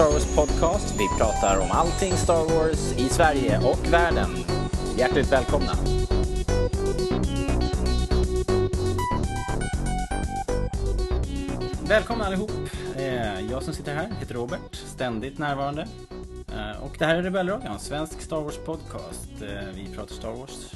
Star Wars podcast. Vi pratar om allting Star Wars i Sverige och världen. Hjärtligt välkomna! Välkomna allihop! Eh, jag som sitter här heter Robert, ständigt närvarande. Eh, och det här är Rebellradion, svensk Star Wars podcast. Eh, vi pratar Star Wars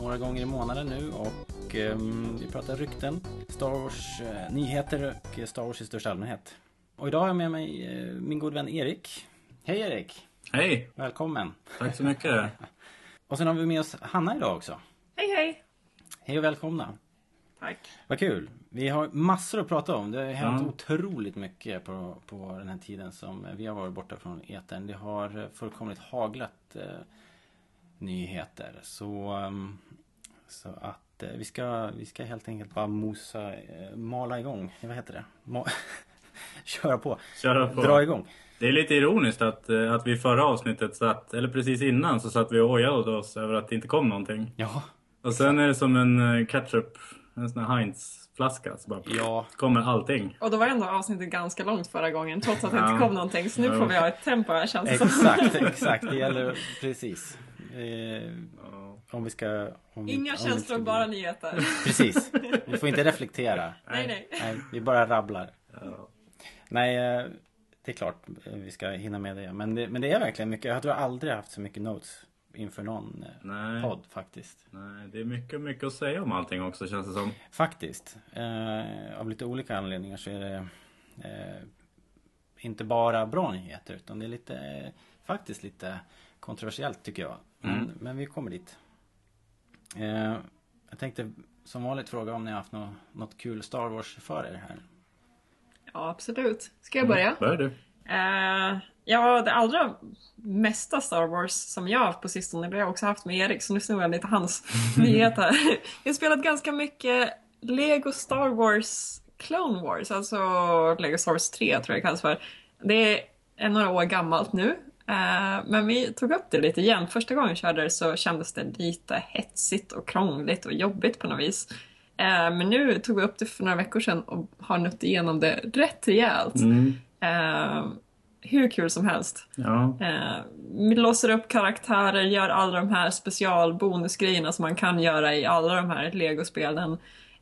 några gånger i månaden nu och ehm, vi pratar rykten, Star Wars-nyheter och Star Wars i största allmänhet. Och idag har jag med mig eh, min god vän Erik. Hej Erik! Hej! Välkommen! Tack så mycket. Och sen har vi med oss Hanna idag också. Hej hej! Hej och välkomna! Tack. Vad kul! Vi har massor att prata om. Det har hänt Ja. otroligt mycket på, på den här tiden som vi har varit borta från etern. Det har fullkomligt haglat eh, nyheter. Så, ehm, så att eh, vi, ska, vi ska helt enkelt bara mosa, eh, mala igång. Vad heter det? Ma- Köra på. Köra på. Dra igång. Det är lite ironiskt att, eh, att vi förra avsnittet satt, eller precis innan, så satt vi och ojade oss över att det inte kom någonting. Ja. Och sen är det som en eh, ketchup, en sån här Heinz-flaska. Så bara Ja. kommer allting. Och då var ändå avsnittet ganska långt förra gången trots att det Ja. inte kom någonting. Så nu Jo. får vi ha ett tempo här känns det som. Exakt, exakt. Det gäller precis. Eh, om vi ska... Om vi, Inga om vi känslor, ska- bara nyheter. Precis. Vi får inte reflektera. Nej nej. Nej, vi bara rabblar. Ja. Nej, eh, det är klart eh, vi ska hinna med det. Men det, men det är verkligen mycket. Jag tror jag aldrig haft så mycket notes inför någon eh, Nej. podd faktiskt. Nej, det är mycket, mycket att säga om allting också känns det som. Faktiskt. Eh, av lite olika anledningar så är det eh, inte bara bra nyheter utan det är lite eh, faktiskt lite kontroversiellt tycker jag. Men, Mm. men vi kommer dit. Jag tänkte som vanligt fråga om ni har haft något, något kul Star Wars för er här. Ja absolut. Ska jag börja? Börjar du? Eh, ja, det allra mesta Star Wars som jag har haft på sistone, det har jag också haft med Erik, så nu snor jag lite hans nyheter. jag har spelat ganska mycket Lego Star Wars Clone Wars, alltså Lego Star Wars 3 tror jag det kallas för. Det är några år gammalt nu, eh, men vi tog upp det lite igen. Första gången jag körde det så kändes det lite hetsigt och krångligt och jobbigt på något vis. Eh, men nu tog vi upp det för några veckor sedan och har nött igenom det rätt rejält. Mm. Eh, hur kul som helst. Ja. Eh, vi låser upp karaktärer, gör alla de här specialbonusgrejerna som man kan göra i alla de här legospelen.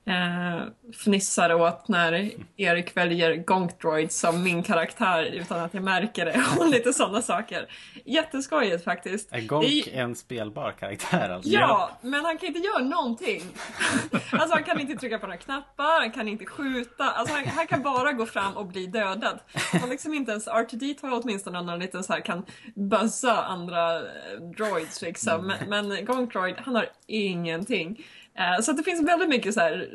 Eh, fnissar åt när Erik väljer Gonkdroid som min karaktär utan att jag märker det och lite sådana saker. Jätteskojigt faktiskt. Är Gonk är- en spelbar karaktär alltså? Ja, men han kan inte göra någonting. Alltså han kan inte trycka på några knappar, han kan inte skjuta. Alltså han, han kan bara gå fram och bli dödad. Han liksom inte ens, RTD har åtminstone någon liten så här kan buzza andra eh, droids liksom. Men, men Gonk Droid, han har ingenting. Eh, Så det finns väldigt mycket så här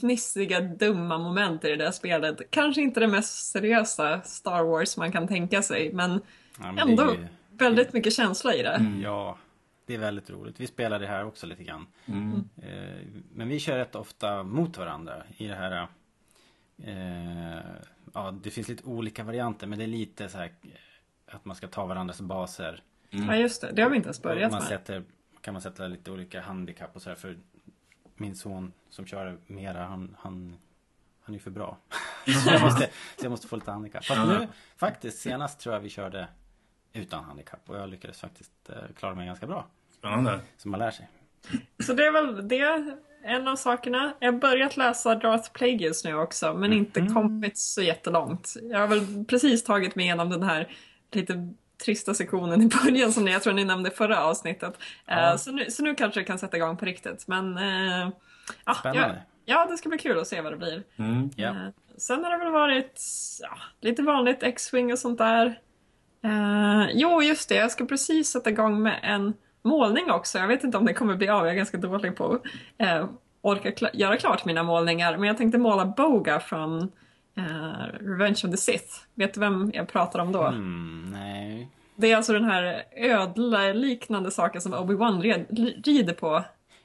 fnissiga, dumma moment i det där spelet. Kanske inte det mest seriösa Star Wars man kan tänka sig, men Ja, men ändå ju- väldigt mycket känsla i det. Ja, det är väldigt roligt. Vi spelar det här också lite grann. Mm. Eh, Men vi kör rätt ofta mot varandra i det här. Eh, ja, det finns lite olika varianter men det är lite så här att man ska ta varandras baser. Ja just det, det har vi inte ens börjat man med. sätter, kan man sätta lite olika handikapp och så här för min son som kör mera han, han, han är för bra. så, jag måste, så jag måste få lite handikapp. Fast nu faktiskt senast tror jag vi körde utan handikapp och jag lyckades faktiskt eh, klara mig ganska bra. Spännande. Så man lär sig. Så det är väl det, en av sakerna. Jag har börjat läsa Darth Plagueis nu också, men inte kommit så jättelångt. Jag har väl precis tagit mig igenom den här lite trista sektionen i början som jag tror ni nämnde förra avsnittet. Ja. Eh, Så, nu, så nu kanske det kan sätta igång på riktigt. Men eh, ja, Spännande. Ja, ja, det ska bli kul att se vad det blir. Mm. Ja. Eh, Sen har det väl varit ja, lite vanligt X-Wing och sånt där. Eh, jo, just det. Jag ska precis sätta igång med en målning också. Jag vet inte om det kommer bli av. Jag är ganska dålig på att eh, orka kla- göra klart mina målningar. Men jag tänkte måla Boga från eh, Revenge of the Sith. Vet du vem jag pratar om då? Mm, nej. Det är alltså den här ödla-liknande saken som Obi-Wan red- rider på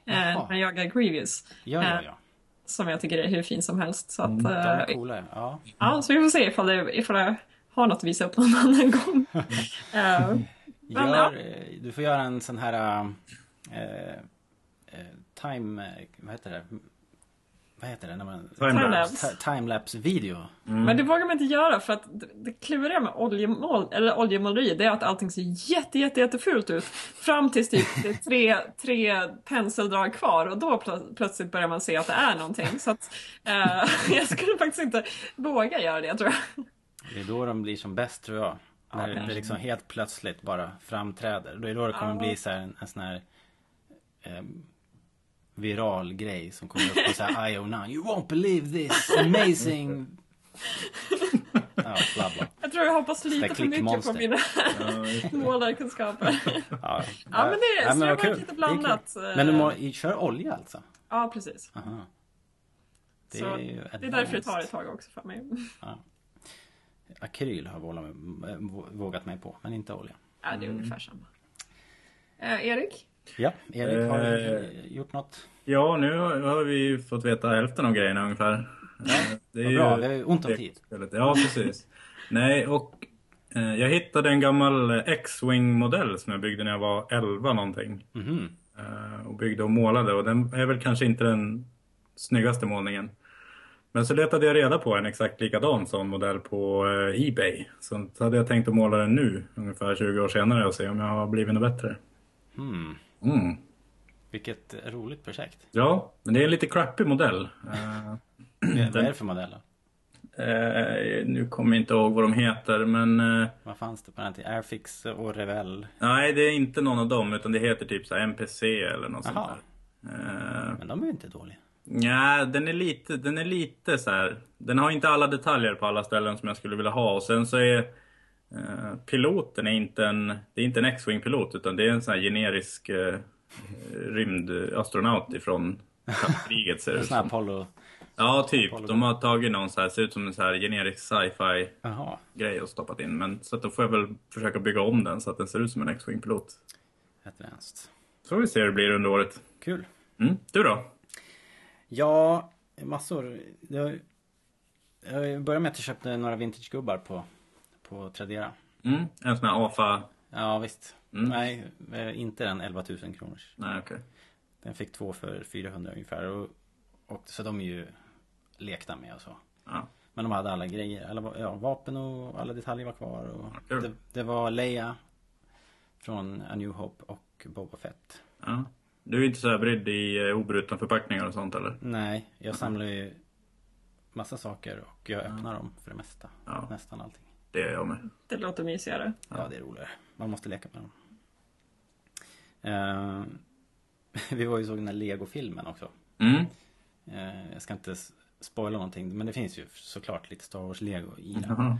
Jaha. när han jagar Grievous. Ja, ja, Eh, ja. Som jag tycker är hur fin som helst. Så att, De är coola. Ja. Ja, så vi får se ifall, det, ifall jag har något att visa upp någon annan gång. Men, Gör, Du får göra en sån här time, vad heter det? Vad heter det? När man, Timelapse. Ti- Timelapse video. Men det vågar man inte göra för att det- det kluriga med oljemål, eller oljemåleri det är att allting ser jätte, jätte, jättefult ut. Fram tills typ det är tre, tre penseldrag kvar och då plö- plötsligt börjar man se att det är någonting. Så att eh, jag skulle faktiskt inte våga göra det tror jag. Det är då de blir som bäst tror jag. När det liksom helt plötsligt bara framträder. Då är då det kommer Ja. bli så här en, en sån här ehm, viral grej som kommer upp på så här IO9. You won't believe this amazing... ja, bla bla. Jag tror jag hoppas lite för mycket på mina Ja, målarkunskaper. Ja, Ja, men det- Ja, så det var kul. lite är blandat, eh. Men du må, kör olja alltså? Ja, precis. Aha. Det Så är ju det är därför det tar ett tag också för mig. Akryl har jag vågat mig, på, men inte olja. Ja, det är ungefär samma. Eh, Erik? Ja, Erik har Eh. gjort något. Ja, nu har vi fått veta hälften av grejerna ungefär. Det är bra, vi har ont om tid. Ja, precis. Nej, och eh, jag hittade en gammal eh, X-Wing modell som jag byggde när jag var 11 någonting. Mhm. Eh, och byggde och målade och den är väl kanske inte den snyggaste målningen. Men så letade jag reda på en exakt likadan sån modell på eh, Ebay. Så hade jag tänkt att måla den nu, ungefär 20 år senare och se om jag har blivit något bättre. Hmm. Mm. Vilket roligt projekt. Ja, men det är en lite crappy modell. Eh, Vad är det för modeller? Eh, nu kommer jag inte ihåg vad de heter, men... Eh, Vad fanns det på den tiden? Airfix och Revell. nej, det är inte någon av dem, utan det heter typ så här NPC eller något sånt Jaha. där. Eh, Men de är ju inte dåliga. Nja, den är lite, den är lite så här. Den har inte alla detaljer på alla ställen som jag skulle vilja ha. Och sen så är piloten är inte en, det är inte en X-Wing pilot, utan det är en sån här generisk eh, rymdastronaut ifrån kalla kriget ser det ut som. Apollo. Ja, typ. De har tagit någon så här, ser ut som en så här generisk sci-fi grej och stoppat in. Men så att då får jag väl försöka bygga om den så att den ser ut som en X-Wing pilot. Advanced. Så vi se hur det blir under året. Kul. Mm. Du då? Ja, massor. Jag, jag började med att jag köpte några vintagegubbar på, på Tradera. Mm. En sån här AFA... Ja visst. Mm. Nej, eh, inte den 11 000 kronors. Nej, okej. Den fick två för 400 ungefär. Och, och, så de är ju lekta med och så. Ja. Men de hade alla grejer. Alla, ja, vapen och alla detaljer var kvar. Och kul. det, det var Leia från A New Hope och Boba Fett. ja. Du är inte så här brydd i eh, obrutna förpackningar och sånt eller? Nej, jag samlar ju massa saker och jag öppnar dem för det mesta. Ja. Nästan allting. Det är jag med. Det låter mysigare. Ja, det är roligare. Man måste leka med dem. Eh, vi var ju såg den här Lego-filmen också. Mm. Eh, jag ska inte spoila någonting, men det finns ju såklart lite Star Wars-lego i den. Jaha.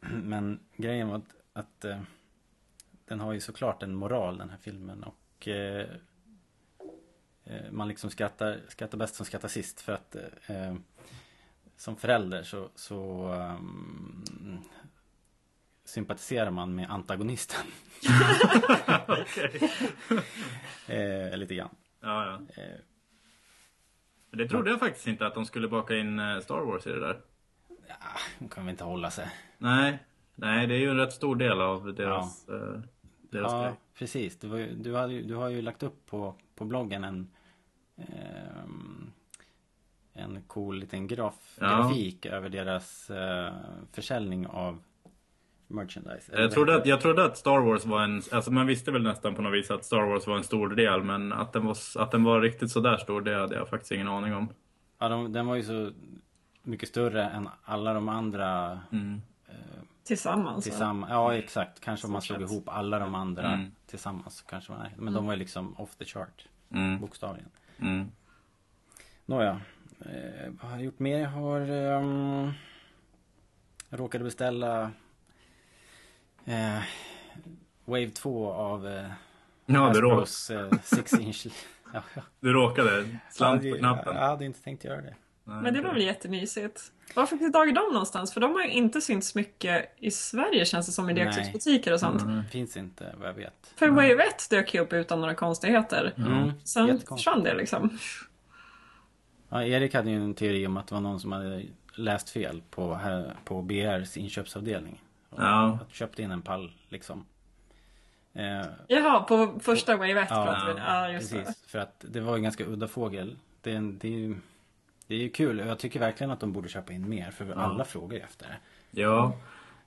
Men grejen var att, att eh, den har ju såklart en moral den här filmen och man liksom skrattar, skrattar bäst som skrattar sist för att som förälder så, så ehm, sympatiserar man med antagonisten. Okej. eh, lite grann. Ja, ja. Eh, Men det trodde jag faktiskt inte att de skulle baka in eh, Star Wars i det där. ja, hon kan väl inte hålla sig. Nej. Nej, det är ju en rätt stor del av deras, eh, deras Ja, grej. precis. Du, ju, du, hade, ju- du har ju lagt upp på, på bloggen en ehm, en cool liten graf, Ja. grafik över deras eh, försäljning av merchandise. Jag trodde, att, jag trodde att Star Wars var en, alltså man visste väl nästan på något vis att Star Wars var en stor del men att den var, att den var riktigt sådär stor det hade jag faktiskt ingen aning om. Ja, de, den var ju så mycket större än alla de andra Mm. Tillsammans. tillsammans. Ja, exakt. Kanske om man slog ihop alla de andra Mm. tillsammans. Kanske man, men de var ju liksom off the chart. Mm. Bokstavligen. Mm. Nåja. Eh, vad har jag gjort mer? Jag har... ehm, jag råkade beställa... Eh, Wave 2 av eh, Ja, Hasbros eh, 6 inch. ja, ja. du råkade. Slant på Jag knappen. hade inte tänkt göra det. Nej, Men det var väl jättemysigt. Var fick du tag i dem någonstans? För de har ju inte synts mycket i Sverige känns det som i leksaksbutiker och sånt. Mm. Finns inte vad jag vet. För Wave 1 dök ju upp utan några konstigheter. Mm. Sen Jättekonstigt. försvann det liksom. Ja, Erik hade ju en teori om att det var någon som hade läst fel på, här, på BRs inköpsavdelning. Ja. Att köpte in en pall liksom. Eh, Jaha, på första Wave 1 Ja, pratade vi. Ja, just det. precis. För att det var en ganska udda fågel. Det är, en, det är, ju- Det är ju kul och jag tycker verkligen att de borde köpa in mer för alla frågar ju efter det. Ja,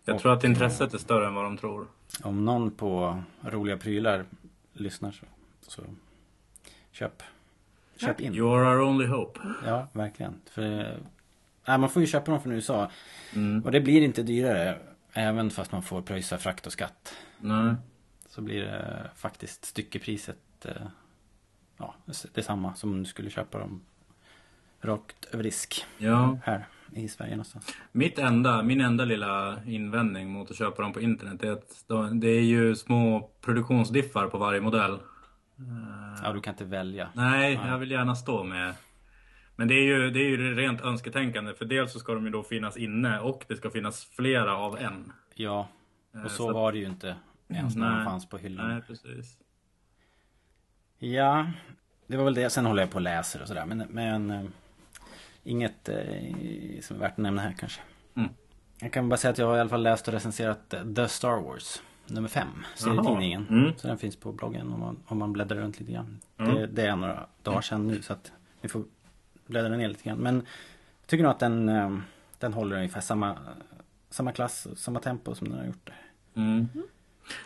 jag Och- tror att intresset är större än vad de tror. Om någon på roliga prylar lyssnar så, så köp. Köp in. You are our only hope. Ja, verkligen. För, nej, man får ju köpa dem från USA. Mm. Och det blir inte dyrare. Även fast man får pröjsa frakt och skatt. Nej. Så blir det faktiskt styckepriset eh, ja, detsamma som om du skulle köpa dem rakt över disk. Ja, Här i Sverige någonstans. mitt enda, min enda lilla invändning mot att köpa dem på internet är att de, det är ju små produktionsdiffar på varje modell. Eh, Ja, du kan inte välja. Nej, jag vill gärna stå med. Men det är ju, det är ju rent önsketänkande. För dels så ska de ju då finnas inne och det ska finnas flera av en. Ja, Eh, och så så- var det ju inte ens när de Nej. fanns på hyllan. Nej, precis. Ja, det var väl det. Sen håller jag på och läser och sådär. Men, men eh, inget eh, som är värt att nämna här kanske. Mm. Jag kan bara säga att jag har i alla fall läst och recenserat eh, The Star Wars. Nummer 5. Serietidningen. Mm. Så den finns på bloggen om man, om man bläddrar runt lite grann. Mm. Det, det är några dagar sedan nu så att ni får bläddra ner lite grann. Men jag tycker nog att den, eh, den håller ungefär samma, samma klass och samma tempo som den har gjort. Mm.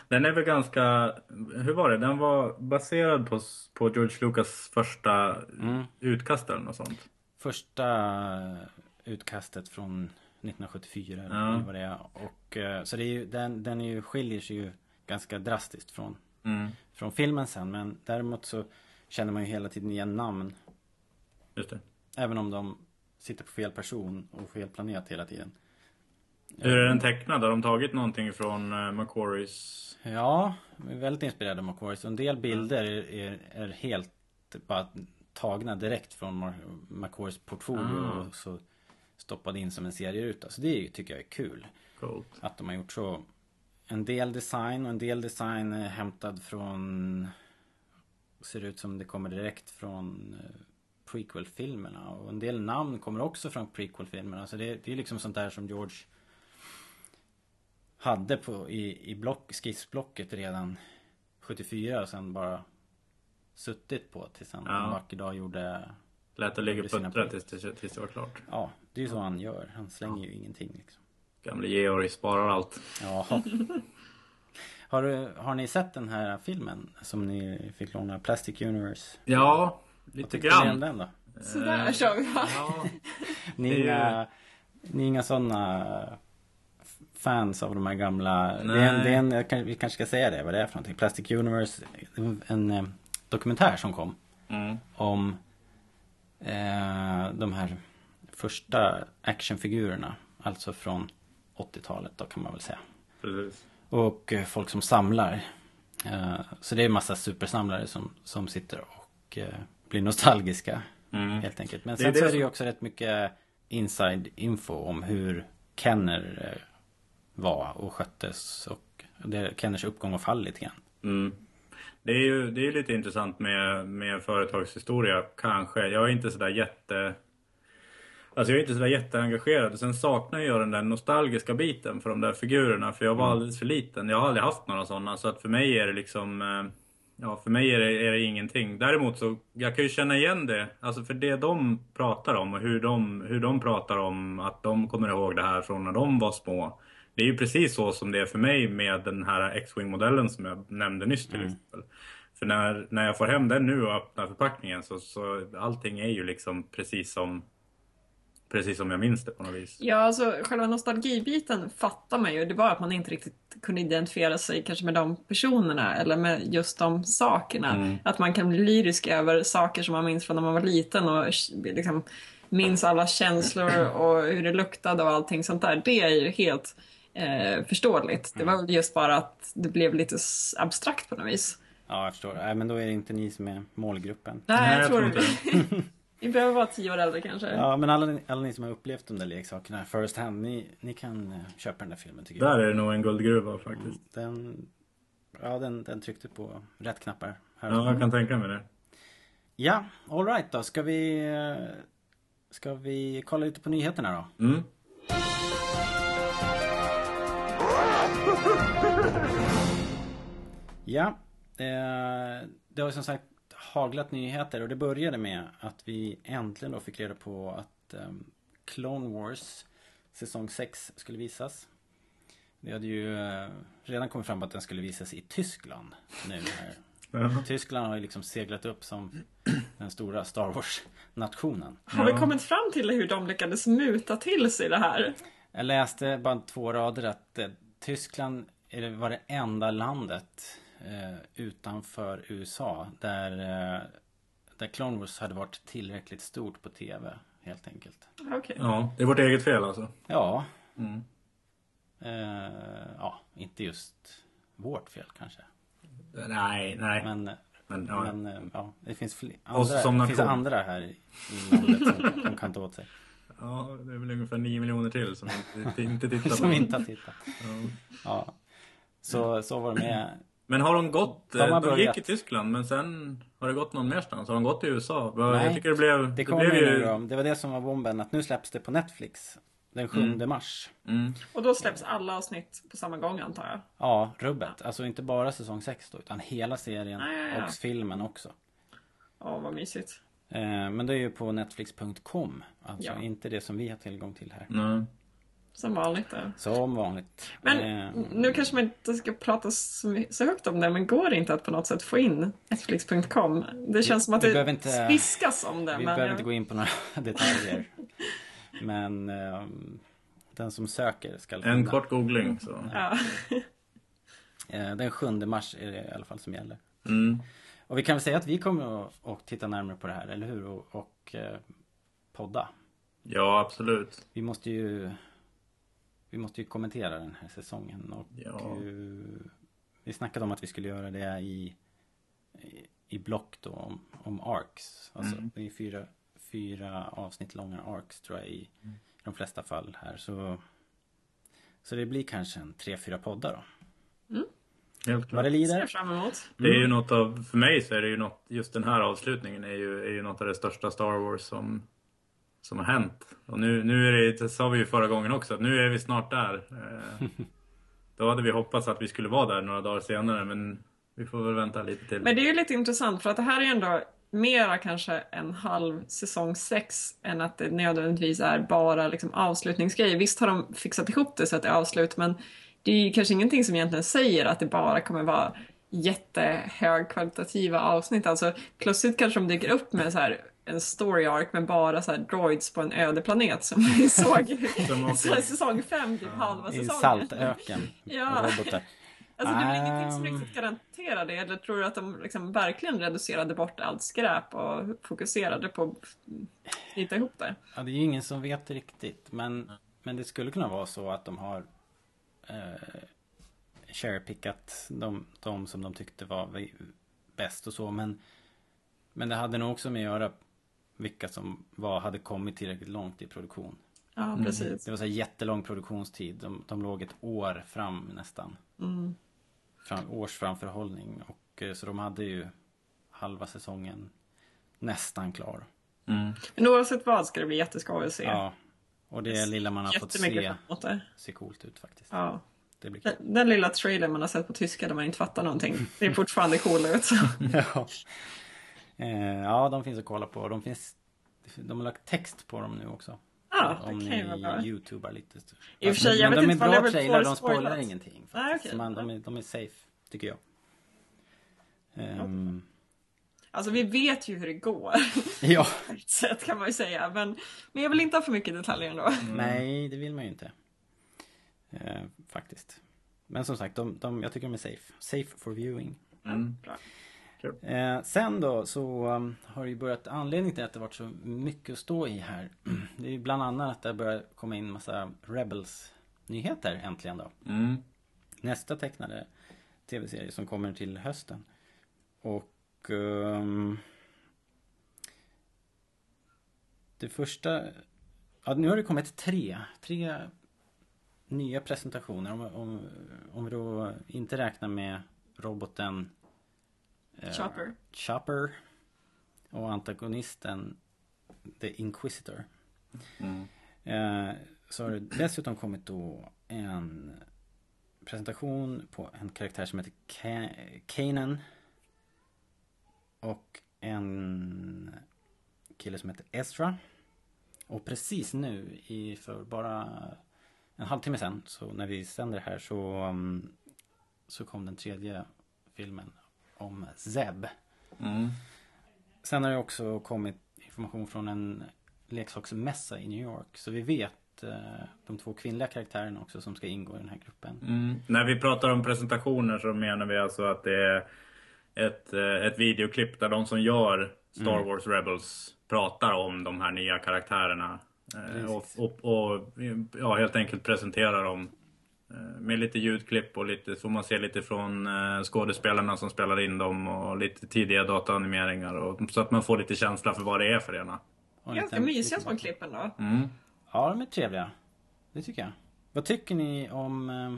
Den är väl ganska, hur var det? Den var baserad på, på George Lucas första Mm. utkast eller något sånt. Första utkastet från 1974 Ja. eller vad det är. Och, eh, så det är ju, den, den är ju, skiljer sig ju ganska drastiskt från, Mm. från filmen sen. Men däremot så känner man ju hela tiden igen namn. Just det. Även om de sitter på fel person och fel planet hela tiden. Hur är den tecknad? Har de tagit någonting från uh, Macquaries? Ja, vi är väldigt inspirerade av Macquarie. Så en del bilder är, är, helt bara tagna direkt från Macquaries portfolio Ah. och så stoppade in som en serieruta. Så det är ju- tycker jag är kul. Coolt. Att de har gjort så. En del design och en del design är hämtad från Ser ut som det kommer direkt från eh, prequel-filmerna. Och en del namn kommer också från prequel-filmerna. Så det, det är liksom sånt där som George hade på, i, i block, skissblocket redan 74 och sen bara suttit på tills han Ja. en vacker dag gjorde Lät det ligga puttra tills, tills, det var klart. Ja, det är ju så han gör. Han slänger ju ingenting liksom. Gamle Georg sparar allt. Ja. Har, du, har ni sett den här filmen som ni fick låna? Plastic Universe? Ja, lite grann. den då? Sådär kör vi va? Ja, Ni är Det inga, ni är inga sådana fans av de här gamla... Det Nej. är en, det är en, jag kan, vi kanske ska säga det, vad det är för någonting. Plastic Universe, en, en eh, dokumentär som kom mm. om eh, de här första actionfigurerna. Alltså från 80-talet då kan man väl säga. precis. Och eh, folk som samlar. Eh, Så det är en massa supersamlare som, som sitter och eh, blir nostalgiska. Mm. Helt enkelt. Men Det är sen det så är det ju också rätt mycket inside info om hur Kenner eh, var och sköttes. Och det, Kenners uppgång och fall lite grann. Mm. Det är ju det är lite intressant med, med företagshistoria kanske. Jag är inte sådär jätte... Alltså jag är inte sådär jätteengagerad. Sen saknar jag den där nostalgiska biten för de där figurerna. För jag var alldeles för liten. Jag har aldrig haft några sådana. Så att för mig är det liksom... Ja, för mig är det, är det ingenting. Däremot så, jag kan ju känna igen det. Alltså för det de pratar om och hur de, hur de pratar om att de kommer ihåg det här från när de var små. Det är ju precis så som det är för mig med den här X-Wing-modellen som jag nämnde nyss till exempel. För när, när jag får hem den nu och öppnar förpackningen så, så allting är ju liksom precis som Precis som jag minns det på något vis. Ja, alltså själva nostalgibiten fattar man ju. Det var att man inte riktigt kunde identifiera sig kanske med de personerna eller med just de sakerna. Mm. Att man kan bli lyrisk över saker som man minns från när man var liten och liksom minns alla känslor och hur det luktade och allting sånt där. Det är ju helt eh, förståeligt. Det var väl just bara att det blev lite abstrakt på något vis. Ja, jag förstår. Nej, men då är det inte ni som är målgruppen. Nej, jag tror inte det. Vi behöver vara tio år äldre kanske. Ja, men alla, alla ni som har upplevt de där leksakerna first hand, ni, ni kan eh, köpa den där filmen tycker Där jag. är det nog en guldgruva faktiskt. Den, ja, den, den tryckte på rätt knappar. Här. Ja, jag kan tänka mig det. Ja, alright då. Ska vi, eh, ska vi kolla lite på nyheterna då? Mm. Ja, eh, det har ju som sagt haglat nyheter och det började med att vi äntligen då fick reda på att um, Clone Wars säsong 6 skulle visas. Det hade ju uh, redan kommit fram att den skulle visas i Tyskland nu här. Tyskland har ju liksom seglat upp som den stora Star Wars-nationen. Har vi kommit fram till hur de lyckades muta till sig det här? Jag läste bara två rader att eh, Tyskland är det- var det enda landet eh, utanför USA där, eh, där Clone Wars hade varit tillräckligt stort på TV helt enkelt. Okej. ja, det är vårt eget fel alltså. Ja, Mm. eh, ja, inte just vårt fel kanske. Nej, nej. Men, Men, ja. men eh, ja, det finns, fler, andra, som det finns andra här i landet som, som kan ta åt sig. ja, det är väl ungefär 9 miljoner till som inte, inte tittar på Som inte har tittat. Ja. Ja. Så, så var det med Men har de gått? De har De, de gick i Tyskland men sen har det gått någon merstans? Har de gått till USA? Nej, jag tycker det blev... Det Det, kommer blev ju... då. Det var det som var bomben, att nu släpps det på Netflix. Den 7 mars. Mm. Och då släpps alla avsnitt på samma gång antar jag? Ja, rubbet. Alltså inte bara säsong 6 då, utan hela serien Ja, ja, ja. och filmen också. Ja, vad mysigt. Eh, men det är ju på netflix.com. Alltså Ja. inte det som vi har tillgång till här. Nej. Som vanligt där. Som vanligt. Men Eh, nu kanske man inte ska prata så, högt om det, men går det inte att på något sätt få in Netflix.com? Det känns som att vi det behöver inte- viskas om det. vi men behöver jag- inte gå in på några detaljer. Men ehm, den som söker ska En finna. kort googling så. Ja. Eh, den 7 mars är det i alla fall som gäller. Mm. Och vi kan väl säga att vi kommer att, att titta närmare på det här, eller hur? Och, och eh, podda. Ja, absolut. Vi måste ju Vi måste ju kommentera den här säsongen och Ja. eh, Vi snackade om att vi skulle göra det i i, i block då om, om arcs. Alltså Mm. det är fyra, fyra avsnitt långa arcs tror jag i, Mm. i de flesta fall här så Så det blir kanske en tre, fyra poddar då. Helt Vad klart. det ser lider. jag fram emot. Det är ju något av, för mig så är det ju något, just den här avslutningen är ju, är ju något av det största Star Wars som, som har hänt. Och nu, nu är det, det sa vi ju förra gången också, att nu är vi snart där. Eh, då hade vi hoppats att vi skulle vara där några dagar senare, men vi får väl vänta lite till. Men det är ju lite intressant för att det här är ju ändå mera kanske en halv säsong 6 än att det nödvändigtvis är bara liksom avslutningsgrejer. Visst har de fixat ihop det så att det är avslut men det är ju kanske ingenting som egentligen säger att det bara kommer vara jättehögkvalitativa avsnitt. Alltså plötsligt kanske de dyker upp med så här en story arc med bara så här droids på en öde planet som vi såg i Som säsong 5, typ halva I säsongen. saltöken. Ja. Robotar. Alltså det är väl ingenting som Ehm. riktigt garanterar det? Eller tror du att de liksom verkligen reducerade bort allt skräp och fokuserade på att knyta ihop det? Ja, det är ju ingen som vet riktigt. Men, men det skulle kunna vara så att de har eh, sharepickat de, de som de tyckte var bäst och så. Men, men det hade nog också med att göra vilka som var, hade kommit tillräckligt långt i produktion. Ja, precis. Det var så här jättelång produktionstid. De, de låg ett år fram nästan. Mm. Fram, års framförhållning. Och, eh, så de hade ju halva säsongen nästan klar. Mm. Men oavsett vad ska det bli jätteskoj att se. Ja. Och det lilla man har fått se det. ser coolt ut faktiskt. Ja. Det blir kul. Den, den lilla trailern man har sett på tyska där man inte fattar någonting. Det är fortfarande cool ut. Så. Ja. Eh, ja, de finns att kolla på. De finns De har lagt text på dem nu också. Ja, Om det ni bra. youtubar lite. I och för sig, jag vet de inte är bra 4 de spoilar ingenting. Faktiskt. okej. Man, de, är, de är safe, tycker jag. Ehm, Alltså vi vet ju hur det går. ja, På ett sätt kan man ju säga. Men, men jag vill inte ha för mycket detaljer ändå. nej det vill man ju inte. Eh, faktiskt. Men som sagt, de, de, jag tycker de är safe. Safe for viewing. Mm. Bra. Eh, sen då så um, har det ju börjat, anledningen till att det varit så mycket att stå i här. Det är ju bland annat att det börjar komma in massa Rebels nyheter äntligen då. Mm. Nästa tecknade tv-serie som kommer till hösten. Och ehm, Det första Ja nu har det kommit tre Tre Nya presentationer om, om, om vi då inte räknar med roboten Chopper. Chopper Och antagonisten The Inquisitor Mm. Eh, så har det dessutom kommit då en presentation på en karaktär som heter Ka- Kanan. Och en kille som heter Ezra. Och precis nu, i, för bara en halvtimme sen, så när vi sänder det här så, um, så kom den tredje filmen om Zeb. Mm. Sen har det också kommit information från en leksaksmässa i New York. Så vi vet eh, de två kvinnliga karaktärerna också som ska ingå i den här gruppen. Mm. När vi pratar om presentationer så menar vi alltså att det är ett, eh, ett videoklipp där de som gör Star Mm. Wars Rebels pratar om de här nya karaktärerna. Eh, och, och, och ja, helt enkelt presenterar dem. Eh, Med lite ljudklipp och lite, får man se lite från eh, skådespelarna som spelar in dem och lite tidiga dataanimeringar. Och, så att man får lite känsla för vad det är för ena. Ganska mysiga små klipp ändå. Mm. Ja, de är trevliga. Det tycker jag. Vad tycker ni om... eh,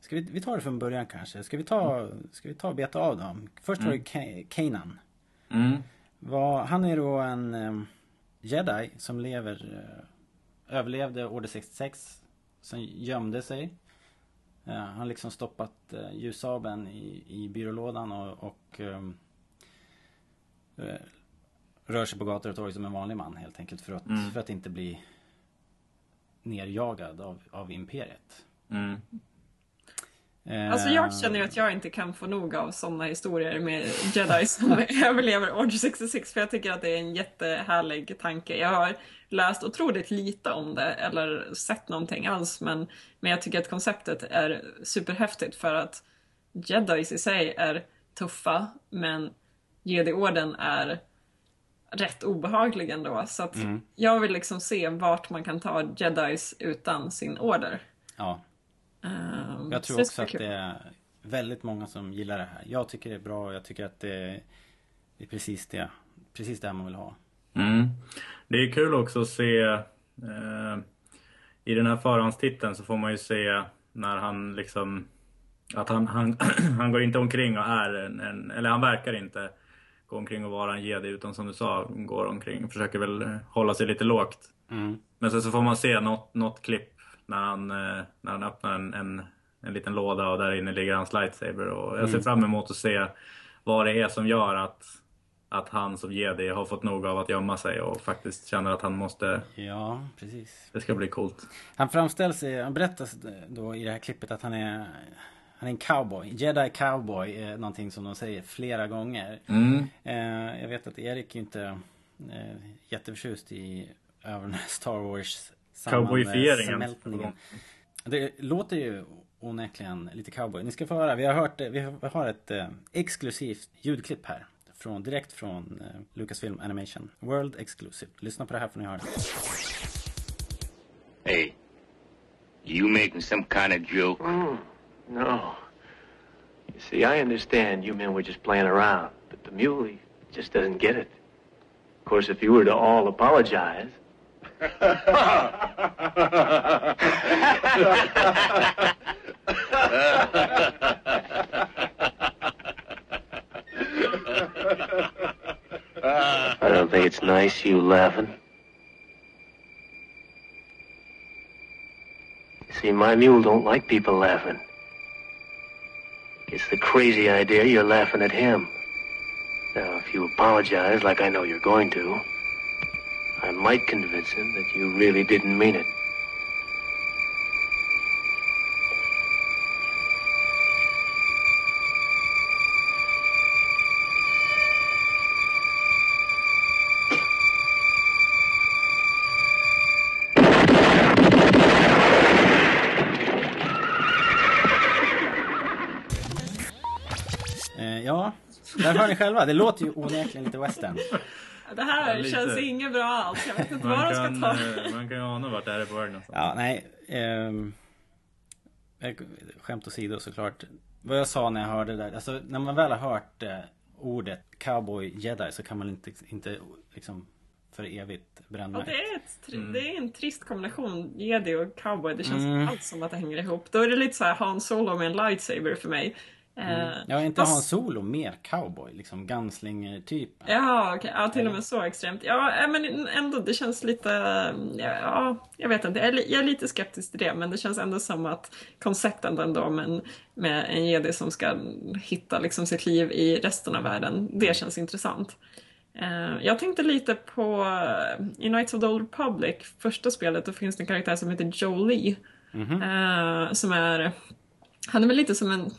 Ska vi, vi tar det från början kanske. Ska vi ta, ska vi ta och beta av dem? Först var det Ka- Kanan. Mm. Vad- han är då en eh, jedi som lever... eh, överlevde Order 66. Sen gömde sig. Eh, han har liksom stoppat uh, ljussabeln i, i byrålådan och, och eh, rör sig på gator och torg som en vanlig man helt enkelt. För att, Mm. för att inte bli nerjagad av, av imperiet. Mm. Eh, Alltså jag känner ju att jag inte kan få nog av sådana historier med jedi som överlever Order 66 för jag tycker att det är en jättehärlig tanke. Jag har läst otroligt lite om det eller sett någonting alls men, men jag tycker att konceptet är superhäftigt för att jedis i sig är tuffa men jedi-orden är rätt obehaglig ändå. Så att Mm. jag vill liksom se vart man kan ta jedis utan sin order. Ja, Ehm, jag tror också att det är väldigt många som gillar det här. Jag tycker det är bra och jag tycker att det är precis det, precis det man vill ha. Mm. Det är kul också att se eh, i den här förhandstiteln så får man ju se när han liksom att han, han, han går inte omkring och är en, en, eller han verkar inte gå omkring och vara en jedi utan som du sa går omkring och försöker väl eh, hålla sig lite lågt. Mm. Men sen så får man se något, något klipp när han, eh, när han öppnar en, en, en liten låda och där inne ligger hans lightsaber. Och jag ser Mm. fram emot att se vad det är som gör att, att han som jedi har fått nog av att gömma sig och faktiskt känner att han måste... Ja, precis. Det ska bli coolt. Han framställs, i- han berättas då i det här klippet att han är han är en cowboy. Jedi cowboy är någonting som de säger flera gånger. Mm. Eh, jag vet att Erik är inte eh, jätteförtjust i över Star Wars Cowboyfieringen. Det låter ju onekligen lite cowboy. Ni ska få höra, vi har hört, vi har- vi har ett eh, exklusivt ljudklipp här. Från, direkt från eh, Lucasfilm Animation. World Exclusive. Lyssna på det här får ni höra. Hey, you making some kind of joke? Mm, no. You see, I understand you men were just playing around, but the muley just doesn't get it. Of course, if you were to all apologize. I don't think it's nice you laughing. See, my mule don't like people laughing. It's the crazy idea you're laughing at him. Now, if you apologize like I know you're going to, I might convince him that you really didn't mean it. Där hör ni själva. Det låter ju onekligen lite western. Det här Ja, lite. känns inget bra alls. Jag vet inte Man vad de ska kan, ta. eh, man kan ju ana vart det här är på väg någonstans. Ja, nej. eh, skämt åsido såklart. Vad jag sa när jag hörde det där. Alltså när man väl har hört eh, ordet cowboy jedi så kan man inte, inte liksom för evigt bränna Ja, det, är ett, tri- Mm. det är en trist kombination, jedi och cowboy. Det känns Mm. alls som att det hänger ihop. Då är det lite så här Han Solo med en lightsaber för mig. Eh, Ja, inte fast- Han Solo mer cowboy, liksom gunslinger-typ. Ja, okej. Ja, till och med så extremt. Ja, äh, men ändå, det känns lite... Ja, jag vet inte. Jag är, lite skeptisk till det, men det känns ändå som att koncepten ändå med med en jedi som ska hitta liksom sitt liv i resten av världen, det känns intressant. Eh, Jag tänkte lite på eh, i Knights of the Old Republic, första spelet, då finns det en karaktär som heter Jolie. eh, Som är... Han är väl lite som en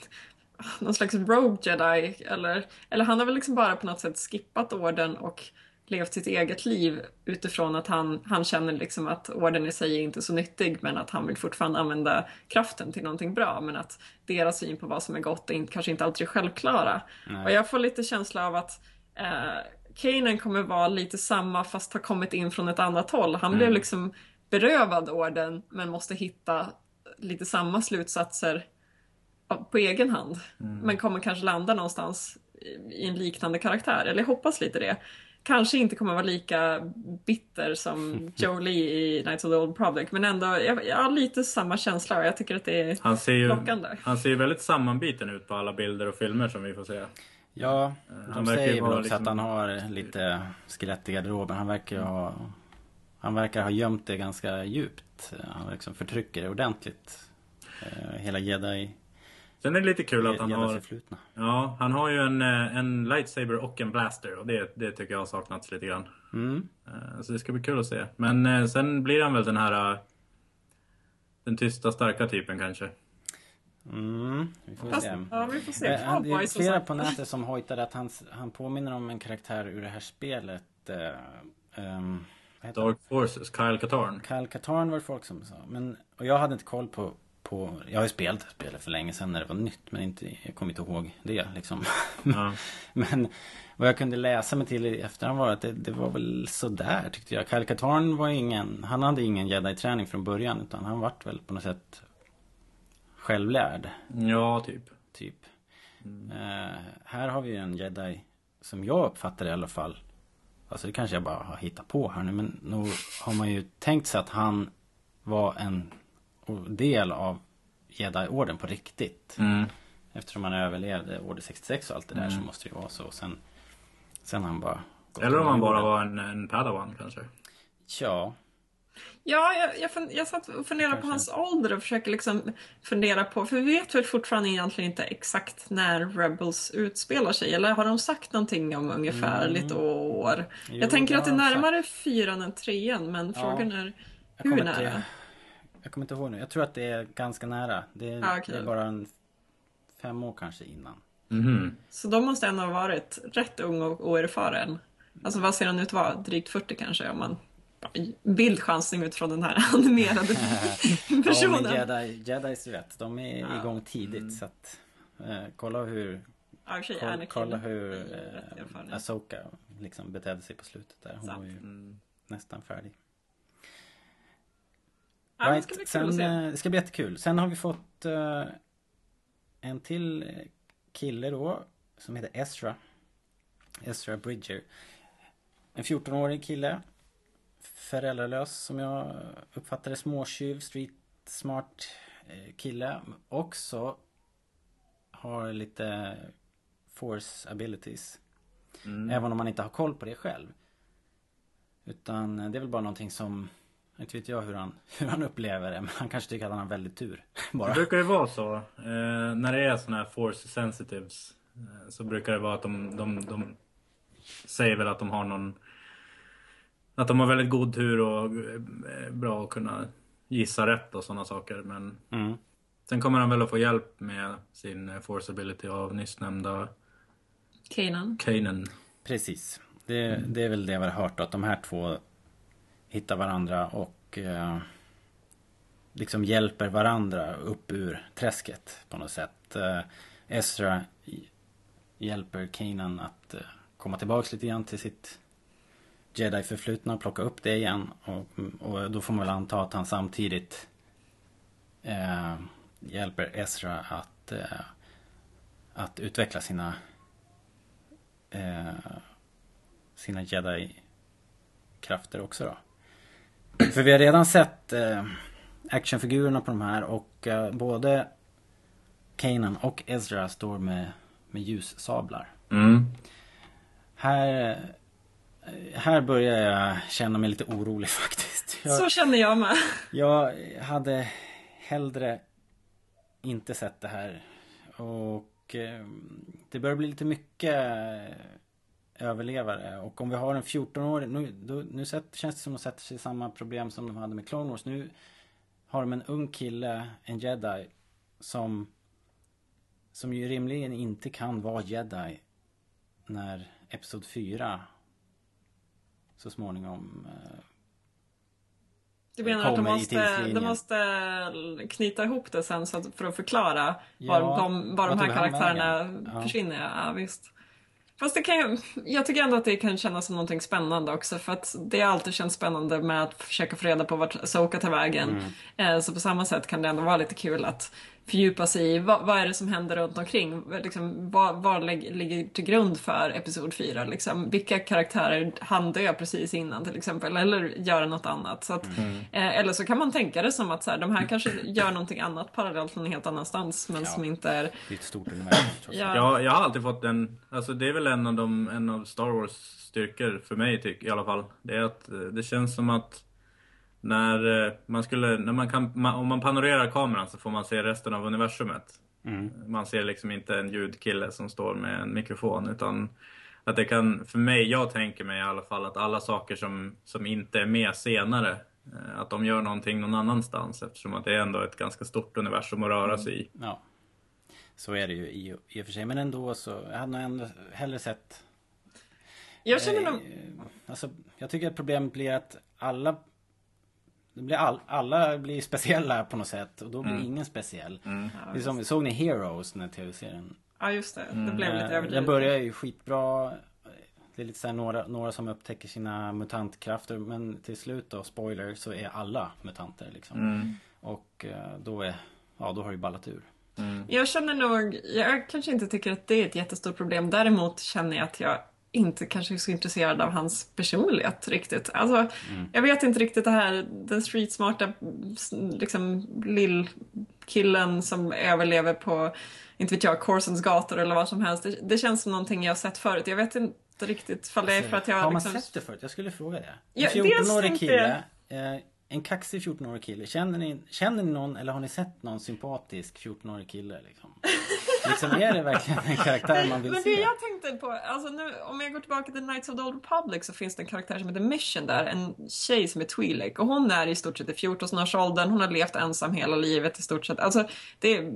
någon slags rogue jedi eller, eller han har väl liksom bara på något sätt skippat orden och levt sitt eget liv utifrån att han, han känner liksom att orden i sig är inte så nyttig men att han vill fortfarande använda kraften till någonting bra men att deras syn på vad som är gott är kanske inte alltid är självklara. Och jag får lite känsla av att eh, Kanan kommer vara lite samma fast har kommit in från ett annat håll. Han blev liksom berövad orden men måste hitta lite samma slutsatser på egen hand. Men kommer kanske landa någonstans i- en liknande karaktär. Eller jag hoppas lite det. Kanske inte kommer vara lika bitter som Jolie i Knights of the Old Republic. Men ändå, jag, jag har lite samma känsla och jag tycker att det är Han ser ju, lockande. han ser ju väldigt sammanbiten ut på alla bilder och filmer som vi får se. Ja, han de verkar ju säger väl också liksom- att han har lite skelett i garderoben. Han verkar ju ha... Han verkar ha gömt det ganska djupt. Han liksom förtrycker det ordentligt. Eh, Hela jedi... Sen är det lite kul att han har, förflutna. ja, han har ju en, eh, en lightsaber och en blaster och det, det tycker jag har saknats lite grann. Mm. Eh, Så det ska bli kul att se. Men eh, sen blir han väl den här den tysta starka typen kanske. Mm, vi får Fast, se. ja, vi får se. Det är flera på nätet som hojtade att han, han påminner om en karaktär ur det här spelet. Heter Dark Forces, Kyle Katarn. Kyle Katarn var det folk som sa. Men, och jag hade inte koll på, på jag har ju spelat spelet för länge sedan när det var nytt. Men inte, jag kommer inte ihåg det liksom. Ja. men vad jag kunde läsa mig till i efterhand var att det, det var väl sådär tyckte jag. Kyle Katarn var ingen, han hade ingen jedi-träning från början. Utan han vart väl på något sätt självlärd. ja, typ. Typ. Eh, här har vi en jedi som jag uppfattar i alla fall. Alltså det kanske jag bara har hittat på här nu men nog har man ju tänkt sig att han var en del av jedi-orden på riktigt. Mm. Eftersom han överlevde order 66 och allt det där så måste det ju vara så. Sen, sen han bara Eller om han bara var en, en padawan kanske. Ja. Ja, jag, jag, fun- jag satt och funderade på hans ålder och försöker liksom fundera på, för vi vet väl fortfarande egentligen inte exakt när Rebels utspelar sig, eller har de sagt någonting om ungefär lite år? Mm. Jo, jag tänker att det är närmare fyran än trean, men frågan är hur nära? Jag kommer inte ihåg nu. Jag tror att det är ganska nära. Det är, Ah, okej. det är bara en fem år kanske innan. Mhm. Så de måste ändå ha varit rätt ung och oerfaren. Alltså vad ser han ut att vara? Drygt 40 kanske om man bildchansning utifrån den här animerade Ja, personen. men jedi, jedis vet, de är Ja. igång tidigt så att eh, kolla hur Ja, sig kolla, Anakin kolla hur rätt eh, Asoka liksom betedde sig på slutet där. Hon Sant. var ju Mm. nästan färdig. Ja, det ska bli kul sen, att se. eh, det ska bli jättekul. Sen har vi fått eh, en till kille då som heter Ezra. Ezra Bridger. En 14-årig kille. Föräldralös som jag uppfattade småtjuv, street smart eh, kille. Också har lite force abilities. Mm. Även om man inte har koll på det själv. Utan det är väl bara någonting som inte vet jag hur han, hur han upplever det men han kanske tycker att han har väldigt tur. Det Bara. brukar ju vara så. Eh, när det är såna här force sensitives. Eh, så brukar det vara att de, de, de säger väl att de har någon... Att de har väldigt god tur och eh, bra att kunna gissa rätt och sådana saker. Men Mm. sen kommer han väl att få hjälp med sin eh, force ability av nyss nämnda Kanan. Kanan. Precis. Det, det är väl det vi har hört att de här två hittar varandra och eh, liksom hjälper varandra upp ur träsket på något sätt. Eh, Ezra hjälper Kanan att eh, komma tillbaks lite grann till sitt Jedi-förflutna, plocka upp det igen. Och, och då får man väl anta att han samtidigt eh, hjälper Ezra att, eh, att utveckla sina eh, sina jedi-krafter också då. För vi har redan sett eh, actionfigurerna på de här och eh, både Kanan och Ezra står med, med ljussablar. Mm. Här, eh, här börjar jag känna mig lite orolig faktiskt. Jag, Så känner jag med. jag hade hellre inte sett det här. Och eh, det börjar bli lite mycket överlevare. Och om vi har en 14-årig, nu, då, nu sätt, känns det som att de sätter sig i samma problem som de hade med Clone Wars. Nu har de en ung kille, en jedi, som som ju rimligen inte kan vara jedi när Episod 4 så småningom eh, Du menar att de måste, de måste knyta ihop det sen så att, för att förklara Ja, var de, var de här karaktärerna vägen? Ja. försvinner. Ja, visst. Fast det kan jag tycker ändå att det kan kännas som någonting spännande också för att det har alltid känts spännande med att försöka få reda på vart Soka tar vägen. Mm. Eh, Så på samma sätt kan det ändå vara lite kul att fördjupa sig i vad, vad är det som händer runt omkring? Liksom, vad vad lig- ligger till grund för Episod 4? Liksom? Vilka karaktärer han dö precis innan till exempel? Eller göra något annat? Så att, eh, eller så kan man tänka det som att så här, de här kanske gör någonting annat parallellt någon helt annanstans men Ja. som inte är... Det är ett stort universum Ja. Jag, jag har alltid fått en, alltså det är väl en av, de, en av Star Wars styrkor för mig tycker i alla fall. Det är att eh, det känns som att när eh, man skulle, när man kan, om man panorerar kameran så får man se resten av universumet. Mm. Man ser liksom inte en ljudkille som står med en mikrofon utan att det kan, för mig, jag tänker mig i alla fall att alla saker som, som inte är med senare eh, att de gör någonting någon annanstans eftersom att det är ändå ett ganska stort universum att röra sig i. Ja. Så är det ju i, i och för sig. Men ändå så, jag hade nog ändå hellre sett Jag känner nog... Eh, Alltså, jag tycker att problemet blir att alla det blir all, alla blir speciella på något sätt och då blir ingen speciell. det är som, såg ni Heroes, den här tv-serien? Ja just det, det blev lite Eh, överdrivet. Den börjar ju skitbra. Det är lite så här några, några som upptäcker sina mutantkrafter men till slut då, spoiler, så är alla mutanter liksom. Och eh, då är, ja då har det ballat ur. Jag känner nog, jag kanske inte tycker att det är ett jättestort problem. Däremot känner jag att jag inte kanske så intresserad av hans personlighet riktigt. Alltså, jag vet inte riktigt det här, den streetsmarta liksom lillkillen som överlever på, inte vet jag, Corsons gator eller vad som helst. Det, det känns som någonting jag har sett förut. Jag vet inte riktigt ifall det är för att jag har man liksom... sett det förut? Jag skulle fråga det. En Ja, dels 14-årig tänkte kille. Eh, en kaxig 14-årig kille. Känner ni, känner ni någon eller har ni sett någon sympatisk 14-årig kille liksom? liksom är det verkligen en karaktär man vill Men det se? jag tänkte på, alltså nu, om jag går tillbaka till Knights of the Old Republic så finns det en karaktär som heter Mission där, en tjej som är Twi'lek och hon är i stort sett i 14-årsåldern, hon har levt ensam hela livet i stort sett. Alltså, det,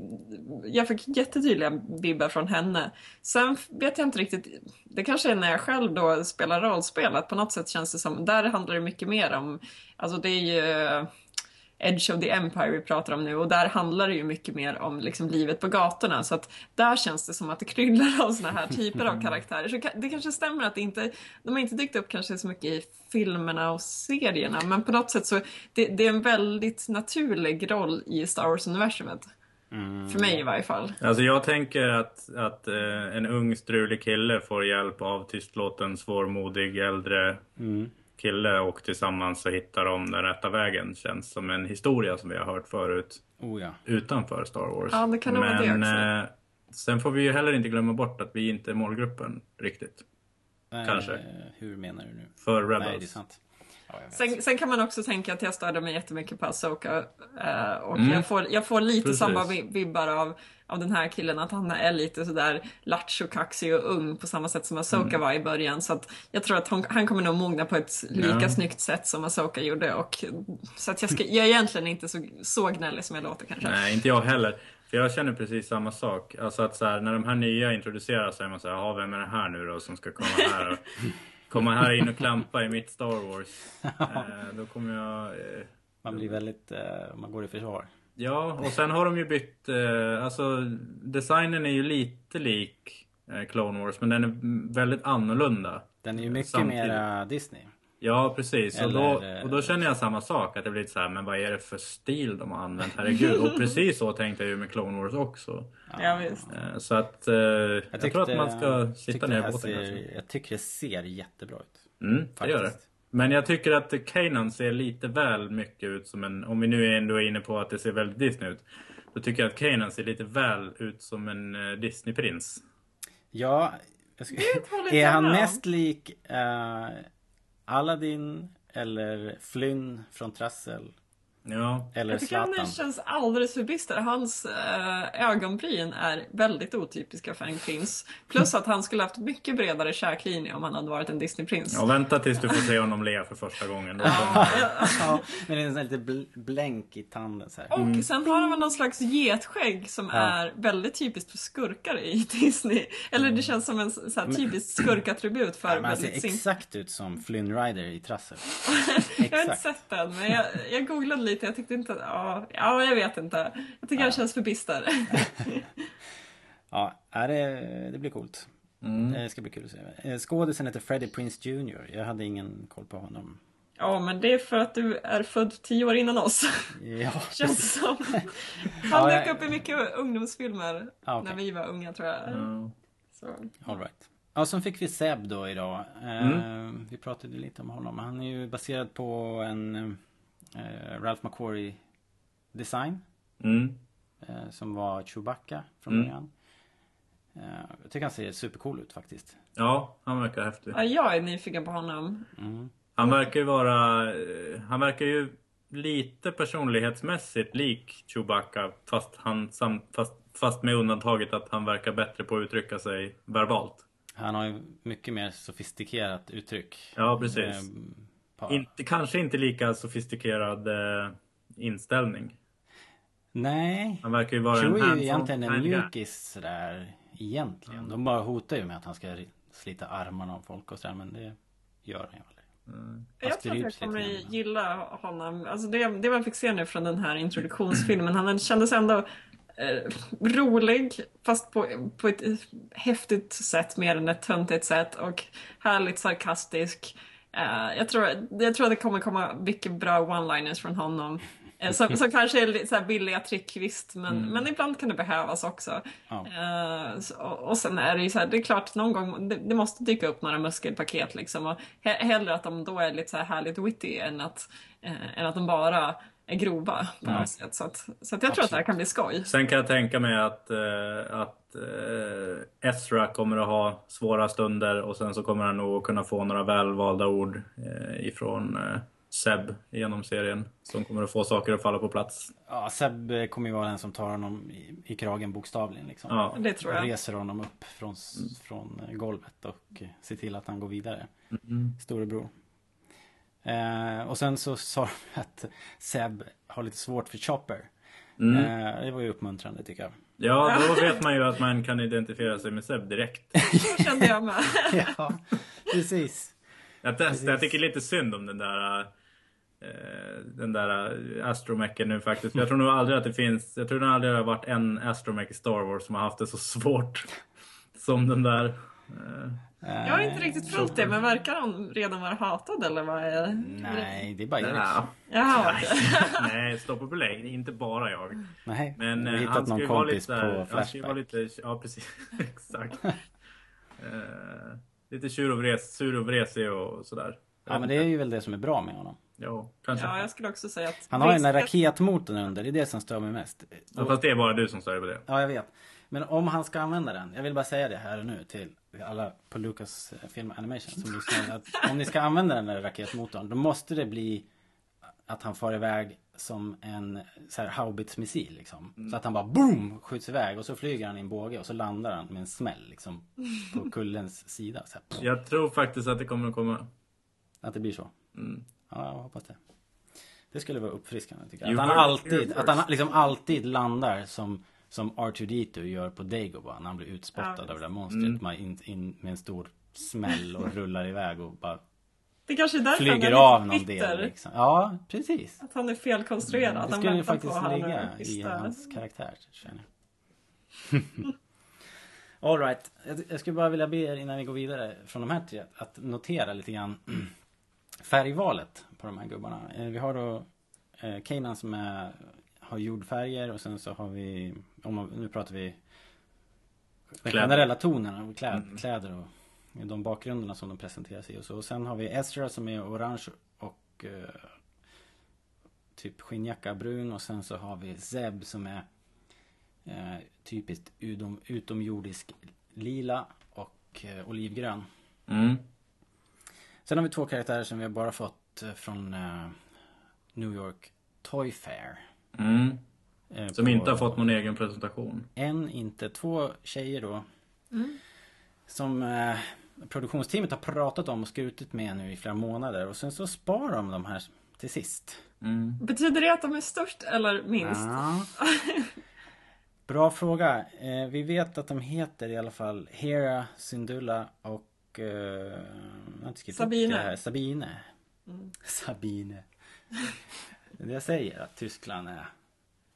jag fick jättetydliga vibbar från henne. Sen vet jag inte riktigt, det kanske är när jag själv då spelar rollspel, att på något sätt känns det som, där handlar det mycket mer om, alltså det är ju Edge of the Empire vi pratar om nu och där handlar det ju mycket mer om liksom livet på gatorna så att där känns det som att det kryllar av såna här typer av karaktärer. Så det kanske stämmer att det inte, de har inte dykt upp kanske så mycket i filmerna och serierna men på något sätt så det, det är en väldigt naturlig roll i Star Wars-universumet. För mig i varje fall. Alltså jag tänker att, att eh, en ung strulig kille får hjälp av tystlåten svårmodig äldre kille och tillsammans så hittar de den rätta vägen. Känns som en historia som vi har hört förut Oh ja. utanför Star Wars. Ja, det kan nog vara det Men också. eh, sen får vi ju heller inte glömma bort att vi inte är målgruppen riktigt. Kanske. Eh, hur menar du nu? För Nej, det är Rebels. sant. Sen, sen kan man också tänka att jag störde mig jättemycket på Asoka eh, och Mm. jag, får, jag får lite Precis. samma vi- vibbar av, av den här killen att han är lite sådär lattjo, kaxig och ung på samma sätt som Asoka Mm. var i början så att jag tror att hon, han kommer nog mogna på ett lika Ja. snyggt sätt som Asoka gjorde och så att jag, ska, jag är egentligen inte så, så gnällig som jag låter kanske. Nej, inte jag heller. För jag känner precis samma sak. Alltså att så här, när de här nya introduceras så är man så här, "Jaha, vem är det här nu då som ska komma här komma här in och klampa i mitt Star Wars? Eh, då kommer jag... Eh, Man blir väldigt, eh, man går i försvar. ja, och sen har de ju bytt, alltså designen är ju lite lik Clone Wars, men den är väldigt annorlunda. Den är ju mycket Samtidigt. mera Disney. Ja, precis. och, då, Eller, och då känner jag samma sak. Att det blir lite så här, men vad är det för stil de har använt? Herregud. Och precis så tänkte jag ju med Clone Wars också. Ja, visst. Eh, Så att eh, jag, tyckte- tror att man ska sitta ner i båten ser. Jag tycker det ser jättebra ut. Mm, det gör det. faktiskt. Men jag tycker att Kanan ser lite väl mycket ut som en, om vi nu ändå är inne på att det ser väldigt Disney ut. så tycker jag att Kanan ser lite väl ut som en eh, Disneyprins. Ja, jag ska... är han mest lik eh, Aladdin eller Flynn från Trassel? Ja, Eller Jag tycker han Zlatan? känns alldeles för bister. Hans äh, ögonbryn är väldigt otypiska för en prins. Plus att han skulle haft mycket bredare käklinje om han hade varit en Disneyprins. ja vänta tills du får se honom le för första gången. Då Ja, ja. Men det är en lite bl- blänk i tanden så här. Och sen har han någon slags getskägg som Ja. är väldigt typispiskt för skurkar i Disney. Eller det känns som en så här, typisk skurkattribut för Ja, men han ser väldigt sin... exakt ut som Flynn Rider i Trassel. Jag har inte sett den, men jag, jag googlade lite. Jag tyckte inte... Ja, ja jag vet inte. Jag tycker han känns för bister. Ja, ja, det, det blir coolt. Mm. Det ska bli kul att se. Eh, Skådisen heter Freddie Prince Jr. Jag hade ingen koll på honom. Ja, men det är för att du är född tio år innan oss. Ja, Känns som. Han Ja, dök jag- upp i mycket ungdomsfilmer Ja, okej. när vi var unga tror jag. Ja. Så. all right. Ja, sen fick vi Seb då idag. Eh, Mm. Vi pratade lite om honom. Han är ju baserad på en eh, Ralph McQuarrie design. Mm. Eh, som var Chewbacca från Mm. början. Eh, jag tycker han ser supercool ut faktiskt. ja, han verkar häftig. Ja, jag är nyfiken på honom. Mm. Han verkar ju vara... eh, Han verkar ju lite personlighetsmässigt lik Chewbacca fast, han, sam, fast, fast med undantaget att han verkar bättre på att uttrycka sig verbalt. Han har ju mycket mer sofistikerat uttryck. Ja, precis. Inte, kanske inte lika sofistikerad eh, inställning. Nej. Han verkar ju vara Chewie en är ju egentligen en mjukis sådär egentligen. De bara hotar ju med att han ska slita armarna av folk och sådär men det gör han ju aldrig. Jag Fast tror att jag lite kommer gilla honom. Alltså det, det man fick se nu från den här introduktionsfilmen. Han kändes ändå eh, rolig fast på, på ett häftigt sätt mer än ett töntigt sätt. Och härligt sarkastisk. Eh, jag, tror, jag tror att det kommer komma mycket bra one-liners från honom. Eh, Som, som kanske är lite så här billiga trick visst, men, men ibland kan det behövas också. Ja. Eh, så- och, sen är det ju så här, det är klart någon gång, det, det måste dyka upp några muskelpaket liksom. Och he, hellre att de då är lite så här härligt witty än att, än att de bara är grova på något sätt. Så, att, så att jag tror att det här kan bli skoj. Sen kan jag tänka mig att, eh, att eh, Ezra kommer att ha svåra stunder och sen så kommer han nog kunna få några välvalda ord eh, ifrån eh, Seb genom serien. Som kommer att få saker att falla på plats. Ja, Seb eh, kommer ju vara den som tar honom i, i kragen bokstavligen liksom. Ja. Det tror jag. Reser honom upp från, s- från eh, golvet och ser till att han går vidare. Mm. Storebror. Eh, och sen så sa de att Seb har lite svårt för Chopper. Mm. Eh, det var ju uppmuntrande tycker jag. Ja, då vet man ju att man kan identifiera sig med Seb direkt. Så kände jag med. ja, precis. Jag, testade, jag tycker lite synd om den där eh, den där astromechen nu faktiskt. Jag tror nog aldrig att det finns, jag tror nog aldrig det har varit en astromech i Star Wars som har haft det så svårt som den där. Jag har inte riktigt följt det, men verkar han redan vara hatad eller vad är Nej, det är bara Erik. ja. Jaha, Nej, stopp och belägg. Inte bara jag. Nej, Men du har eh, hittat han ska någon kompis lite, på han ska ju vara Flashback. lite, ja precis, exakt. Eh, lite tjur och vres, sur och vresig och sådär. Ja, men det är ju väl det som är bra med honom. Ja, kanske. ja, jag skulle också säga att... Han har ju den där raketmotorn under, det är det som stör mig mest. Ja, fast det är bara du som stör dig på det. Ja, jag vet. Men om han ska använda den, jag vill bara säga det här och nu till alla på Lucas Film Animation som lyssnar. Att om ni ska använda den där raketmotorn, då måste det bli att han far iväg som en så här haubitsmissil liksom. Så att han bara boom skjuts iväg och så flyger han i en båge och så landar han med en smäll liksom. På kullens sida. Så här. Jag tror faktiskt att det kommer att komma. Att det blir så. Mm. Ja, jag hoppas det. Det skulle vara uppfriskande tycker jag. Att han alltid, att han liksom alltid landar som som R2D2 gör på Dagobah när han blir utspottad Ja, av det där monstret. Mm. Man in, in med en stor smäll och rullar iväg och bara Det kanske är därför han flyger är av någon bitter. del. Liksom. Ja, precis. Att han är felkonstruerad. Det att han skulle ju väntar faktiskt på han ligga i hans karaktär känner jag. Alright, jag, jag skulle bara vilja be er innan vi går vidare från de här tre att notera lite grann färgvalet på de här gubbarna. Eh, Vi har då eh, Kanan som är, har jordfärger och sen så har vi, om man, nu pratar vi den generella tonen kläd, kläder och de bakgrunderna som de presenteras i och så. Och sen har vi Ezra som är orange och eh, typ skinnjacka brun och sen så har vi Zeb som är Eh, typiskt utom, utomjordisk lila och eh, olivgrön. Mm. Sen har vi två karaktärer som vi har bara fått eh, från eh, New York Toy Fair. Mm. Eh, Som på- inte har fått någon egen presentation. En, inte två tjejer då. Som eh, produktionsteamet har pratat om och skrutit med nu i flera månader. Och sen så sparar de de här till sist. Mm. Betyder det att de är störst eller minst? Ja. Bra fråga. Eh, vi vet att de heter i alla fall Hera, Syndulla och... Eh, Sabine. Sabine. Sabine. Det är det jag säger, att Tyskland är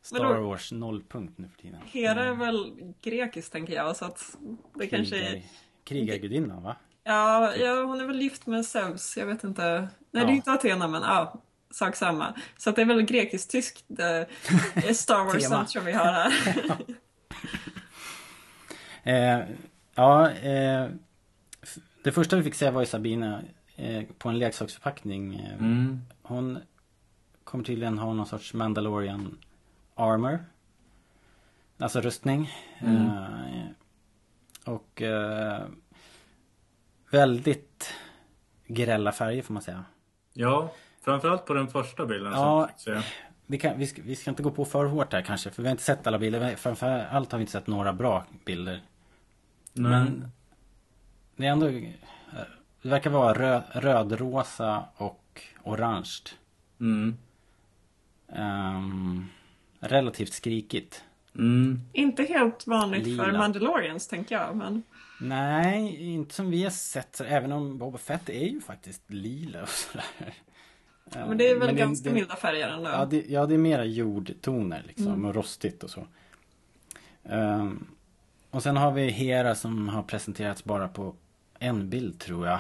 Star då- Wars nollpunkt nu för tiden. Hera är väl grekiskt tänker jag så att det kanske är... Krigar- Krigargudinnan va? Ja, ja, hon är väl gift med Zeus, jag vet inte. Nej, det Ja. är inte Athena men ja, sak samma. Så att det är väl grekiskt-tyskt eh, Star Wars som vi har här. Eh, ja, eh, det första vi fick se var ju Sabine eh, på en leksaksförpackning. Mm. Hon kommer tydligen ha någon sorts Mandalorian armor. Alltså rustning. Eh, och eh, väldigt grälla färger får man säga. Ja, framförallt på den första bilden. Ja. vi kan, vi, ska, vi ska inte gå på för hårt här kanske för vi har inte sett alla bilder. Framförallt har vi inte sett några bra bilder. Nej. Men det är ändå... eh, Det verkar vara röd, rödrosa och orange. Mm. Ehm, relativt skrikigt. Mm. inte helt vanligt för Lila. Mandalorians tänker jag, men Nej, inte som vi har sett. Även om Boba Fett är ju faktiskt lila och sådär. Men det är väl det- ganska det- milda färger ändå. Ja det, ja, det är mera jordtoner liksom. Mm. Och rostigt och så. Ehm, och sen har vi Hera som har presenterats bara på en bild tror jag.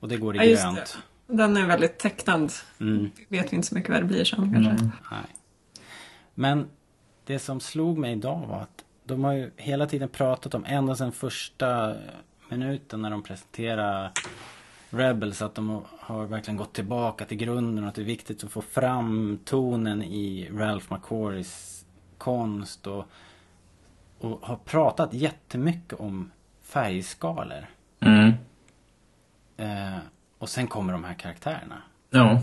Och det går i Ja, grönt. Den är väldigt tecknad. Mm. Vet vi inte så mycket vad det blir sen kanske. Nej. Men det som slog mig idag var att de har ju hela tiden pratat om, ända sedan första minuten när de presenterar Rebels, att de har verkligen gått tillbaka till grunden och att det är viktigt att få fram tonen i Ralph McQuarries konst och, och har pratat jättemycket om färgskalor. Mm. Eh, och sen kommer de här karaktärerna. Ja.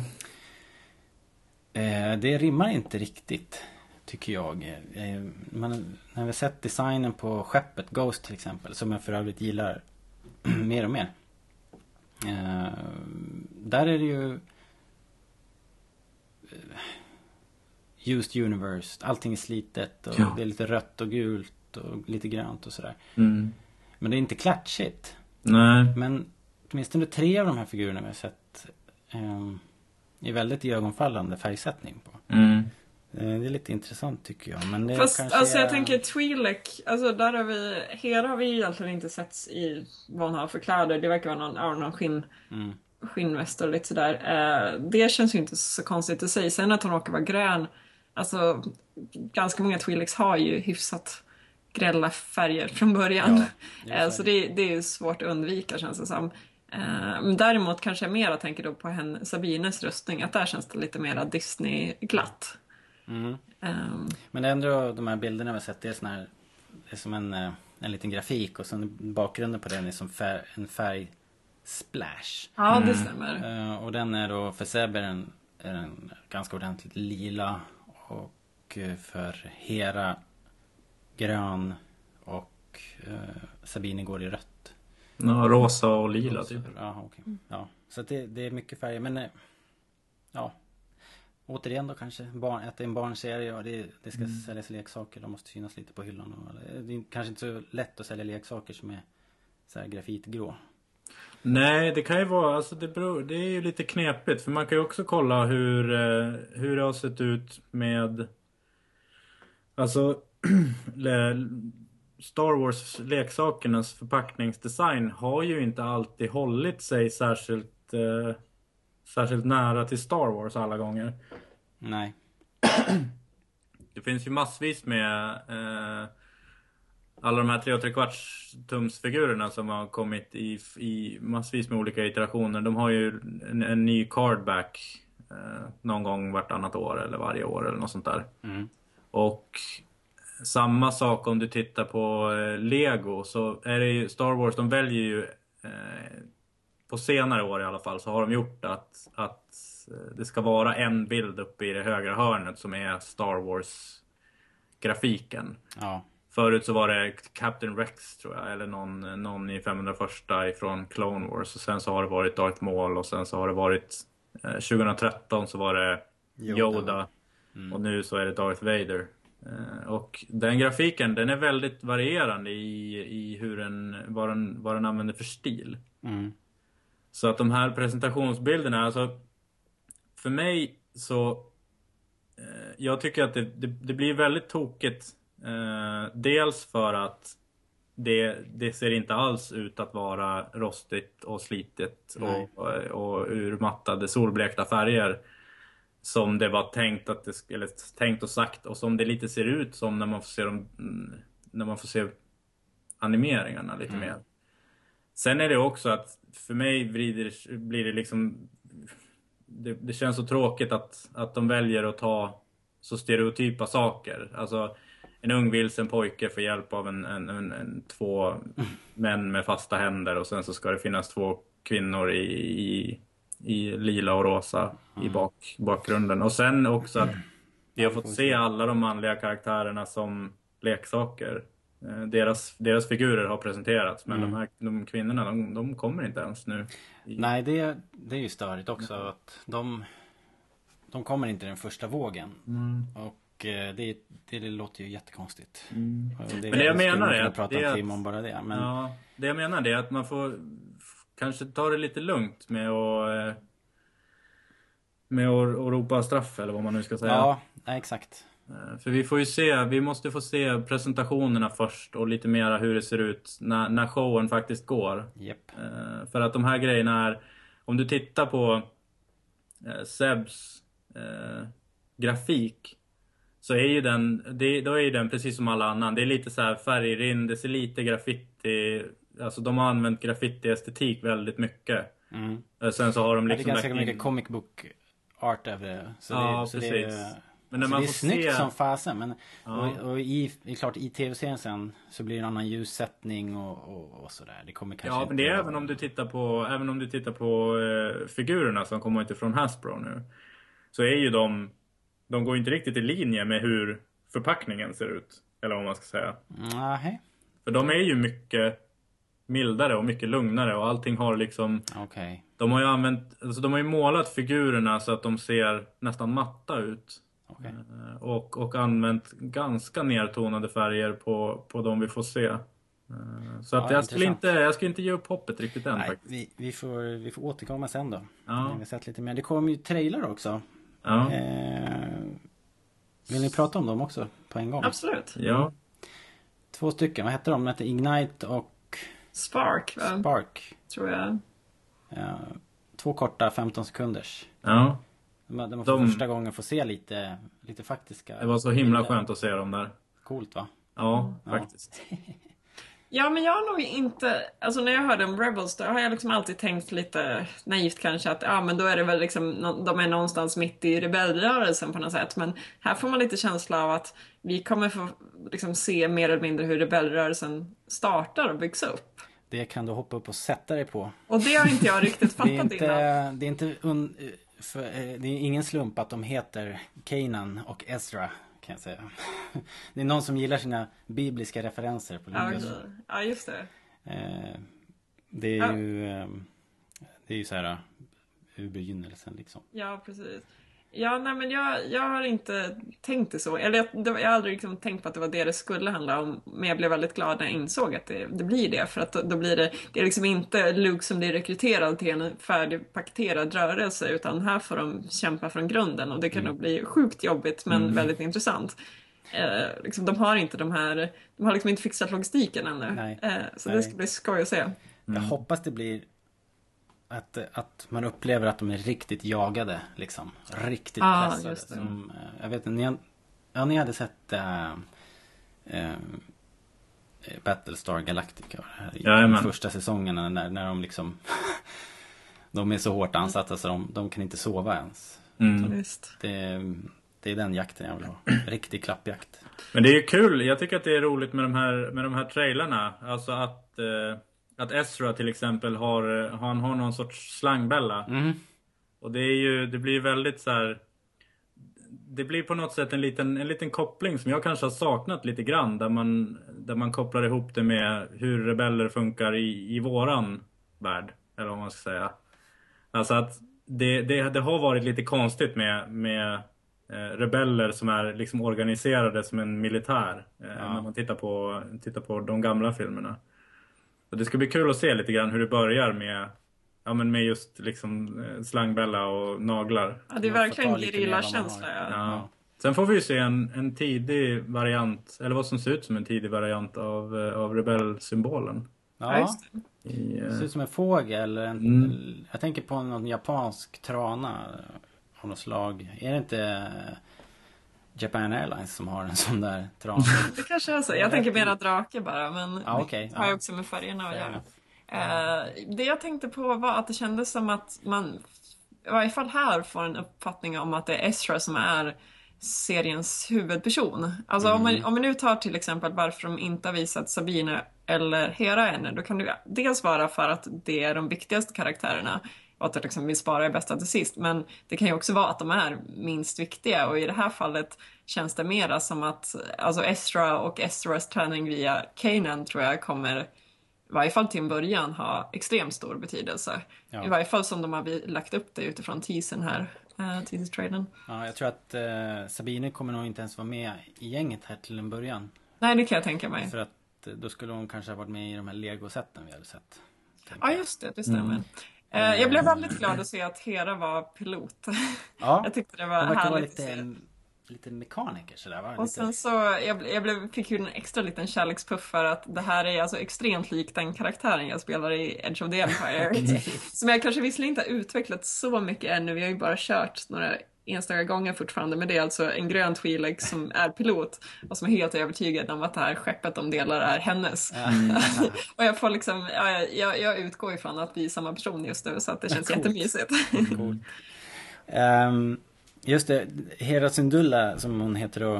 Eh, det rimmar inte riktigt, tycker jag. Eh, man, när vi sett designen på skeppet Ghost till exempel, som jag för övrigt gillar mer och mer. Eh, där är det ju eh, Used Universe, allting är slitet och Ja. det är lite rött och gult och lite grönt och sådär. Mm. Men det är inte klatschigt. Nej. Men åtminstone tre av de här figurerna vi har sett eh, är väldigt iögonfallande färgsättning på. Mm. Eh, Det är lite intressant tycker jag. Men det Fast kanske alltså är... jag tänker Twi'lek, alltså där har vi, Hera har vi egentligen inte sett i vad hon har för kläder. Det verkar vara någon, ja, någon skinn, Mm. skinnväst och lite sådär. Eh, det känns ju inte så konstigt i sig. Sen att hon råkar vara grön, alltså ganska många Twi'leks har ju hyfsat grälla färger från början. Ja, det Eh, så det. det, är svårt att undvika känns det som. Eh, Men däremot kanske jag mera tänker då på henne, Sabines röstning, att där känns det lite mera Disney-glatt. Mm. Men det är ändå de här bilderna vi har sett. Det är sån här... Det är som en, eh, en liten grafik och sen bakgrunden på den är som fär, en färgsplash. Ja, det stämmer. Eh, och den är då för Seb är den, är den ganska ordentligt lila. Och eh, för Hera grön. Och eh, Sabine går i rött. Ja, rosa och lila typ. Ja, okej. Ja, så det, det är mycket färger. Men ja. Återigen då kanske. Barn, att det är en barnserie och det, det ska säljas leksaker. De måste synas lite på hyllan. Och, det är kanske inte så lätt att sälja leksaker som är så här grafitgrå. Nej, det kan ju vara, alltså det, beror, det är ju lite knepigt. För man kan ju också kolla hur, eh, hur det har sett ut med... Alltså, Star Wars leksakernas förpackningsdesign har ju inte alltid hållit sig särskilt, eh, särskilt nära till Star Wars alla gånger. Nej. Det finns ju massvis med eh, alla de här 3 och 3 kvarts tumsfigurerna som har kommit i, i massvis med olika iterationer. De har ju en, en ny cardback eh, någon gång vartannat år eller varje år eller något sånt där. Mm. Och samma sak om du tittar på eh, Lego så är det ju Star Wars, de väljer ju eh, på senare år i alla fall så har de gjort att, att eh, det ska vara en bild uppe i det högra hörnet som är Star Wars grafiken. Ja. Förut så var det Captain Rex tror jag, eller någon, någon i 501 ifrån Clone Wars. Och sen så har det varit Darth Maul och sen så har det varit eh, 2013 så var det Yoda. Yoda. Och nu så är det Darth Vader. Eh, och den grafiken den är väldigt varierande i, i hur den, vad, den, vad den använder för stil. Mm. Så att de här presentationsbilderna, alltså för mig så eh, jag tycker att det, det, det blir väldigt tokigt. Eh, dels för att det, det ser inte alls ut att vara rostigt och slitet Nej. och, och, urmattade solblekta färger. Som det var tänkt att det eller tänkt och sagt och som det lite ser ut som när man får se dem mm, när man får se animeringarna lite mer. Sen är det också att för mig vrider, blir det liksom det, det känns så tråkigt att, att de väljer att ta så stereotypa saker. Alltså en ung vilsen pojke får hjälp av en, en, en, en, två män med fasta händer och sen så ska det finnas två kvinnor i, i, i lila och rosa i bak, bakgrunden. Och sen också att vi har fått se alla de manliga karaktärerna som leksaker. Eh, Deras, deras figurer har presenterats men de här de kvinnorna de, de kommer inte ens nu. I- Nej, det, det är ju störigt också att de, de kommer inte den första vågen. Mm. Och eh, det, det låter ju jättekonstigt. Och Men det jag menar är att prata det är att- bara det. Men Ja, det jag menar det är att man får kanske ta det lite lugnt med att eh, med att, ropa straff eller vad man nu ska säga. ja, exakt. Eh, För vi får ju se, vi måste få se presentationerna först och lite mera hur det ser ut när, när showen faktiskt går. Japp. Eh, För att de här grejerna är, om du tittar på eh, Sebs eh, grafik så är ju den, det, då är ju den precis som alla annan. Det är lite så här färgrinn, det ser lite graffiti, alltså de har använt graffiti-estetik väldigt mycket. Mm. Sen så har de Ja, det är liksom ganska lagt mycket in- comic book art över det. Så Ja, det, så det, precis. är- Men när så man det är snyggt se- som fasen. Men, Ja. och, och i, det är klart i tv-serien sen så blir det en annan ljussättning och, och, och sådär. Det kommer kanske Ja, men det är inte även om du tittar på, även om du tittar på eh, figurerna som kommer inte från Hasbro nu. Så är ju de, de går ju inte riktigt i linje med hur förpackningen ser ut. Eller vad man ska säga. Nej, För de är ju mycket mildare och mycket lugnare och allting har liksom okej. De har ju använt, alltså de har ju målat figurerna så att de ser nästan matta ut. Okej. Eh, Och, och använt ganska nertonade färger på, på de vi får se. Eh, Så att Ja, jag, skulle intressant. inte, jag skulle inte ge upp hoppet riktigt än Nej, faktiskt. vi, vi, får, vi får återkomma sen då. Ja. Vi sett lite mer. Det kommer ju trailer också. Ja. Eh, vill ni prata om dem också på en gång? Absolut. ja. Två stycken. Vad hette de? De hette Ignite och Spark, va? Spark. tror jag. Eh, två korta 15 sekunders. Ja. De, de får De- första gången få se lite, lite faktiska Det var så himla bilder. skönt att se dem där. Coolt va? Ja, Ja. faktiskt. Ja, men jag har nog inte... Alltså när jag hörde om Rebels då har jag liksom alltid tänkt lite naivt kanske att ja, men då är det väl liksom, de är någonstans mitt i rebellrörelsen på något sätt. Men här får man lite känsla av att vi kommer få liksom se mer eller mindre hur rebellrörelsen startar och byggs upp. Det kan du hoppa upp och sätta dig på. Och det har inte jag riktigt Det är fattat inte, innan. det är inte un, för, eh, det är ingen slump att de heter Kanan och Ezra kan jag säga. Det är någon som gillar sina bibliska referenser på Ja, okej. ja, just det. Eh, det är Ja. ju eh, Det är ju så här ur begynnelsen liksom. Ja, precis. Ja, nej men jag, jag har inte tänkt det så. Eller jag, jag har aldrig liksom tänkt på att det var det det skulle handla om. Men jag blev väldigt glad när jag insåg att det, det blir det. För att då, då blir det, det är liksom inte Luke som blir rekryterad till en färdigpaketerad rörelse. Utan här får de kämpa från grunden. Och det kan nog bli sjukt jobbigt men väldigt intressant. Eh, liksom, de har inte de här, de har liksom inte fixat logistiken ännu. Eh, så Nej. det ska bli skoj att se. Jag hoppas det blir att, att man upplever att de är riktigt jagade liksom. Riktigt Ah, pressade. just det. Som, eh, jag vet inte, ni, ja, ni hade sett äh, äh, Battlestar Galactica här i Jajamän. de första säsongerna när, när de liksom De är så hårt ansatta så de, de kan inte sova ens. Mm. Det, Det är den jakten jag vill ha. Riktig klappjakt. Men det är ju kul. Jag tycker att det är roligt med de här, med de här trailerna. Alltså att, eh, att Ezra till exempel har, han har någon sorts slangbälla. Mm. Och det är ju, det blir väldigt så här. Det blir på något sätt en liten, en liten koppling som jag kanske har saknat lite grann. Där man, där man kopplar ihop det med hur rebeller funkar i, i våran värld. Eller vad man ska säga. Alltså att det, det, det har varit lite konstigt med, med eh, rebeller som är liksom organiserade som en militär. Eh, När man tittar på, tittar på de gamla filmerna. Och det ska bli kul att se lite grann hur det börjar med, ja, men med just liksom eh, slangbälla och naglar. Ja, det är verkligen gerillakänsla. Ja. Ja. Sen får vi ju se en, en tidig variant, eller vad som ser ut som en tidig variant av, eh, av rebellsymbolen. Ja, Ja, just det. I, det eh, ser ut som en fågel. En, Mm. Jag tänker på någon japansk trana av något slag. Är det inte Japan Airlines som har en sån där trana? Det kanske är så. Jag tänker mera drake bara, men Ja, okej. det har ju också med färgerna att göra. Eh, det jag tänkte på var att det kändes som att man i varje fall här får en uppfattning om att det är Ezra som är seriens huvudperson. Alltså om, man, om vi nu tar till exempel varför de inte har visat Sabine eller Hera ännu, då kan det dels vara för att det är de viktigaste karaktärerna och att det liksom vill spara i bästa till sist. Men det kan ju också vara att de är minst viktiga och i det här fallet känns det mera som att alltså Ezra och Ezras träning via Kanan tror jag kommer i varje fall till en början ha extremt stor betydelse. Ja. I varje fall som de har vi- lagt upp det utifrån teasern här, uh, teaser-trailern. Ja, jag tror att eh, Sabine kommer nog inte ens vara med i gänget här till en början. Nej, det kan jag tänka mig. För att eh, då skulle hon kanske ha varit med i de här Lego-sätten vi hade sett. Ja, just det, det stämmer. Eh, jag blev väldigt glad att se att Hera var pilot. Ja, jag tyckte det hon var verkar vara härligt att se. lite, lite mekaniker sådär va? Och Lite... sen så, jag, jag blev, fick ju en extra liten kärlekspuff för att det här är alltså extremt lik den karaktären jag spelar i Edge of the Empire. som jag kanske visserligen inte har utvecklat så mycket ännu, vi har ju bara kört några enstaka gånger fortfarande, men det är alltså en grön Twi'lek som är pilot och som är helt övertygad om att det här skeppet de delar är hennes. och jag får liksom, ja, jag, jag utgår ifrån att vi är samma person just nu så att det känns Coolt. jättemysigt. Ehm, just det, Hera Syndulla som hon heter då.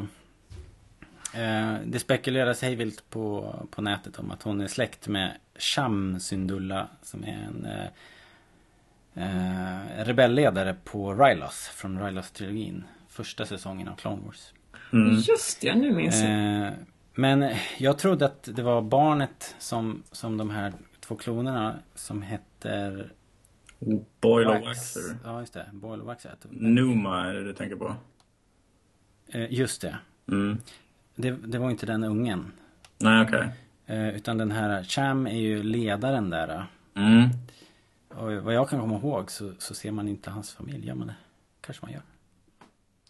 Eh, det spekuleras hejvilt på, på nätet om att hon är släkt med Sham Syndulla som är en eh, eh, rebellledare på Rylos från Rylos-trilogin. Första säsongen av Clone Wars. mm. Just det, nu minns jag. Eh, men jag trodde att det var barnet som, som de här två klonerna som heter Boil Wax. Waxer. Ja just det, Boil och Wax. heter det. Numa är det du tänker på. Eh, just det. Mm. det. Det var inte den ungen. Nej, okej. Eh, utan den här Cham är ju ledaren där. Mm. Och vad jag kan komma ihåg så, så ser man inte hans familj. Ja, men det kanske man gör.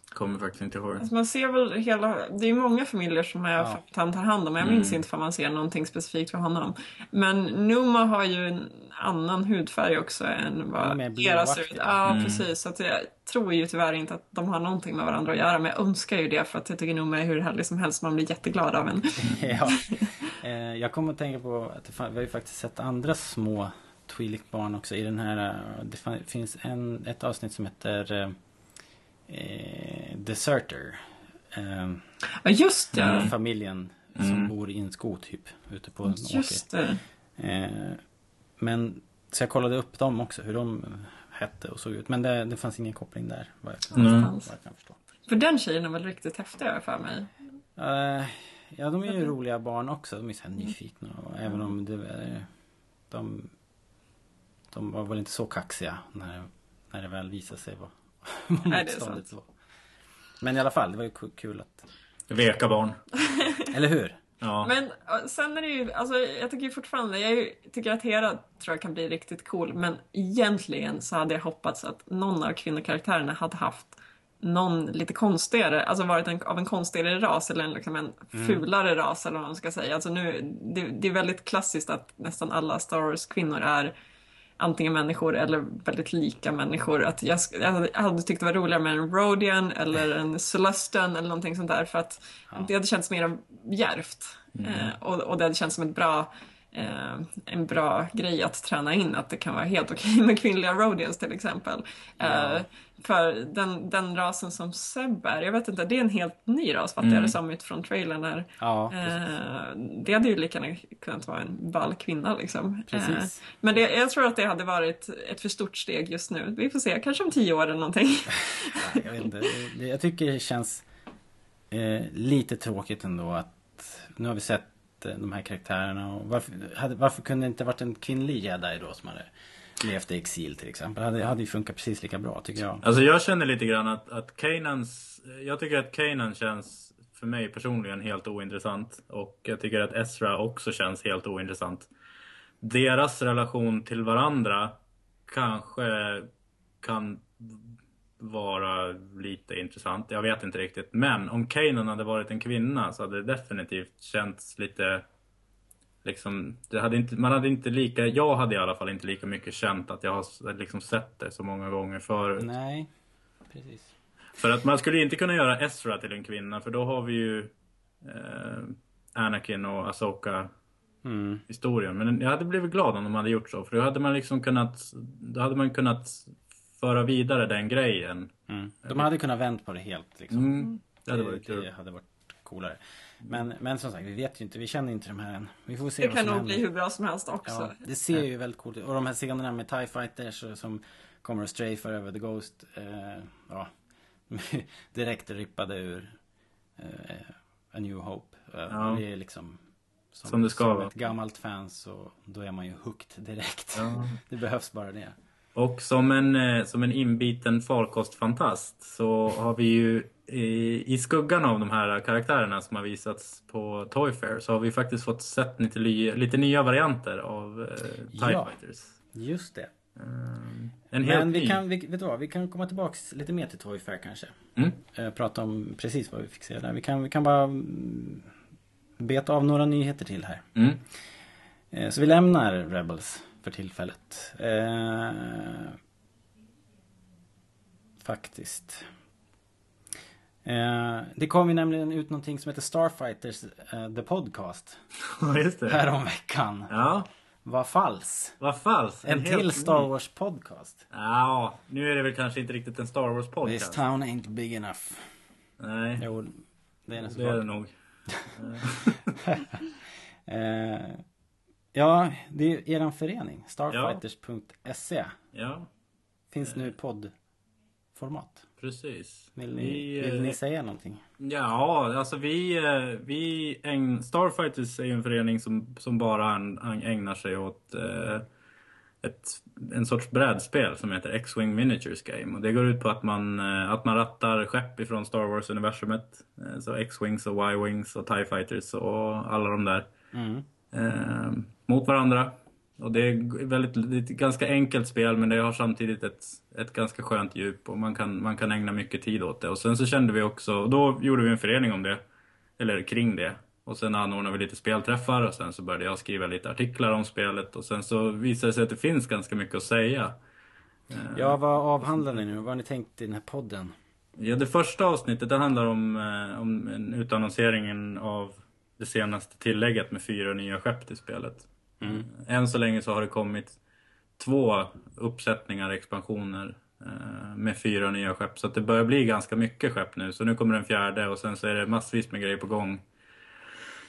Kommer faktiskt inte ihåg. Alltså man ser väl hela, det är ju många familjer som jag Ja. han tar hand om. Jag minns inte om man ser någonting specifikt för honom. Men Numa har ju en annan hudfärg också än är vad Hera ser ut. Ja, Mm. precis. Så att jag tror ju tyvärr inte att de har någonting med varandra att göra. Men jag önskar ju det för att jag tycker Numa är hur härlig som helst. Man blir jätteglad av en. ja. eh, jag kommer att tänka på att vi har ju faktiskt sett andra små Twi'lek-barn också i den här. eh, Det finns en, ett avsnitt som heter eh, eh, Deserter. Eh, Ja, just det. Mm. Familjen som Mm. bor i en sko typ. Ute på en åker. Just det. Eh, men så jag kollade upp dem också, hur de hette och såg ut. Men det, det fanns ingen koppling där. Vad jag kan, Mm. vad jag kan förstå. För den tjejen är väl riktigt häftig för mig. Eh, ja, de är ju roliga barn också. De är så här nyfikna. Och även om det, är- de, de var väl inte så kaxiga när, när det väl visade sig vad, motståndet var. Men i alla fall, det var ju ku- kul att... Veka barn. Eller hur? Ja. Men sen är det ju, alltså jag tycker ju fortfarande, jag är ju- tycker att Hera tror jag kan bli riktigt cool. Men egentligen så hade jag hoppats att någon av kvinnokaraktärerna hade haft någon lite konstigare, alltså varit en, av en konstigare ras eller en, liksom en fulare ras eller vad man ska säga. Alltså nu, det, det är väldigt klassiskt att nästan alla Star Wars-kvinnor är antingen människor eller väldigt lika människor. Att jag, jag hade- tyckt det var roligare med en Rodian eller en Celestan eller någonting sånt där för att det hade känts mer djärvt. Eh, och, och det hade känts som ett bra eh, en bra grej att träna in att det kan vara helt okej med kvinnliga Rhodians till exempel. Eh, för den, den rasen som Seb är, jag vet inte, det är en helt ny ras fattar jag det som utifrån trailern här. Ja. Eh, det hade ju lika gärna kunnat vara en ball kvinna liksom. Eh, men det, jag tror att det hade varit ett för stort steg just nu. Vi får se, kanske om tio år eller någonting. Jag vet inte. Jag tycker det känns eh, lite tråkigt ändå att nu har vi sett eh, de här karaktärerna och varför, hade, varför kunde det inte varit en kvinnlig jedi då som hade levt i exil till exempel? Hade, hade ju funkat precis lika bra tycker jag. Alltså jag känner lite grann att, att Kanans... Jag tycker att Kanan känns för mig personligen helt ointressant. Och jag tycker att Ezra också känns helt ointressant. Deras relation till varandra kanske kan vara lite intressant. Jag vet inte riktigt. Men om Kanan hade varit en kvinna så hade det definitivt känts lite liksom, hade inte, man hade inte lika, jag hade i alla fall inte lika mycket känt att jag har liksom sett det så många gånger förut. Nej, precis. För att man skulle inte kunna göra Ezra till en kvinna för då har vi ju eh, Anakin och Asoka Mm. historien. Men jag hade blivit glad om de hade gjort så för då hade man liksom kunnat, då hade man kunnat föra vidare den grejen. Mm. De hade kunnat vänt på det helt liksom. Mm. Det hade varit kul. det hade varit coolare. Men, men som sagt, vi vet ju inte. Vi känner inte de här än. Vi får se Det vad kan som nog händer. bli hur bra som helst också. Ja, det ser ju väldigt coolt ut. Och de här scenerna med TIE Fighters och som kommer att strafar över The Ghost. Eh, ja, direkt rippade ur eh, A New Hope. Eh, Ja. Det är liksom som, Som det ska som vara. ett gammalt fan så då är man ju hooked direkt. Ja. det behövs bara det. Och som en, eh, som en inbiten farkostfantast så har vi ju i, i skuggan av de här karaktärerna som har visats på Toy Fair så har vi faktiskt fått sett lite, lite nya varianter av eh, TIE Ja. Fighters. Just det. En helt Men vi ny. kan, vi, vet du vad, vi kan komma tillbaks lite mer till Toy Fair kanske. Mm. Eh, prata om precis vad vi fick se där. Vi kan, vi kan bara mm, beta av några nyheter till här. Mm. Eh, Så vi lämnar Rebels för tillfället. Eh, faktiskt. Eh, det kom ju nämligen ut någonting som heter Starfighters eh, The Podcast just det. häromveckan. Ja, Vad fals. vad falskt. En helt till Star. Wars podcast. Ja, nu är det väl kanske inte riktigt en Star Wars This podcast. town ain't big enough. Nej, Jo, det är den det är det nog. Eh, ja, det är eran förening. Starfighters.se. Ja, Finns nu poddformat. Precis. Vill ni, Vi, vill eh, ni säga någonting? Ja, alltså vi, eh, vi ägn, Starfighters är ju en förening som, som bara ägnar sig åt eh, ett, en sorts brädspel som heter X-Wing Miniatures Game. Och det går ut på att man, eh, att man rattar skepp ifrån Star Wars-universumet. Eh, så X-Wings och Y-Wings och TIE Fighters och alla de där. Mm. eh, mot varandra. Och det är väldigt, det är ett ganska enkelt spel men det har samtidigt ett, ett ganska skönt djup och man kan, man kan ägna mycket tid åt det. Och sen så kände vi också, och då gjorde vi en förening om det, eller kring det. Och sen anordnade vi lite spelträffar och sen så började jag skriva lite artiklar om spelet och sen så visade det sig att det finns ganska mycket att säga. Ja, vad avhandlar ni nu? Vad har ni tänkt i den här podden? Ja, det första avsnittet det handlar om, eh, om en utannonseringen av det senaste tillägget med fyra nya skepp till spelet. Mm. Än så länge så har det kommit två uppsättningar, expansioner eh, med fyra nya skepp. Så att det börjar bli ganska mycket skepp nu. Så nu kommer den fjärde och sen så är det massvis med grejer på gång.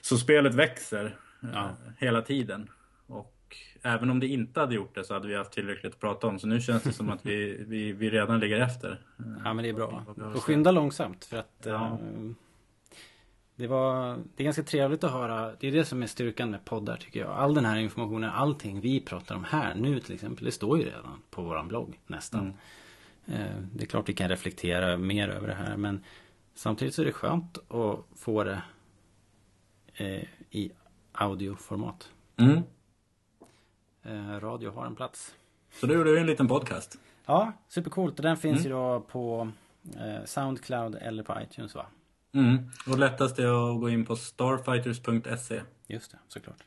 Så spelet växer eh, Ja. hela tiden. Och även om det inte hade gjort det så hade vi haft tillräckligt att prata om. Så nu känns det som att vi, vi, vi redan ligger efter. Ja, men det är bra. Och skynda långsamt för att Ja. Det var Det är ganska trevligt att höra. Det är det som är styrkan med poddar tycker jag. All den här informationen, allting vi pratar om här nu till exempel. Det står ju redan på våran blogg nästan. Mm. Eh, Det är klart vi kan reflektera mer över det här men samtidigt så är det skönt att få det eh, i audioformat. Mm. Eh, Radio har en plats. Så då gjorde en liten podcast. Ja, supercoolt. Och den finns Mm. ju då på Soundcloud eller på iTunes va? Mm. Och lättast är att gå in på starfighters.se. Just det, såklart.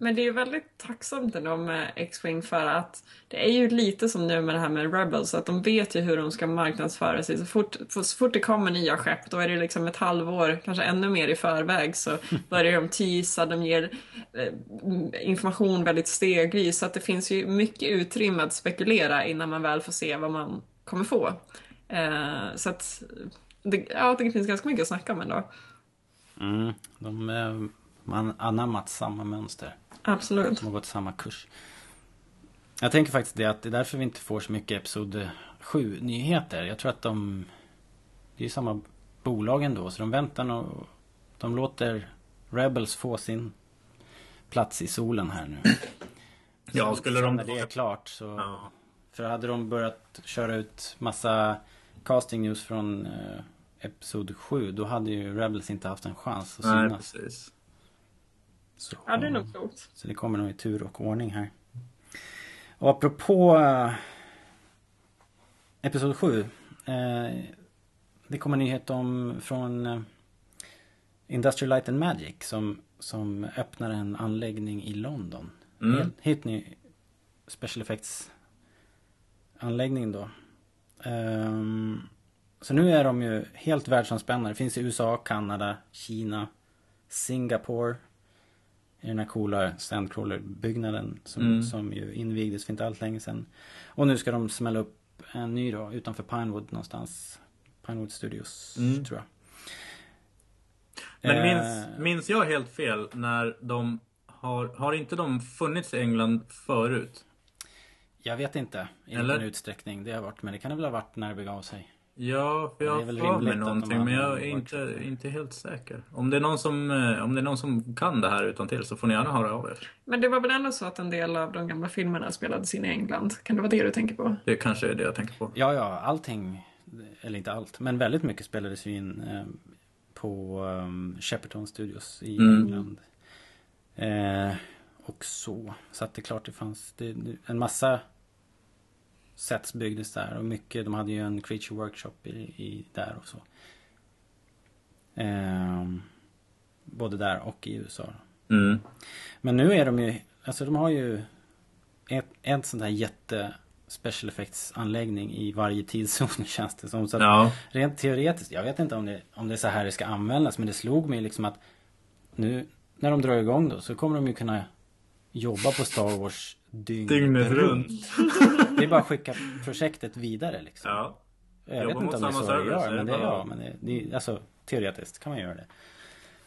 Men det är ju väldigt tacksamt ändå med X-Wing för att det är ju lite som nu med det här med Rebels, att de vet ju hur de ska marknadsföra sig. Så fort, så fort det kommer nya skepp, då är det liksom ett halvår, kanske ännu mer i förväg, så börjar de teasa, de ger eh, information väldigt stegvis. Så att det finns ju mycket utrymme att spekulera innan man väl får se vad man kommer få. Eh, så att det, ja, det finns ganska mycket att snacka om ändå. Mm, de eh, man anammat samma mönster. Absolut. De har gått samma kurs. Jag tänker faktiskt det att det är därför vi inte får så mycket Episod 7 nyheter. Jag tror att de... Det är ju samma bolag ändå så de väntar nog... De låter Rebels få sin plats i solen här nu. Ja, skulle de... När det är klart så... Ja. För hade de börjat köra ut massa casting news från eh, Episod 7 då hade ju Rebels inte haft en chans att Nej, synas. precis. Så, Ja, det är nog klokt. så det kommer nog i tur och ordning här. Och apropå uh, Episod 7. Eh, det kommer en nyhet om från eh, Industrial Light and Magic som, som öppnar en anläggning i London. Mm. Helt, helt ny special effects anläggning då. Ehm, så nu är de ju helt världsomspännande. Det finns i USA, Kanada, Kina, Singapore. I den här coola Sandcrawler-byggnaden som, Mm. som ju invigdes för inte allt länge sedan. Och nu ska de smälla upp en ny då utanför Pinewood någonstans. Pinewood Studios Mm. tror jag. Men Eh, minns, minns jag helt fel när de har, har inte de funnits i England förut? Jag vet inte i vilken utsträckning det har varit. Men det kan det väl ha varit när det begav sig. Ja, för jag har för mig någonting men jag är inte, inte helt säker. Om det, är någon som, eh, om det är någon som kan det här utan till så får ni gärna höra av er. Men det var väl ändå så att en del av de gamla filmerna spelades in i England? Kan det vara det du tänker på? Det kanske är det jag tänker på. Ja, ja, allting. Eller inte allt. Men väldigt mycket spelades ju in eh, på um, Shepperton Studios i Mm. England. Eh, och så. Så att det är klart det fanns det- en massa sets byggdes där. Och mycket, de hade ju en creature workshop i, i där och så. Ehm, både där och i USA. Mm. Men nu är de ju, alltså de har ju ett, en sån där jätte special effects anläggning i varje tidszon känns det som. Så att Ja. Rent teoretiskt, jag vet inte om det, om det är så här det ska användas men det slog mig liksom att nu när de drar igång då så kommer de ju kunna jobba på Star Wars dygnet, Dygnet runt. Det är bara att skicka projektet vidare liksom. Ja. jag jobba vet inte om det är samma så det server, gör så är men det, det ja, men det, det, alltså teoretiskt kan man göra det.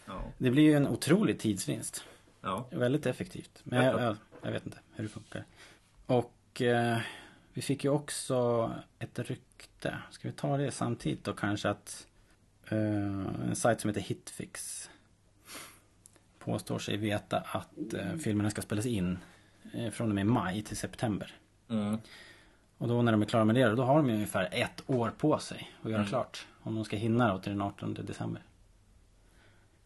Ja. Det blir ju en otrolig tidsvinst. ja. Väldigt effektivt. Men Ja, jag, jag, jag vet inte hur det funkar. Och eh, vi fick ju också ett rykte. Ska vi ta det samtidigt då kanske att eh, en sajt som heter Hitfix påstår sig veta att eh, filmerna ska spelas in från och med maj till september. Mm. Och då när de är klara med det, då har de ungefär ett år på sig att göra Mm. klart. Om de ska hinna då till den 18 december.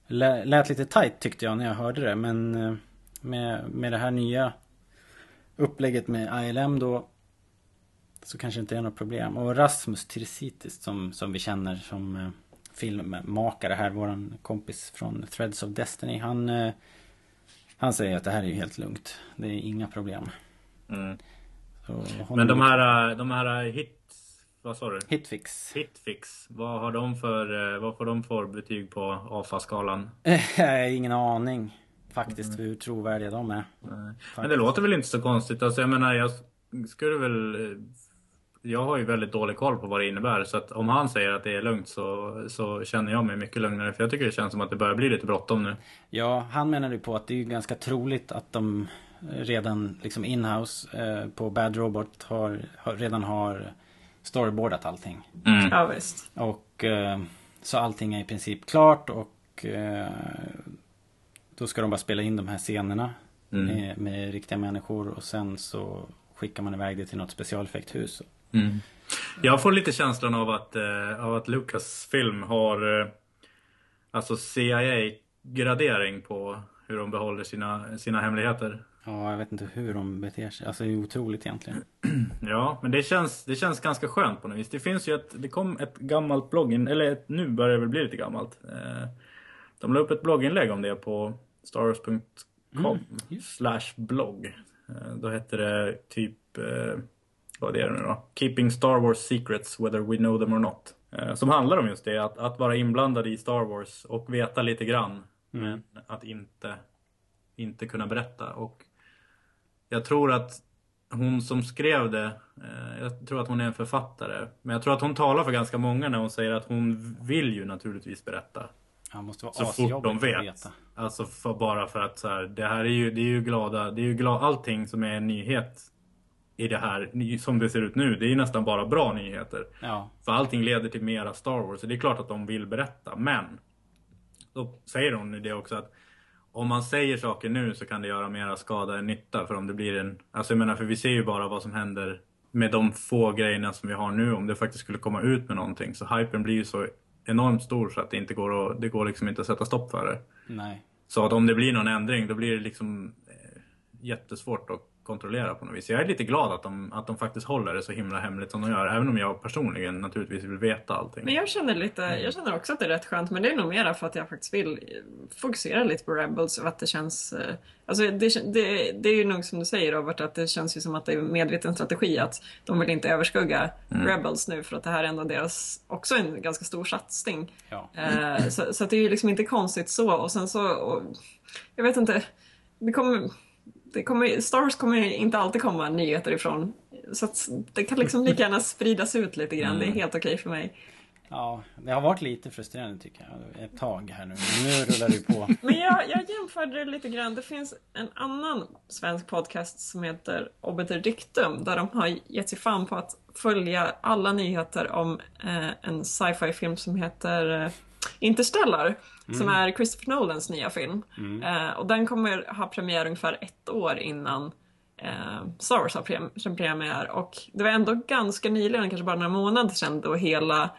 Lä- Lät lite tight tyckte jag när jag hörde det men eh, med, med det här nya upplägget med ILM då så kanske det inte är något problem. Och Rasmus Tirsitis som, som vi känner som eh, filmmakare här, våran kompis från Threads of Destiny. Han, eh, han säger att det här är ju helt lugnt. Det är inga problem. Mm. Men de här, eh, de här hits, vad sa du? Hitfix. Hitfix, vad har de för, eh, vad får de för betyg på AFA-skalan? Ingen aning faktiskt hur trovärdiga de är. Men det låter väl inte så konstigt. Alltså jag menar, jag skulle väl... Jag har ju väldigt dålig koll på vad det innebär. Så att om han säger att det är lugnt så, så känner jag mig mycket lugnare. För jag tycker det känns som att det börjar bli lite bråttom nu. Ja, han menar ju på att det är ganska troligt att de redan liksom inhouse eh, på Bad Robot har, har, redan har storyboardat allting. Ja, visst. Och eh, så allting är i princip klart och eh, då ska de bara spela in de här scenerna Mm. med, med riktiga människor och sen så skickar man iväg det till något specialeffekthus. Mm. Jag får lite känslan av att, eh, av att Lucasfilm har eh, alltså CIA-gradering på hur de behåller sina, sina hemligheter. Ja, jag vet inte hur de beter sig. Alltså det är otroligt egentligen. Ja, men det känns, det känns ganska skönt på något vis. Det finns ju ett, det kom ett gammalt blogginlägg, eller ett, nu börjar det väl bli lite gammalt. Eh, de la upp ett blogginlägg om det på com slash blogg. Eh, Då hette det typ, eh, vad är det nu då? Keeping Star Wars Secrets whether we know them or not. Eh, Som handlar om just det, att, att vara inblandad i Star Wars och veta lite grann. Men att inte, inte kunna berätta. Och jag tror att hon som skrev det, eh, jag tror att hon är en författare. Men jag tror att hon talar för ganska många när hon säger att hon vill ju naturligtvis berätta. Ja, måste vara Så fort de att vet. veta. Alltså för, bara för att så här, det här är ju, det är ju glada, det är ju glad, allting som är en nyhet i det här, som det ser ut nu, det är ju nästan bara bra nyheter. Ja, För allting leder till mera Star Wars, så det är klart att de vill berätta. Men, då säger hon det också att om man säger saker nu så kan det göra mera skada än nytta. För om det blir en, alltså jag menar för vi ser ju bara vad som händer med de få grejerna som vi har nu. Om det faktiskt skulle komma ut med någonting. Så hypen blir ju så enormt stor så att det inte går att, det går liksom inte att sätta stopp för det. nej. Så att om det blir någon ändring då blir det liksom eh, jättesvårt att kontrollera på något vis. Jag är lite glad att de, att de faktiskt håller det så himla hemligt som de gör. Även om jag personligen naturligtvis vill veta allting. Men jag känner lite, jag känner också att det är rätt skönt men det är nog mera för att jag faktiskt vill fokusera lite på Rebels och att det känns eh, Alltså det, det, det är ju nog som du säger Robert att det känns ju som att det är en medveten strategi att de vill inte överskugga Rebels nu för att det här är ändå deras, också en ganska stor satsning. Ja. Eh, så, så att det är ju liksom inte konstigt så och sen så, och, jag vet inte, det kommer, det kommer, Star Wars kommer inte alltid komma nyheter ifrån. Så det kan liksom lika gärna spridas ut lite grann, det är helt okej för mig. ja, det har varit lite frustrerande tycker jag. Ett tag här nu. Nu rullar det på. Men jag, jag jämförde det lite grann. Det finns en annan svensk podcast som heter Obiter Dictum där de har gett sig fan på att följa alla nyheter om eh, en sci-fi film som heter eh, Interstellar. Som är Christopher Nolans nya film. Eh, och den kommer ha premiär ungefär ett år innan eh, Star Wars har prem- premiär. Och det var ändå ganska nyligen, kanske bara några månader sedan, då hela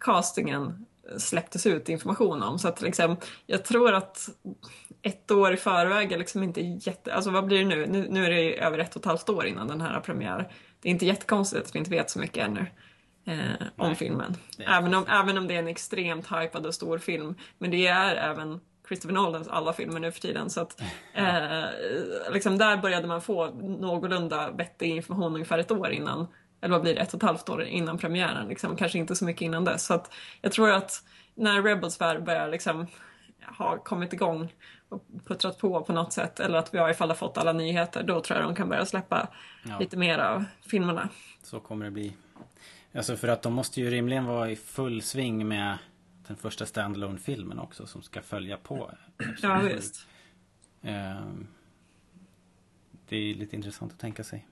castingen släpptes ut information om. Så att liksom, jag tror att ett år i förväg är liksom inte jätte... Alltså vad blir det nu? Nu, nu är det ju över ett och ett halvt år innan den här har premiär. Det är inte jättekonstigt att vi inte vet så mycket ännu. Eh, om filmen. Även om, även om det är en extremt hypad och stor film. Men det är även Christopher Nolans alla filmer nu för tiden. Så att, eh, liksom där började man få någorlunda vettig information ungefär ett år innan. Eller vad blir det? Ett och ett halvt år innan premiären. Liksom. Kanske inte så mycket innan dess. Så att jag tror att när Rebels väl börjar liksom ha kommit igång och puttrat på på något sätt. Eller att vi i alla fall har fått alla nyheter. Då tror jag de kan börja släppa Ja. lite mer av filmerna. Så kommer det bli. Alltså för att de måste ju rimligen vara i full sving med den första standalone filmen också som ska följa på. Ja, visst. Ehm, Det är lite intressant att tänka sig.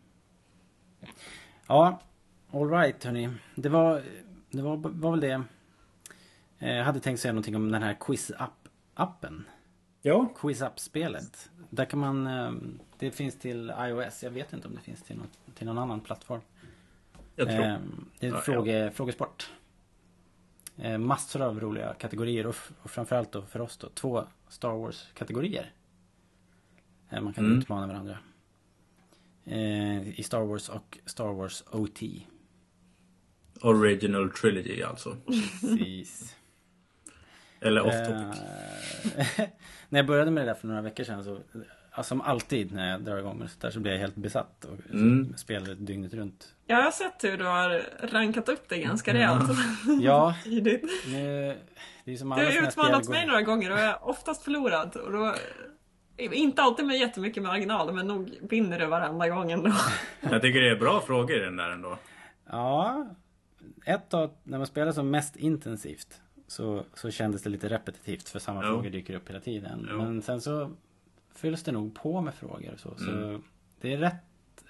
Ja, alright hörni. Det var, det var, var väl det. Eh, Jag hade tänkt säga någonting om den här quiz-app-appen. Ja, Quiz-app-spelet. Där kan man... eh, Det finns till iOS. Jag vet inte om det finns till, något, till någon annan plattform. Jag tror. Ehm, Det är Ja, fråge, frågesport. Eh, Massor av roliga kategorier och, framförallt då för oss då två Star Wars-kategorier. Eh, Man kan Mm. utmana varandra. Eh, I Star Wars och Star Wars OT. Original Trilogy alltså. Precis. Eller off topic. Eh, när jag började med det där för några veckor sedan så ja, Som alltid när jag drar igång med sånt där så blir jag helt besatt och Mm. spelar dygnet runt. Jag har sett hur du har rankat upp det ganska rejält. Ja, tidigt. nu, det är som Du har utmanat mig några gånger och jag har oftast förlorat. Och då, inte alltid med jättemycket marginal, men nog vinner du varenda gång ändå. Jag tycker det är bra frågor i den där ändå. Ja, ett tag när man spelar som mest intensivt så, så kändes det lite repetitivt för samma Jo. frågor dyker upp hela tiden. Jo. Men sen så fylls det nog på med frågor och så. Så Mm. det är rätt,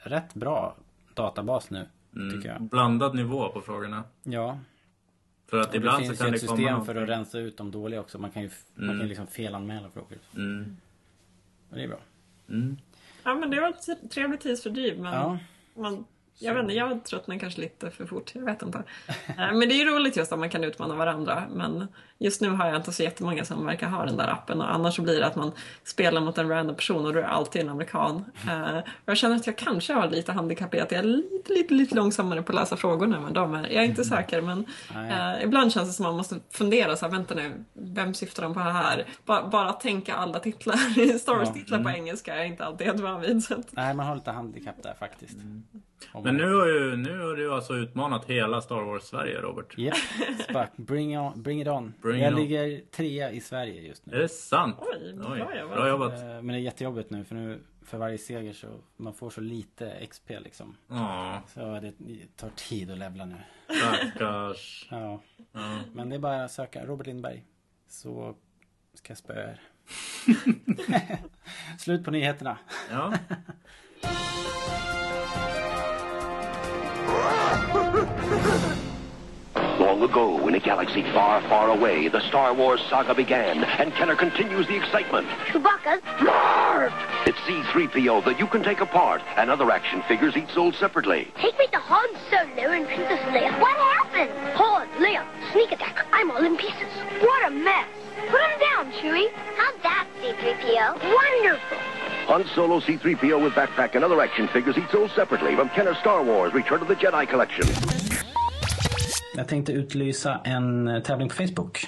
rätt bra databas nu, Mm. tycker jag. Blandad nivå på frågorna. Ja, För att och det ibland finns så ju kan ett det komma system någonting. för att rensa ut de dåliga också. Man kan ju man Mm. kan liksom felanmäla frågor. Mm. Och det är bra. Mm. Ja, men det var ett trevligt tidsfördriv. Men Ja, man, jag vet inte, jag tröttnar kanske lite för fort. Jag vet inte. Eh, Men det är ju roligt just att man kan utmana varandra. Men just nu har jag inte så jättemånga som verkar ha den där appen. Och annars så blir det att man spelar mot en random person och då är det alltid en amerikan. Eh, Och jag känner att jag kanske har lite handikapp i att jag är lite lite, lite, långsammare på att läsa frågorna än de är. Jag är inte säker men eh, ibland känns det som att man måste fundera så här, vänta nu, vem syftar de på här? Ba, bara tänka alla titlar, Star Wars-titlar på engelska är inte alltid helt van vid. Så att, Nej, man har lite handikapp där faktiskt. Om Men nu har, ju, nu har du alltså utmanat hela Star Wars-Sverige, Robert. Japp, Spack, bring, on, bring it on. Bring jag it on. ligger trea i Sverige just Är nu. det sant? Oj, bra jobbat. Bra jobbat. Eh, Men det är jättejobbigt nu för nu för varje seger så man får så lite XP liksom. Ja, Så det tar tid att levla nu. stackars. Ja. Ja. Men det är bara att söka Robert Lindberg. Så ska jag spöa er. Slut på nyheterna. Ja. Long ago, in a galaxy far, far away, the Star Wars saga began, and Kenner continues the excitement. Chewbacca's Marv! It's C-3PO that you can take apart, and other action figures each sold separately. Take me to Han Solo and Princess Leia. What happened? Han, Leia, sneak attack. I'm all in pieces. What a mess. Put him down, Chewie. How's that, C-3PO? Wonderful. Han Solo, C-3PO with backpack, and other action figures each sold separately from Kenner Star Wars Return of the Jedi Collection. Jag tänkte utlysa en eh, tävling på Facebook.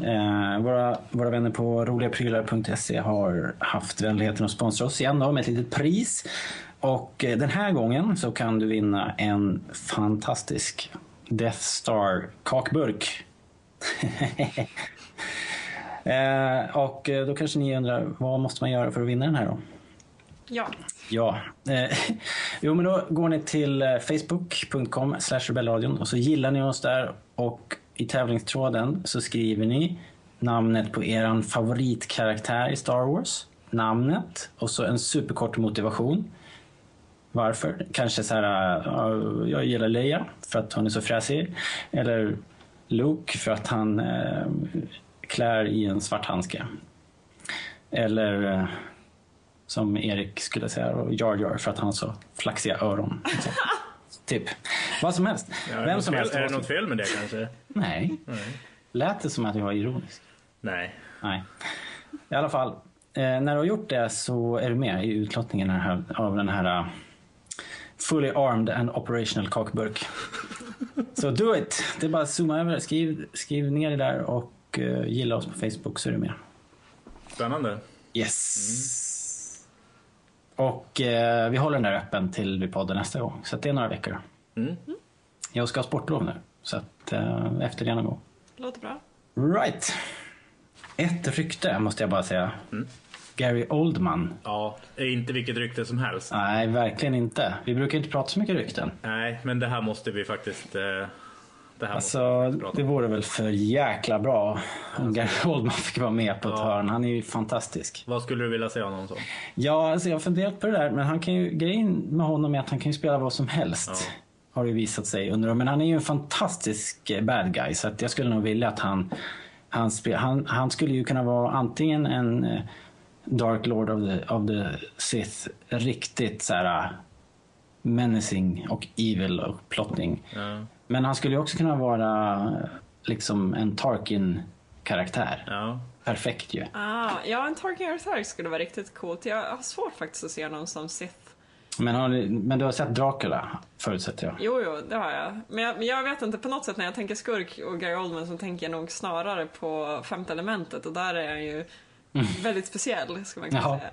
Eh, våra, våra vänner på roligaprylar.se har haft vänligheten att sponsra oss igen då med ett litet pris. Och eh, den här gången så kan du vinna en fantastisk Death Star kakburk. eh, och eh, då kanske ni undrar vad måste man göra för att vinna den här då? ja. Ja. Eh, jo, men då går ni till eh, facebook.com rebellradion och så gillar ni oss där och i tävlingstråden så skriver ni namnet på eran favoritkaraktär i Star Wars. Namnet och så en superkort motivation. Varför? Kanske så här, uh, jag gillar Leia för att hon är så fräsig. Eller Luke för att han uh, klär i en svart handske. Eller uh, som Erik skulle säga och Jar Jar för att han har så flaxiga öron. Liksom. typ. Vad som helst. Ja, är, det Vem som fel, helst. är det något fel med det kanske? Nej. Lät det som att jag var ironisk? Nej. Nej. I alla fall. Eh, när du har gjort det så är du med i utlottningen här, av den här uh, Fully Armed and Operational kakburk. Så do it! Det är bara att zooma över. Skriv, skriv ner det där och uh, gilla oss på Facebook så är du med. Spännande. Yes. Och eh, vi håller den där öppen till vi poddar nästa gång. Så att det är några veckor. Mm. Jag ska ha sportlov nu. Så att eh, efter det någon gång. Låter bra. Right. Ett rykte måste jag bara säga. Gary Oldman. Ja, inte vilket rykte som helst. Nej, verkligen inte. Vi brukar inte prata så mycket rykten. Nej, men det här måste vi faktiskt... Eh, det här Alltså, det vore väl för jäkla bra om Gary Oldman fick vara med på ett Ja. hörn. Han är ju fantastisk. Vad skulle du vilja säga honom som? Ja, alltså jag har funderat på det där. Men han kan ju, grejen med honom är att han kan ju spela vad som helst. Har det visat sig under Men han är ju en fantastisk eh, bad guy. Så att jag skulle nog vilja att han... Han, spe, han, han skulle ju kunna vara antingen en eh, Dark Lord of the, of the Sith. Riktigt så här menacing och evil och plotting. Ja. Men han skulle ju också kunna vara liksom en Tarkin-karaktär. ja. Perfekt ju. Ah, ja, en Tarkin karaktär skulle vara riktigt coolt. Jag har svårt faktiskt att se någon som Sith. Men, har ni, men du har sett Dracula förutsätter jag? Jo, jo, det har jag. Men, jag. men jag vet inte, på något sätt när jag tänker skurk och Gary Oldman så tänker jag nog snarare på femte elementet och där är han ju väldigt speciell, ska man kunna säga.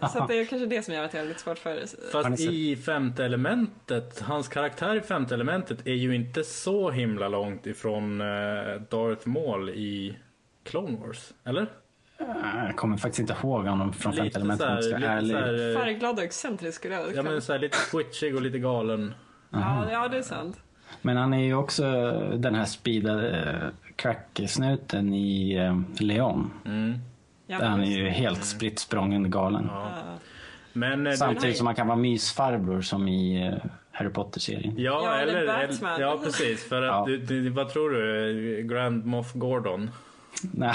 Eh, Så att det är kanske det som gör att jag har lite svårt för... Fast i femte elementet, hans karaktär i femte elementet är ju inte så himla långt ifrån eh, Darth Maul i Clone Wars. Eller? Jag kommer faktiskt inte ihåg honom från femte Lite elementet om jag ska ärlig. såhär, eh, Färgglad och excentrisk skulle jag ja men såhär lite twitchig och lite galen. ja, ja, det är sant. Men han är ju också den här speedade crack-snuten i Leon. Mm. Ja, han är ju helt spritt sprången galen. Ja. Men, eh, Samtidigt som han kan vara mysfarbror som i äh, Harry Potter-serien. Ja, Ja, eller eller, Batman. ja precis. För att, Ja. du, du, vad tror du? Grand Moff Gordon? Nej,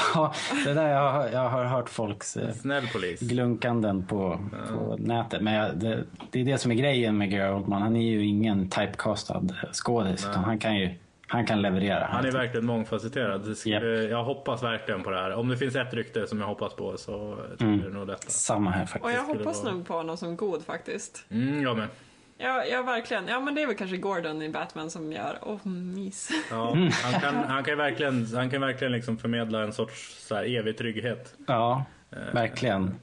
det där jag, har- jag har hört folks Snäll polis. glunkanden på, på nätet. Men jag, det, det är det som är grejen med Gary Oldman. Han är ju ingen typecastad skådis. Utan han kan ju han kan leverera. Han är verkligen mångfacetterad. Eh, Jag hoppas verkligen på det här. Om det finns ett rykte som jag hoppas på så tror Mm. jag det nog detta. Samma här Och faktiskt. jag skulle hoppas nog på honom som god faktiskt. Mm, jag med. Ja, ja, verkligen. Ja, men det är väl kanske Gordon i Batman som gör, åh, mys. Ja, han kan, han kan verkligen, han kan verkligen liksom förmedla en sorts så här, evig trygghet. Ja, verkligen.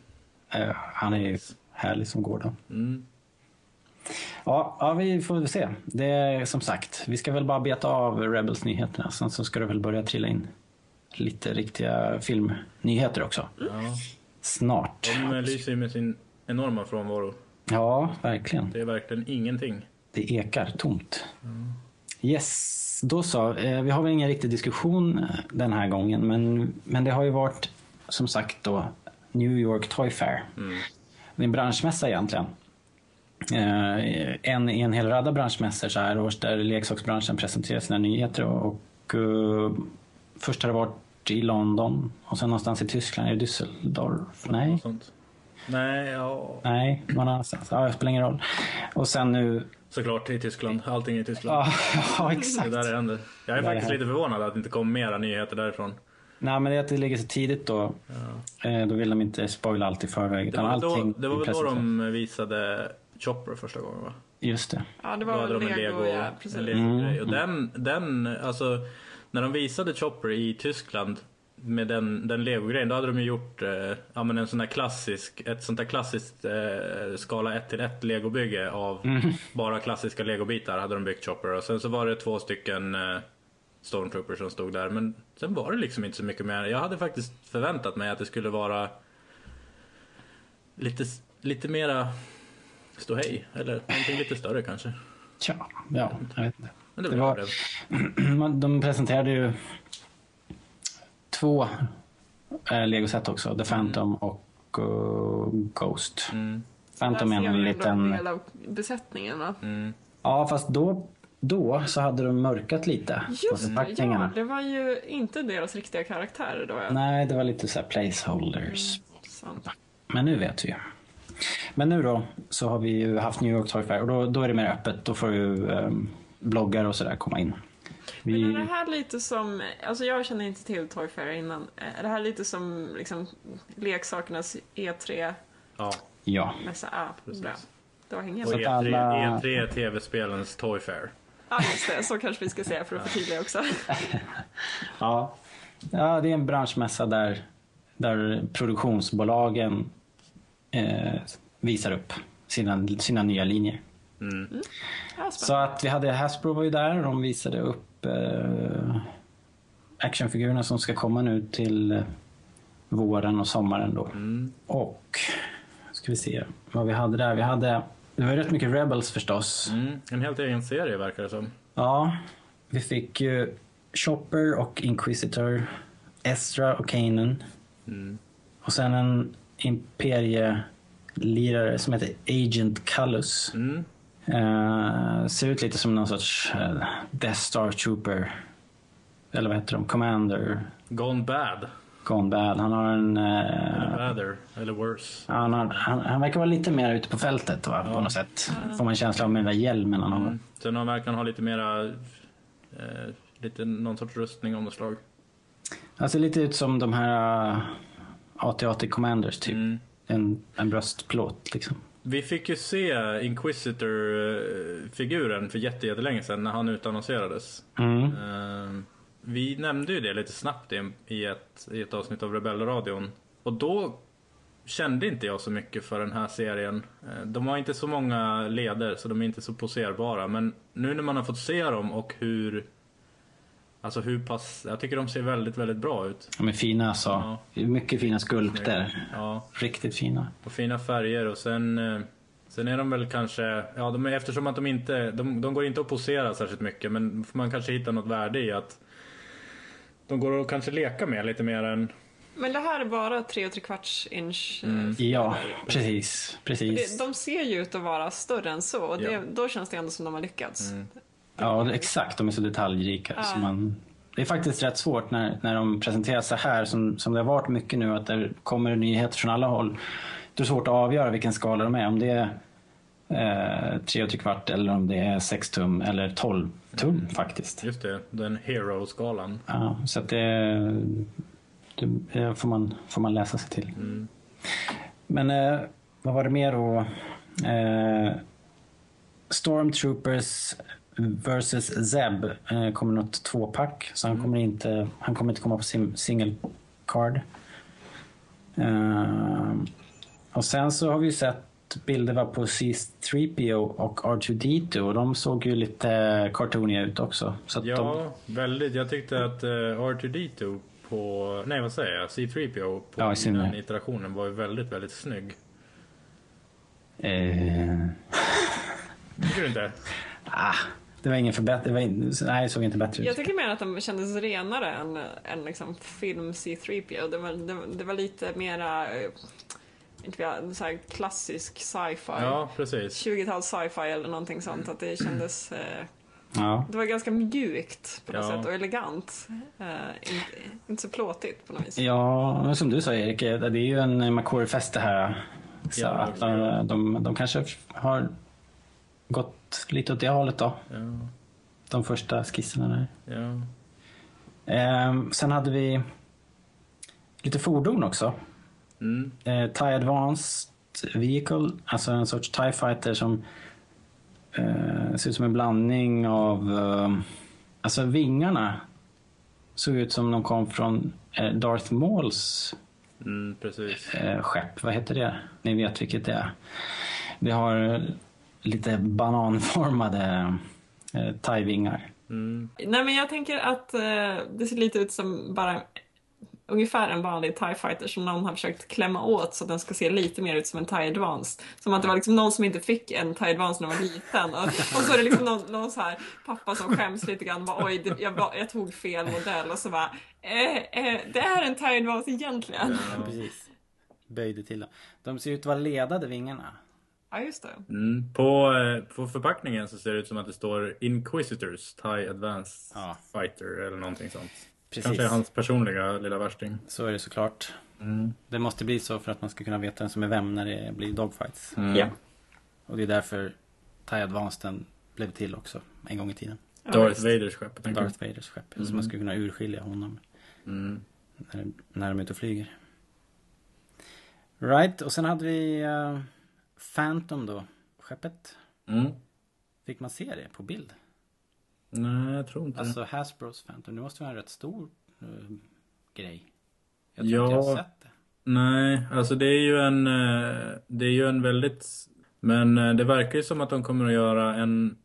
Eh, han är ju härlig som Gordon. Mm. Ja, ja, vi får väl se. Det är som sagt, vi ska väl bara beta av Rebels-nyheterna. Sen så ska det väl börja trilla in lite riktiga filmnyheter också. Ja. Snart. De lyser ju med sin enorma frånvaro. Ja, verkligen. Det är verkligen ingenting. Det ekar tomt. Yes, då så. Eh, Vi har väl ingen riktig diskussion eh, den här gången. Men, men det har ju varit som sagt då New York Toy Fair. Det är en branschmässa egentligen. Eh, En i en hel radda branschmässor så här års där leksaksbranschen presenterar sina nyheter. Och, och eh, först har det varit i London och sen någonstans i Tyskland, i Düsseldorf? Nej, Sånt. Nej, ja. nej, någon annanstans. Ja, det spelar ingen roll. Och sen nu... Såklart i Tyskland. Allting i Tyskland. Ja, ja Det exakt. är där det händer. Jag är det faktiskt lite förvånad att det inte kom mera nyheter därifrån. Nej, men det är att det ligger så tidigt då. Eh, Då vill de inte spoila allt i förväg. Det var väl då, allting det var väl då de visade Chopper första gången va? Just det. Ja, det var hade väl Lego, Lego, ja, en precis. Lego-grej. Och den, den, alltså, när de visade Chopper i Tyskland med den, den Lego-grejen, då hade de ju gjort eh, ja, men en sån där klassisk, ett sånt där klassiskt eh, skala 1 till 1 legobygge av bara klassiska legobitar hade de byggt Chopper. Och sen så var det två stycken eh, Stormtroopers som stod där. Men sen var det liksom inte så mycket mer. Jag hade faktiskt förväntat mig att det skulle vara lite, lite mera ståhej. Eller någonting lite större kanske. Tja, ja, jag vet inte. Men det, Det var det. De presenterade ju två eh, Lego-set också. The Phantom och eh, Ghost. Mm. Phantom är en liten... del av besättningen va? Mm. Ja, fast då, då så hade de mörkat lite på Just det, ja. Det var ju inte deras riktiga karaktärer då. Ja. Nej, det var lite så här placeholders. Sant. Men nu vet vi ju. Men nu då så har vi ju haft New York Toy Fair och då, då är det mer öppet. Då får ju um, bloggar och sådär komma in. Men är Vi, det här lite som, alltså jag känner inte till Toy Fair innan. Är det här lite som liksom leksakernas E3-mässa? Ja. ja, bra. Då hänger jag Och med. att E3, alla- E3 är tv-spelens Toy Fair. Ja, just det. Så kanske vi ska säga för att förtydliga också. ja. ja, det är en branschmässa där, där produktionsbolagen eh, visar upp sina, sina nya linjer. Mm. Ja, Så att vi hade Hasbro var ju där och de visade upp eh, actionfigurerna som ska komma nu till eh, våren och sommaren då. Mm. Och ska vi se vad vi hade där. Vi hade, det var rätt mycket Rebels förstås. Mm. En helt egen serie verkar det som. Ja, vi fick ju Chopper och Inquisitor, Ezra och Kanan. Mm. Och sen en imperielirare som heter Agent Callus. Mm. Eh, ser ut lite som någon sorts eh, Death Star Trooper. Eller vad heter de? Commander. Gone bad. Gone Bad. Han har en... Eh, badder. Eller worse. han, har, han, han verkar vara lite mer ute på fältet va, på något sätt. Får man känsla av med den där hjälmen han har. Mm. Sen han verkar ha lite mera... Eh, lite någon sorts rustning av något slag. Han ser lite ut som de här uh, AT-AT Commanders typ. Mm. En, en bröstplåt liksom. Vi fick ju se Inquisitor-figuren för jätte- jättelänge sedan när han utannonserades. Mm. Eh, Vi nämnde ju det lite snabbt i, ett, i ett avsnitt av Rebellradion. Och då kände inte jag så mycket för den här serien. Eh, De har inte så många leder så de är inte så poserbara. Men nu när man har fått se dem och hur... Alltså hur pass... Jag tycker de ser väldigt, väldigt bra ut. De är fina alltså. Ja. Mycket fina skulpter. Ja, Riktigt fina. och fina färger och sen... eh, Sen är de väl kanske, ja de är, eftersom att de inte, de, de går inte att posera särskilt mycket men får man kanske hitta något värde i att de går att kanske leka med lite mer än, Men det här är bara 3 3 kvarts inch. eh, Mm. Ja, precis. precis. Det, de ser ju ut att vara större än så och det, Ja. då känns det ändå som de har lyckats. Ja, exakt. De är så detaljrika. Ja. Så man, det är faktiskt rätt svårt när, när de presenteras så här som, som det har varit mycket nu. Att det kommer nyheter från alla håll. Det är svårt att avgöra vilken skala de är. Om det är eh, 3 och tre kvart eller om det är 6 tum eller 12 tum faktiskt. just det, den hero-skalan. Ja, så att det, det, får, man, får man läsa sig till. Men eh, vad var det mer då? Eh, Stormtroopers vs Zeb eh, kommer något tvåpack. Så han, kommer inte, han kommer inte komma på sin single card. Eh, och sen så har vi sett bilder va, på C3PO och R2D2 och de såg ju lite cartooniga ut också. Så att de, Ja, väldigt. Jag tyckte att uh, R2D2 på, nej vad säger jag, C3PO på Ja, den iterationen var ju väldigt, väldigt snygg. eh, Tycker du inte? ah, det var ingen förbättring. Nej, det såg inte bättre ut. Jag tycker mer att de kändes renare än, än liksom film C3PO. Det var, det, var- det var lite mera eh, inte vet så här klassisk sci-fi. Ja, precis. 20-tals sci-fi eller någonting sånt. Att det kändes... Eh, Ja. det var ganska mjukt på något Ja. sätt och elegant. Eh, inte, inte så plåtigt på något vis. Ja, men som du sa Erik, det är ju en McCory-fest det här. Så Ja, att de, de, de kanske har gått lite åt det hållet då. Ja, De första skisserna där. ja. Ehm, sen hade vi lite fordon också. Mm. Eh, TIE Advanced Vehicle, alltså en sorts TIE Fighter som eh, ser ut som en blandning av... Eh, alltså vingarna såg ut som de kom från eh, Darth Mauls Mm, precis. eh, skepp. Vad heter det? Ni vet vilket det är. Det har lite bananformade eh, TIE-vingar. Mm. Nej men jag tänker att eh, det ser lite ut som bara ungefär en vanlig TIE fighter som någon har försökt klämma åt så att den ska se lite mer ut som en TIE Advanced. Som att det var liksom någon som inte fick en TIE Advanced när den var liten. Och, och så är det liksom någon, någon så här pappa som skäms lite grann. Bara, Oj, det, jag, jag tog fel modell. Och så bara, eh, eh, det är en TIE Advanced egentligen. Precis. Böjde till dem. De ser ut att vara ledade vingarna. Ja, just det. Mm. På, eh, på förpackningen så ser det ut som att det står Inquisitors TIE Advanced Ja. Fighter eller någonting sånt. Precis. Kanske är hans personliga lilla värsting. Så är det såklart. Det måste bli så för att man ska kunna veta vem som är vem när det blir dogfights. Ja. Och det är därför TIE Advanced blev till också en gång i tiden. Darth Vaders skepp. Darth Vaders skepp. Så man ska kunna urskilja honom Mm. när, när de är ute och flyger. Right, och sen hade vi eh, Phantom då. Skeppet. Mm. Fick man se det på bild? Nej, jag tror inte Alltså Hasbros Phantom. Det måste vara en rätt stor eh, grej. Jag tror Ja. inte jag har sett det. Nej, alltså det är ju en, eh, det är ju en väldigt, men eh, det verkar ju som att de kommer att göra en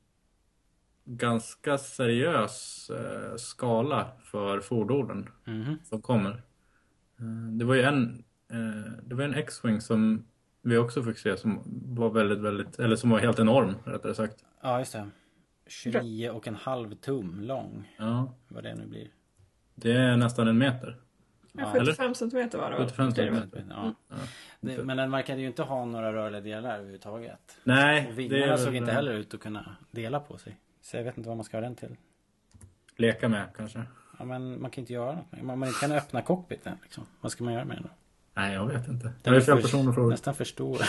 ganska seriös skala för fordonen Mhm. som kommer. Det var ju en, det var en X-Wing som vi också fick se som var väldigt, väldigt, eller som var helt enorm rättare sagt. Ja, just det. 29 och en halv tum lång. Ja, Vad det nu blir. det är nästan en meter. Ja, eller? 75 centimeter var det va? 75 Det är centimeter. ja. Det, men den verkade ju inte ha några rörliga delar överhuvudtaget. Nej, Och det är vingarna såg inte heller ut att kunna dela på sig. Så jag vet inte vad man ska ha den till. Leka med kanske. Ja, men man kan inte göra något med Man, man inte kan öppna cockpiten liksom. Vad ska man göra med den då? Nej, jag vet inte. Det är fel för- person att fråga. Nästan för stor.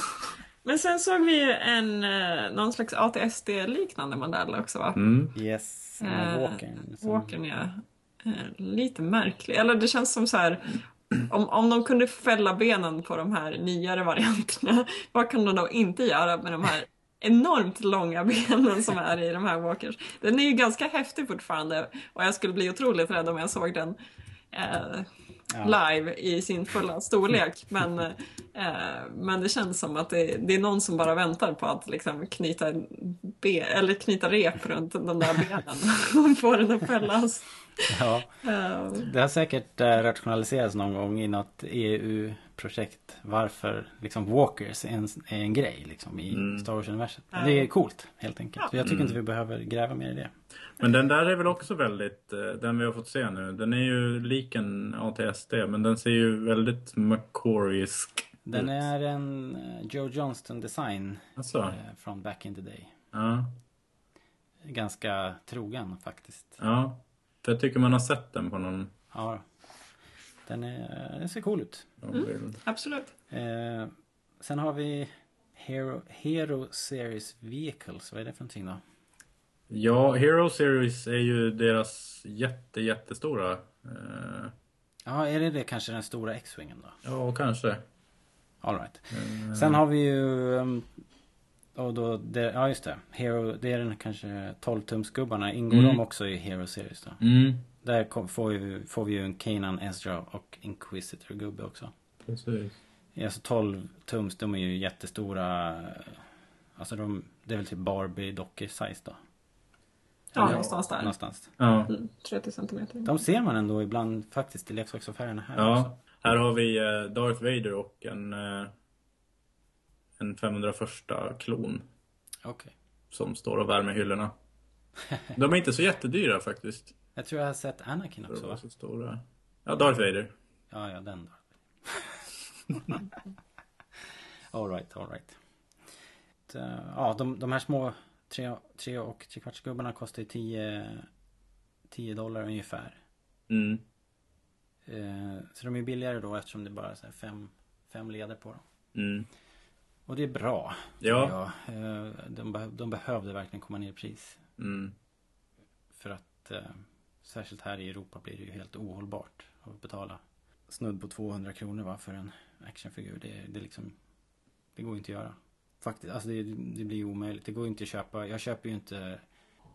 Men sen såg vi ju en, eh, någon slags ATSD-liknande modell också va? Mm. yes. Eh, Walkern. som- Walkern ja. Eh, lite märklig. Eller det känns som så här. Om, om de kunde fälla benen på de här nyare varianterna. Vad kan de då inte göra med de här enormt långa benen som är i de här Walkers? Den är ju ganska häftig fortfarande. Och jag skulle bli otroligt rädd om jag såg den eh, live i sin fulla storlek. Men, eh, men det känns som att det, det är någon som bara väntar på att liksom knyta, be, eller knyta rep runt de där benen och få den att fällas. Ja. Eh, Det har säkert eh, rationaliserats någon gång i något EU-projekt. Varför liksom walkers är en, är en grej liksom i Star Wars-universet. Det är coolt helt enkelt. Jag tycker inte vi behöver gräva mer i det. Men den där är väl också väldigt, eh, den vi har fått se nu, den är ju lik en ATSD men den ser ju väldigt McCory-isk Den ut. är en eh, Joe Johnston design Alltså, eh, från back in the day. ja, Ganska trogen faktiskt. ja. För jag tycker man har sett den på någon, Ja. Den, är, den ser cool ut. bild. absolut. Eh, sen har vi Hero, Hero Series Vehicles. Vad är det för någonting då? Ja, Hero Series är ju deras jätte, jättestora. Eh, Ja, är det det kanske den stora X-Wingen då? ja, kanske. All right. Sen har vi ju um, Och då, det, ja just det. Hero, det är den kanske 12 tumsgubbarna. Ingår Mm. de också i Hero Series då? Mm, Där kom, får, vi, får vi ju en Kanan, Ezra och Inquisitor-gubbe också. precis. Alltså 12 tums, de är ju jättestora. Alltså de, det är väl typ Barbie dockor size då? Ja, Eller- någonstans där. Någonstans. Ja. Mm, 30 centimeter. De ser man ändå ibland faktiskt i leksaksaffärerna här också. ja. Här har vi eh, Darth Vader och en, eh, en 501 klon Okej. som står och värmer hyllorna. De är inte så jättedyra faktiskt. Jag tror jag har sett Anakin också va? så stora. Ja, Darth Vader. Ja, ja den då. alright, alright. Ja, de, de här små tre, tre och tre kvarts gubbarna kostar ju 10, 10 dollar ungefär. Mm. Eh, så de är billigare då eftersom det bara är fem, fem leder på dem. Mm. Och det är bra. Ja. Eh, de, de behövde verkligen komma ner i pris. Mm. För att eh, särskilt här i Europa blir det ju helt ohållbart att betala snudd på 200 kronor va, för en actionfigur. Det, det är liksom Det går ju inte att göra. Faktiskt, alltså det, det blir ju omöjligt. Det går inte att köpa. Jag köper ju inte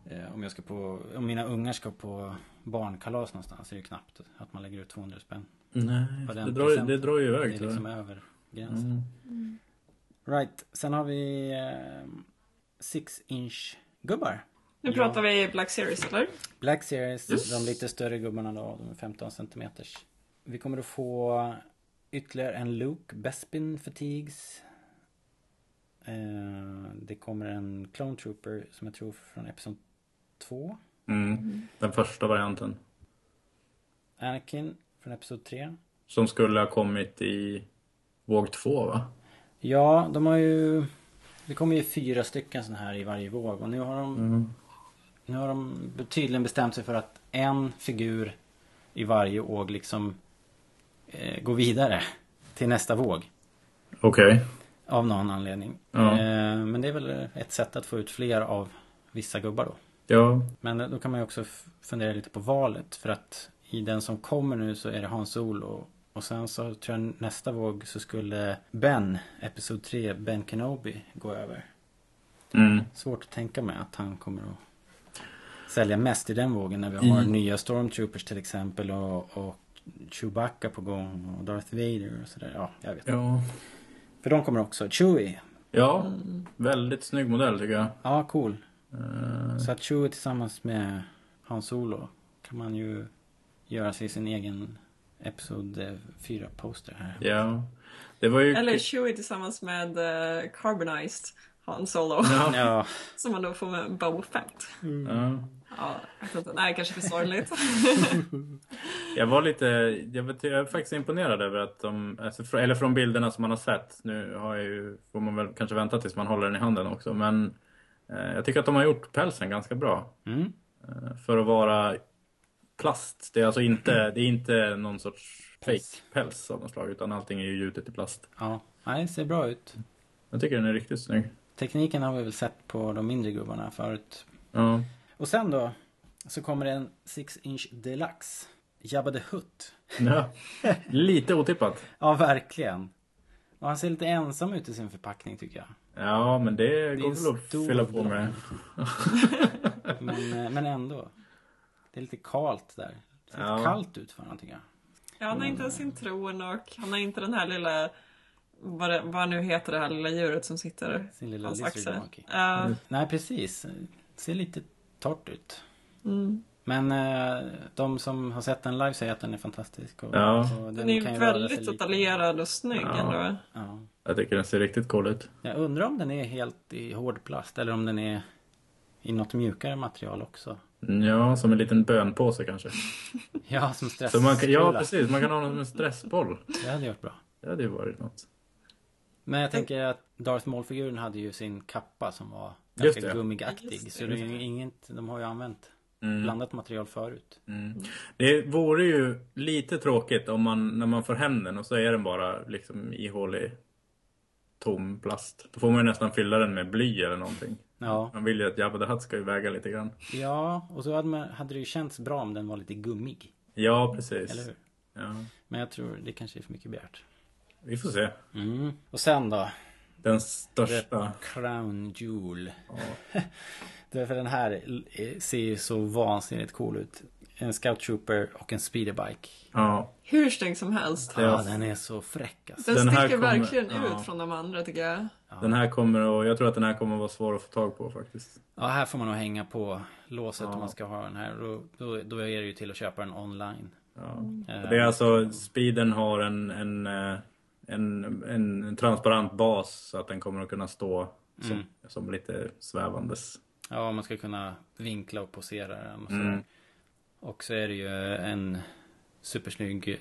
eh, om jag ska på, om mina ungar ska på barnkalas någonstans är det ju knappt att man lägger ut 200 spänn. Nej, det drar, det drar ju Det iväg är tror liksom över gränsen. Mm. Right, sen har vi eh, 6 inch gubbar. Nu pratar vi Black Series eller? Black Series, Yes. de lite större gubbarna då, de är 15 centimeters. Vi kommer att få ytterligare en Luke Bespin Fatigues. Eh, det kommer en Clone Trooper som jag tror från Episod 2. Mm. Den första varianten. Anakin från Episod 3. Som skulle ha kommit i våg två va? Ja, de har ju... Det kommer ju fyra stycken sådana här i varje våg och nu har de... Mm. Nu har de tydligen bestämt sig för att en figur i varje våg liksom eh, går vidare till nästa våg. Okej. Av någon anledning. Ja. Eh, men det är väl ett sätt att få ut fler av vissa gubbar då. Ja. Men då kan man ju också fundera lite på valet. För att i den som kommer nu så är det Hans Solo. Och sen så tror jag nästa våg så skulle Ben, Episod 3, Ben Kenobi gå över. Mm. Svårt att tänka mig att han kommer att sälja mest i den vågen när vi har Mm. nya Stormtroopers till exempel och, och Chewbacca på gång och Darth Vader och sådär. Ja, jag vet inte. Ja. För de kommer också. Chewie. Ja. Väldigt snygg modell tycker jag. Ja, cool. Eh, Så att Chewie tillsammans med Han Solo kan man ju göra sig sin egen Episod 4 poster här. ja. Det var ju... Eller Chewie tillsammans med uh, Carbonized Han Solo. Ja. Ja, Som man då får med Boba Fett. ja. Ja, inte. Nej, kanske för sorgligt. Jag var lite, jag, vet, jag är faktiskt imponerad över att de, alltså, fr- eller från bilderna som man har sett. Nu har jag ju, får man väl kanske vänta tills man håller den i handen också. Men eh, jag tycker att de har gjort pälsen ganska bra. mm. Eh, för att vara plast. Det är alltså inte, det är inte någon sorts fake päls av något slag. Utan allting är ju gjutet i plast. ja. Nej, det ser bra ut. Jag tycker den är riktigt snygg. Tekniken har vi väl sett på de mindre gubbarna förut. Ja. Och sen då så kommer det en 6 inch deluxe. Jabba the Hutt. ja. Lite otippat. Ja, verkligen. Och han ser lite ensam ut i sin förpackning tycker jag. Ja, men det, Det är går väl att fylla på med. Men, eh, men ändå. Det är lite kalt där. Det ser Ja. lite kallt ut för honom tycker jag. Ja, han har inte sin tron och han har inte den här lilla... Vad, det, vad nu heter det här lilla djuret som sitter Sin lilla hans axel. Ja, Nej, precis. Ser lite torrt ut. mm. Men eh, de som har sett den live säger att den är fantastisk. Och, Ja. och Den är kan ju väldigt detaljerad och snygg Ja. ändå. Ja. Jag tycker den ser riktigt cool ut. Jag undrar om den är helt i hård plast eller om den är i något mjukare material också. Ja, som en liten bönpåse kanske. Ja, som stress. Så man kan, ja, precis. Man kan ha den som en stressboll. Det hade gjort bra. Det hade ju varit något. Men jag tänker att Darth Maul-figuren hade ju sin kappa som var Just ganska det. gummigaktig. Just det, så det är ju inget, de har ju använt Mm. blandat material förut. Mm. Det vore ju lite tråkigt om man, när man får hem den och så är den bara liksom ihålig tom plast. Då får man ju nästan fylla den med bly eller någonting. Ja. Man vill ju att Jabba the Hutt ska ju väga lite grann. Ja, och så hade, man, hade det ju känts bra om den var lite gummig. Ja, precis. Eller hur? Ja. Men jag tror det kanske är för mycket begärt. Vi får se. Mm. Och sen då? Den största. Crown Jewel. Därför den här ser ju så vansinnigt cool ut. En Scout Trooper och en speederbike. Ja. Hur snygg som helst. Ja, den är så fräck alltså. Den, Den sticker kommer- verkligen ja. ut från de andra tycker jag. Den här kommer och jag tror att den här kommer att vara svår att få tag på faktiskt. Ja, här får man nog hänga på låset Ja. om man ska ha den här. Då, då, då är det ju till att köpa den online. Ja. Eh, Det är alltså, speeden har en, en, eh, en, en, en transparent bas så att den kommer att kunna stå som, Mm. som lite svävandes. Ja, man ska kunna vinkla och posera den och sådär. Mm. Och så är det ju en supersnygg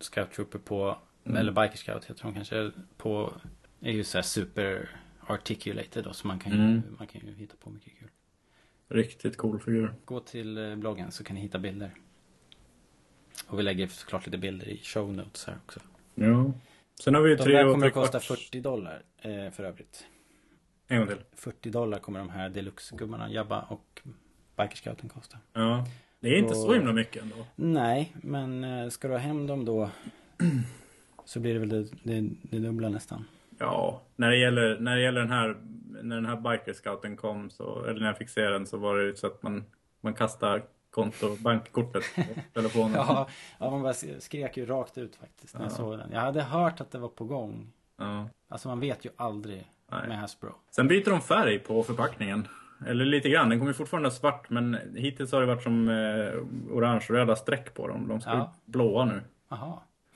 Scout Trooper på, Mm. eller Biker Scout heter de kanske, på, är ju såhär super articulated då, så man kan, ju, Mm. man kan ju hitta på mycket kul. Riktigt cool figur. Gå till eh, bloggen så kan ni hitta bilder. Och vi lägger såklart lite bilder i show notes här också. Ja. Sen har vi ju De tre där kommer att kosta kvarts. 40 dollar eh, för övrigt. En gång till. 40 dollar kommer de här deluxe-gubbarna, Jabba och Biker Scouten kosta. Ja. Det är inte Och- så himla mycket ändå. Nej, men eh, ska du ha hem dem då så blir det väl det, det, det dubbla nästan. Ja, när det gäller, när det gäller den här, när den här biker scouten kom så, eller när jag fick se den så var det så att man, man kastar konto, bankkortet telefonen. Ja, ja, man bara skrek ju rakt ut faktiskt när jag Ja. såg den. Jag hade hört att det var på gång. Ja. Alltså man vet ju aldrig Nej. med Hasbro. Sen byter de färg på förpackningen. Eller lite grann, den kommer fortfarande svart men hittills har det varit som eh, orange-röda streck på dem. De ska Ja. blåa nu.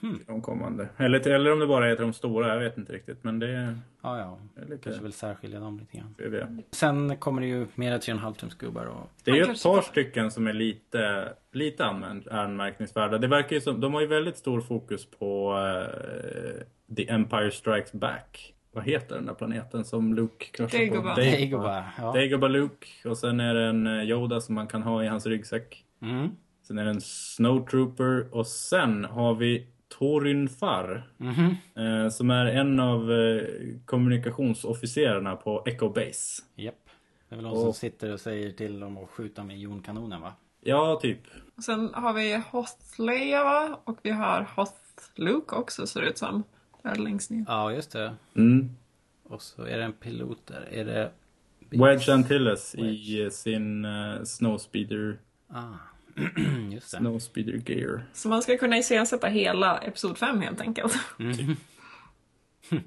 Jaha. De kommande. Eller, eller om det bara är till de stora, jag vet inte riktigt. Men det är, Ja, ja. det är lite... Kanske väl särskilja dem lite grann. det det. Sen kommer det ju mera 3,5 tums gubbar och... Det är ju ett par stycken som är lite, lite anmärk- anmärkningsvärda. Det verkar ju som, de har ju väldigt stor fokus på eh, The Empire Strikes Back. Vad heter den där planeten som Luke kraschar på? Dagobah. Dagobah, ja. Dagobah Luke. Och sen är det en eh, Yoda som man kan ha i hans ryggsäck. Mm. Sen är det en Snowtrooper. Och sen har vi Torin Farr. Mhm. Eh, som är en av eh, kommunikationsofficerarna på Echo Base. Japp. Det är väl de som Och- sitter och säger till dem att skjuta med jonkanonen va? Ja, typ. Och sen har vi Hoth Leia va? Och vi har Hoth Luke också ser det ut som. Där längst ner. Ja, just det. Mm. Och så är det en pilot där. Är det... Wedge Antilles i Wedge. eh, sin uh, Snowspeeder, Ah. just det. Snowspeeder Gear. Så man ska kunna iscensätta hela Episod 5 helt enkelt. Mm.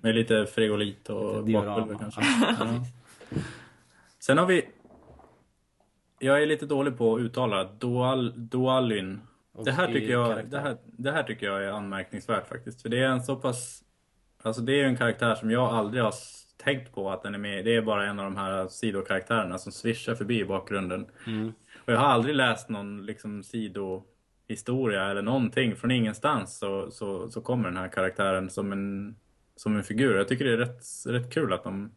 Med lite fregolit och bakpulver kanske. Ja. Sen har vi... Jag är lite dålig på att uttala. Dual, Dualyn. Det här, tycker jag, det, här, det här tycker jag är anmärkningsvärt faktiskt. För det är en så pass... Alltså det är en karaktär som jag aldrig har tänkt på att den är med. Det är bara en av de här sidokaraktärerna som svischar förbi i bakgrunden. Mm. Och jag har aldrig läst någon liksom sidohistoria eller någonting. Från ingenstans så, så, så kommer den här karaktären som en, som en figur. Jag tycker det är rätt, rätt kul att de...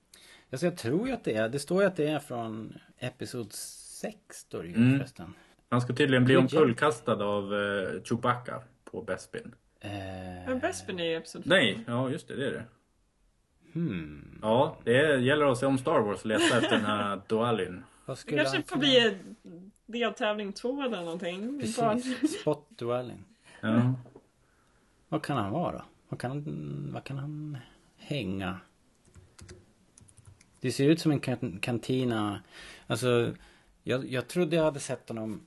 Alltså jag tror ju att det är. Det står ju att det är från Episod 6 står det ju Mm. förresten. Han ska tydligen bli omkullkastad av uh, Chewbacca på Bespin. Eh, Men Bespin är i Episod 5. Nej, ja just det, det är det. hmm. Ja, det gäller att se om Star Wars och leta efter den här Dualin. Vad Det kanske han får bli deltävling 2 eller någonting. Precis. Spot duelling. Ja. Vad kan han vara då? Vad kan han, vad kan han hänga? Det ser ut som en kan- kantina. Alltså, jag, jag trodde jag hade sett honom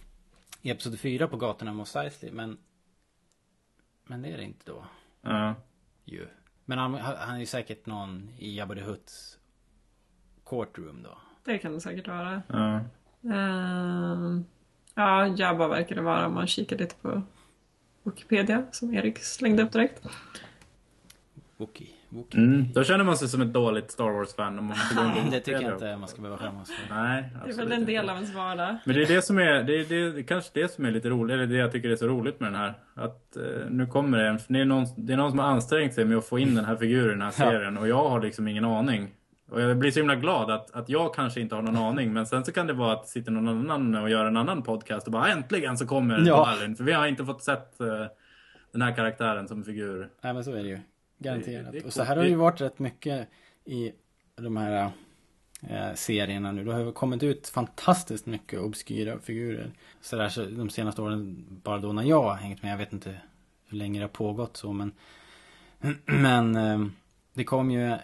i Episod 4 på gatorna mot Eisley, men... Men det är det inte då. ja. Ju. Men han, han är ju säkert någon i Jabba the Hutts courtroom då. Det kan det säkert vara. ja. Ehm, ja, Jabba verkar det vara om man kikar lite på Wikipedia som Erik slängde upp direkt. Wookie. Wookie. Mm. Då känner man sig som ett dåligt Star Wars-fan. Om man inte Det tycker jag inte man ska behöva skämmas för. Nej, Det är väl en del av ens vardag. Men det är det som är, det är, det är kanske det som är lite roligt, eller det jag tycker är så roligt med den här. Att eh, nu kommer det en, det är, någon, det är någon som har ansträngt sig med att få in den här figuren i den här Ja. serien och jag har liksom ingen aning. Och jag blir så himla glad att, att jag kanske inte har någon aning men sen så kan det vara att sitter någon annan och gör en annan podcast och bara äntligen så kommer Ja. Allen. För vi har inte fått sett eh, den här karaktären som figur. Nej men så är det ju. Garanterat. Det- det och så här har det ju varit rätt mycket i de här eh, serierna nu. Det har kommit ut fantastiskt mycket obskyra figurer. Så där så de senaste åren, bara då när jag har hängt med. Jag vet inte hur länge det har pågått så men Men eh, det kom ju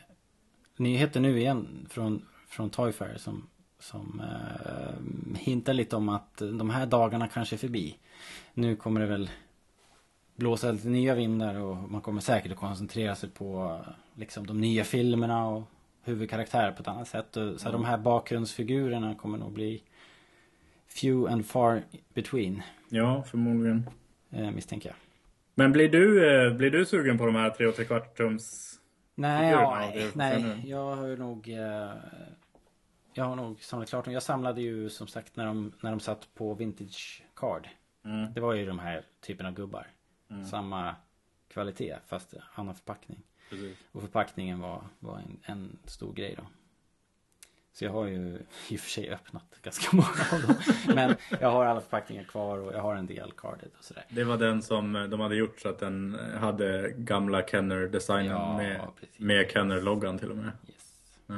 nyheter nu igen från, från Toy Fair som, som eh, hintar lite om att de här dagarna kanske är förbi. Nu kommer det väl blåsa lite nya vindar och man kommer säkert att koncentrera sig på liksom de nya filmerna och huvudkaraktärer på ett annat sätt. Så här, de här bakgrundsfigurerna kommer nog bli few and far between Ja, förmodligen. eh, misstänker jag. Men blir du, eh, blir du sugen på de här 3 och 3 kvart tums? Nej, ja, nej, nej. Jag har ju nog eh, Jag har nog samlat klart dem. Jag samlade ju som sagt när de, när de satt på Vintage Card. Mm. Det var ju de här typen av gubbar. Samma kvalitet fast annan förpackning. Precis. Och förpackningen var, var en, en stor grej då. Så jag har ju i och för sig öppnat ganska många av dem. Men jag har alla förpackningar kvar och jag har en del carded och sådär. Det var den som eh, de hade gjort så att den eh, hade gamla Kenner-designen Ja, med, precis. med Kenner-loggan till och med. Yes. Ja.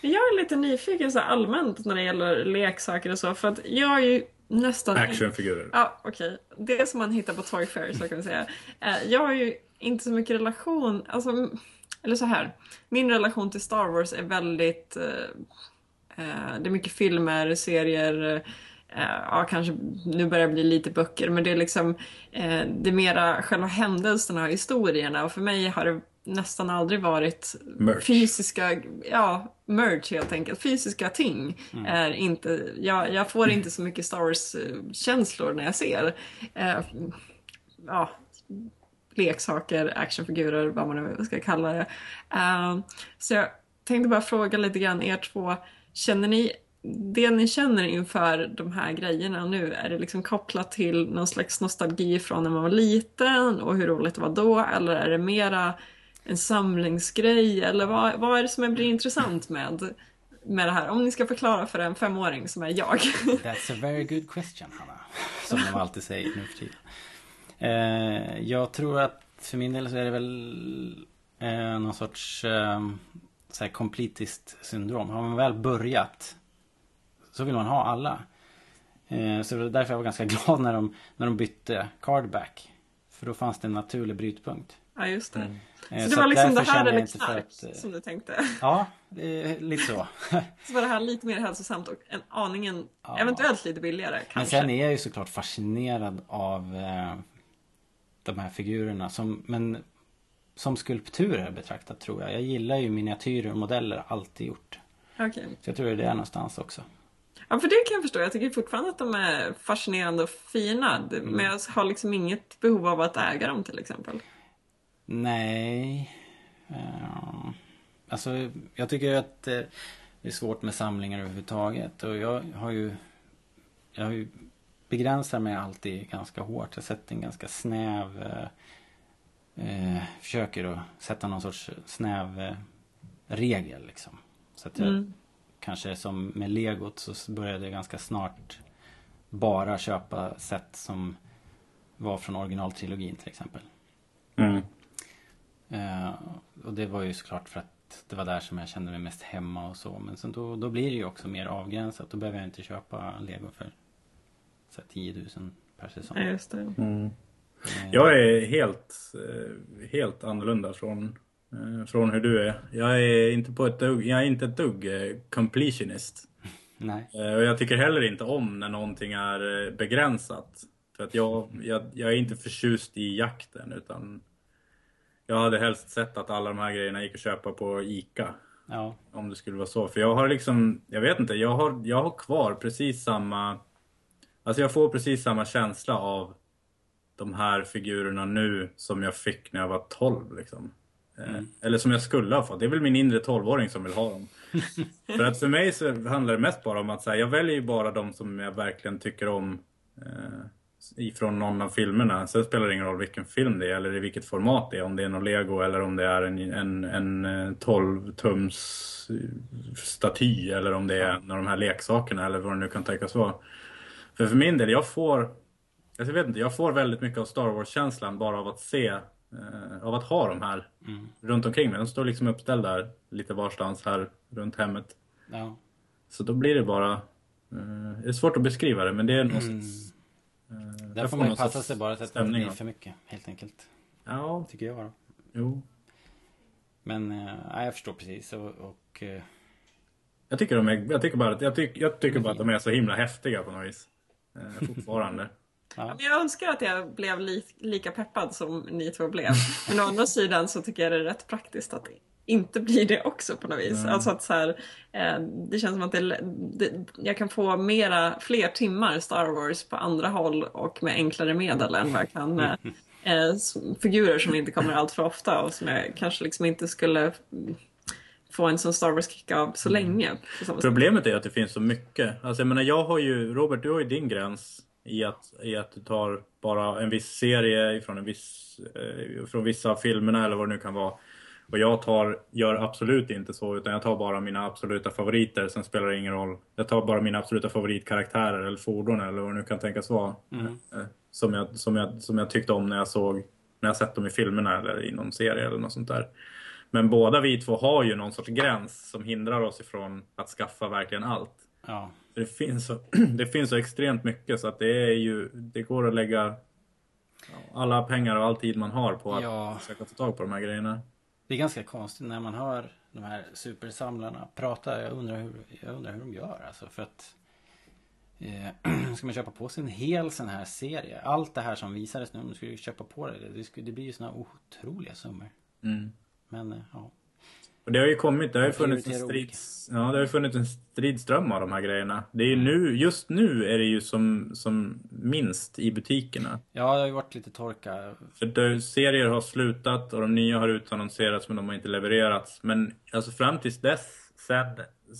Jag är lite nyfiken så allmänt när det gäller leksaker och så. För att jag är ju nästan... Actionfigurer. Ja, okej. Det som man hittar på Toy Fair, så kan vi säga. Eh, Jag har ju inte så mycket relation, alltså, eller så här. Min relation till Star Wars är väldigt... eh, eh, det är mycket filmer, serier, eh, ja kanske nu börjar det bli lite böcker, men det är liksom eh, det är mera själva händelserna och historierna och för mig har det nästan aldrig varit Merch. fysiska, ja, merch helt enkelt. Fysiska ting är inte, jag, jag får inte så mycket Star Wars-känslor när jag ser eh, ja, leksaker, actionfigurer, vad man nu ska kalla det. Eh, så jag tänkte bara fråga lite grann er två, känner ni det ni känner inför de här grejerna nu, är det liksom kopplat till någon slags nostalgi från när man var liten och hur roligt det var då? Eller är det mera en samlingsgrej? Eller vad, vad är det som blir intressant med, med det här? Om ni ska förklara för en femåring som är jag. That's a very good question Hanna. Som de alltid säger nu för tiden. Eh, jag tror att för min del så är det väl eh, någon sorts eh, så här completist syndrom. Har man väl börjat så vill man ha alla. Eh, så det var därför jag var ganska glad när de, när de bytte cardback. För då fanns det en naturlig brytpunkt. ja, just det. Eh, Så det var liksom det här eller knark att, eh, som du tänkte? Ja, eh, lite så. Så var det här lite mer hälsosamt och en aningen, Ja. eventuellt lite billigare Men kanske? sen är jag ju såklart fascinerad av eh, de här figurerna. Som, men som skulpturer betraktat tror jag. Jag gillar ju miniatyrer och modeller, alltid gjort. Okej. Så jag tror det är där någonstans också. Ja, för det kan jag förstå. Jag tycker fortfarande att de är fascinerande och fina. Mm. Men jag har liksom inget behov av att äga dem till exempel. Nej. Eh, alltså jag tycker att eh, det är svårt med samlingar överhuvudtaget. Och jag har ju Jag har ju begränsat mig alltid ganska hårt. Jag sätter en ganska snäv eh, eh, Försöker att sätta någon sorts snäv eh, regel liksom. Så att jag Mm. kanske som med legot så började jag ganska snart bara köpa set som var från originaltrilogin till exempel. Mm. Eh, och det var ju såklart för att det var där som jag kände mig mest hemma och så. Men sen då, då blir det ju också mer avgränsat. Då behöver jag inte köpa lego för så här 10 000 per säsong. Ja, just det. Mm. Eh, Jag är helt, eh, helt annorlunda från, eh, från hur du är. Jag är inte, på ett dugg, jag är inte ett dugg completionist. Nej. Och jag tycker heller inte om när någonting är begränsat. För att jag, jag, jag är inte förtjust i jakten utan jag hade helst sett att alla de här grejerna gick att köpa på ICA. Ja. Om det skulle vara så. För jag har liksom, jag vet inte, jag har, jag har kvar precis samma... Alltså jag får precis samma känsla av de här figurerna nu som jag fick när jag var 12 liksom. Eh, Eller som jag skulle ha fått. Det är väl min inre 12-åring som vill ha dem. för att för mig så handlar det mest bara om att säga, jag väljer ju bara de som jag verkligen tycker om eh, ifrån någon av filmerna. Sen spelar det ingen roll vilken film det är eller i vilket format det är. Om det är någon lego eller om det är en, en, en eh, 12-tums staty eller om det är en av de här leksakerna eller vad det nu kan tänkas vara. För för min del, jag får alltså jag vet inte, jag får väldigt mycket av Star Wars-känslan bara av att se, eh, av att ha de här runt omkring mig. De står liksom uppställda lite varstans här runt hemmet. Ja. Så då blir det bara, eh, det är svårt att beskriva det men det är någon sorts, eh, Där får man ju passa sig bara så att det inte blir för mycket. Helt enkelt. Ja, Tycker jag då. jo. Men eh, ja, jag förstår precis och, och eh, Jag tycker, de är, jag tycker, bara, att- jag tycker, jag tycker bara att de är så himla häftiga på något vis. Eh, fortfarande. Ja, men jag önskar att jag blev li lika peppad som ni två blev. Men å andra sidan så tycker jag det är rätt praktiskt att inte bli det också på något vis. Alltså att så här, eh, det känns som att det, det, jag kan få mera, fler timmar Star Wars på andra håll och med enklare medel än vad jag kan eh, eh, s- figurer som inte kommer allt för ofta och som jag kanske liksom inte skulle mm, få en sån Star Wars-kick av så länge. samma sätt. Problemet är att det finns så mycket. Alltså jag menar, jag har ju, Robert, du har ju din gräns i att, i att du tar bara en viss serie från en viss, eh, från vissa av filmerna eller vad det nu kan vara. Och jag tar, gör absolut inte så, utan jag tar bara mina absoluta favoriter. Sen spelar det ingen roll. Jag tar bara mina absoluta favoritkaraktärer eller fordon eller vad det nu kan tänkas vara. Eh, Som, jag, som, jag, som jag tyckte om när jag såg, när jag sett dem i filmerna eller i någon serie eller något sånt där. Men båda vi två har ju någon sorts gräns som hindrar oss ifrån att skaffa verkligen allt. ja. Det finns så, det finns så extremt mycket så att det är ju, det går att lägga alla pengar och all tid man har på att Ja. försöka få tag på de här grejerna. Det är ganska konstigt när man hör de här supersamlarna prata. Jag undrar hur, jag undrar hur de gör alltså för att eh, Ska man köpa på sig en hel sån här serie? Allt det här som visades nu, om du skulle köpa på det. Det, skulle, det blir ju såna otroliga summor. Mm. Men eh, ja. Och det har ju kommit, det har ju funnits en, strids, ja, det har funnits en stridström av de här grejerna. Det är ju nu, just nu är det ju som, som minst i butikerna. ja, det har ju varit lite torka. För det, serier har slutat och de nya har utannonserats men de har inte levererats. Men alltså fram tills dess, sen,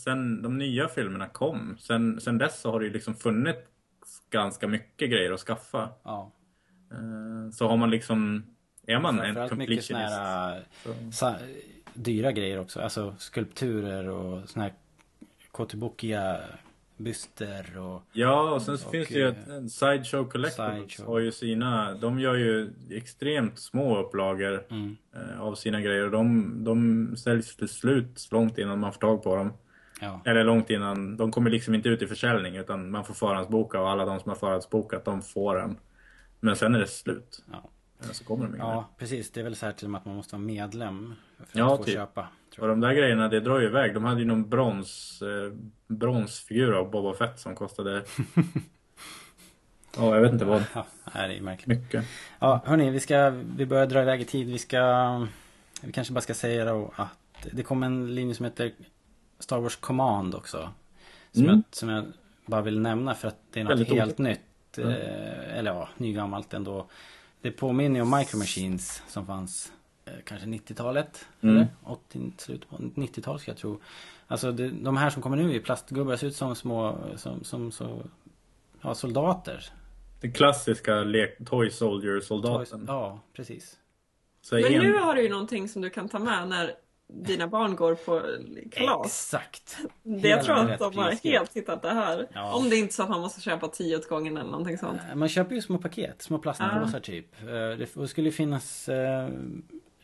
sen de nya filmerna kom, sen, sen dess så har det ju liksom funnits ganska mycket grejer att skaffa. Ja. Eh, Så har man liksom, är man en mycket completionist. här dyra grejer också. Alltså skulpturer och såna här Kotobukiya byster och Ja, och sen Och, finns det ju ett, en Sideshow Collectibles Sideshow. har ju sina, de gör ju extremt små upplagor mm, eh, av sina grejer och de, de säljs till slut långt innan man får tag på dem. ja. Eller långt innan, de kommer liksom inte ut i försäljning utan man får förhandsboka och alla de som har förhandsbokat de får den. Men sen är det slut. Ja. Så kommer de. Ja, precis. Det är väl så här till och med att man måste vara medlem för att Ja, få typ. köpa. Och de där grejerna, det drar ju iväg. De hade ju någon brons, eh, bronsfigur av Boba Fett som kostade... Ja, jag vet inte vad. Ja, det är märkligt. Mycket. Ja, hörni, vi ska, vi börjar dra iväg i tid. Vi ska, vi kanske bara ska säga då att det kom en linje som heter Star Wars Command också. Som, Mm. jag, som jag bara vill nämna för att det är något Väldigt helt nytt. Eh, eller ja, nygammalt ändå. Det påminner ju om Micro Machines som fanns eh, kanske 90-talet. Mm. Eller 80, slutet på 90-talet ska jag tro. Alltså det, de här som kommer nu är plastgubbar, ser ut som små, som, som så, ja, soldater. Den klassiska lek, Toy Soldier-soldaten. Ja, precis. Så Men en- nu har du ju någonting som du kan ta med när dina barn går på kalas. Exakt. Det jag tror att de har helt hittat det här. Ja. Om det inte är så att man måste köpa tio åt gången eller någonting sånt. Man köper ju små paket, små plastpåsar typ. Eh, Det skulle finnas eh,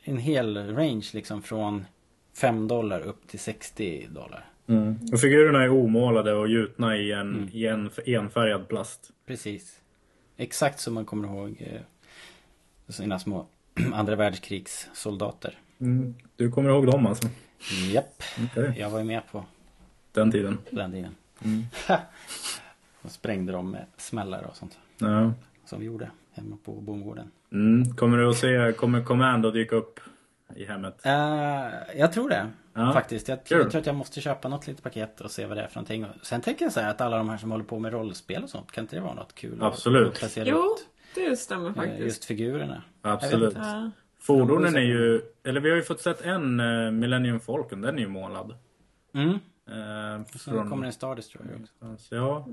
en hel range liksom från 5 dollar upp till 60 dollar. Mm. Och figurerna är omålade och gjutna i en, Mm. i en enfärgad plast. Precis. Exakt som man kommer ihåg eh, sina små andra världskrigssoldater. Mm. Du kommer ihåg dem alltså? Japp. Okej. Jag var ju med på Den tiden. den tiden. Mm. Och sprängde dem med smällare och sånt. Ja. Som vi gjorde hemma på bondgården. Mm. Kommer du att se, kommer Commando dyka upp i hemmet? Eh, jag tror det. Ja. Faktiskt. Jag, jag tror att jag måste köpa något litet paket och se vad det är för någonting. Och Sen tänker jag säga att alla de här som håller på med rollspel och sånt. Kan inte det vara något kul? att- Absolut. att placera Jo, ut, det stämmer eh, faktiskt. Just figurerna. Absolut. Fordonen är ju, eller vi har ju fått sett en uh, Millennium Falcon, den är ju målad. Mm. Eh, Så kommer en Star Destroyer också. Så ja.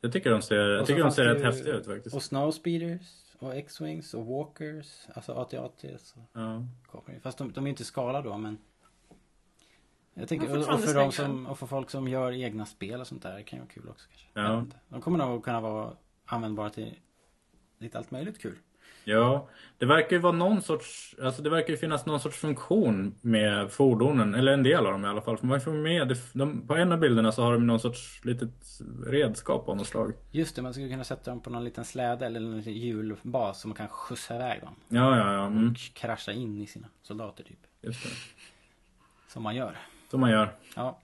Jag tycker de ser, jag Och tycker de ser rätt ju- häftiga ut faktiskt. Och Snowspeeders och X-Wings och Walkers. Alltså AT-AT. Ja. kommer ju. Fast de, de är inte skalade då men. Jag tänker, och, och för de som, och för folk som gör egna spel och sånt där. Det kan ju vara kul också kanske. Ja. De kommer nog kunna vara användbara till lite allt möjligt kul. Ja, det verkar ju vara någon sorts, alltså det verkar ju finnas någon sorts funktion med fordonen, eller en del av dem i alla fall. För man får med, de, på en av bilderna så har de någon sorts litet redskap av något slag. Just det, man skulle kunna sätta dem på någon liten släde eller en hjulbas som man kan skjutsa iväg dem. Ja, ja, ja. Mm. Och krascha in i sina soldater typ. Just det. Som man gör. Som man gör. Ja.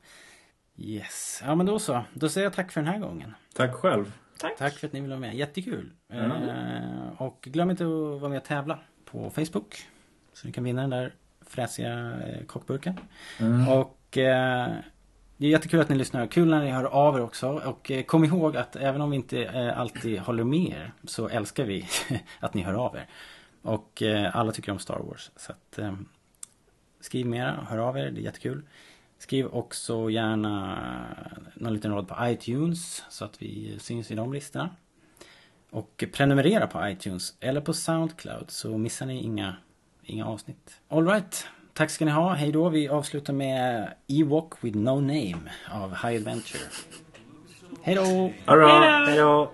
Yes. Ja men då så. Då säger jag tack för den här gången. Tack själv. Tack för att ni ville vara med. Jättekul. Eh, och glöm inte att vara med och tävla på Facebook. Så ni kan vinna den där fräsiga eh, kockburken. Och eh, det är jättekul att ni lyssnar. Kul när ni hör av er också. Och eh, kom ihåg att även om vi inte eh, alltid håller med er så älskar vi att ni hör av er. Och eh, alla tycker om Star Wars. Så att, eh, skriv mera, hör av er, det är jättekul. Skriv också gärna någon liten rad på iTunes så att vi syns i de listorna. Och prenumerera på iTunes eller på Soundcloud så missar ni inga, inga avsnitt. Alright, tack ska ni ha. Hej då. Vi avslutar med Ewok with no name av High Adventure. Hej då! Hej då!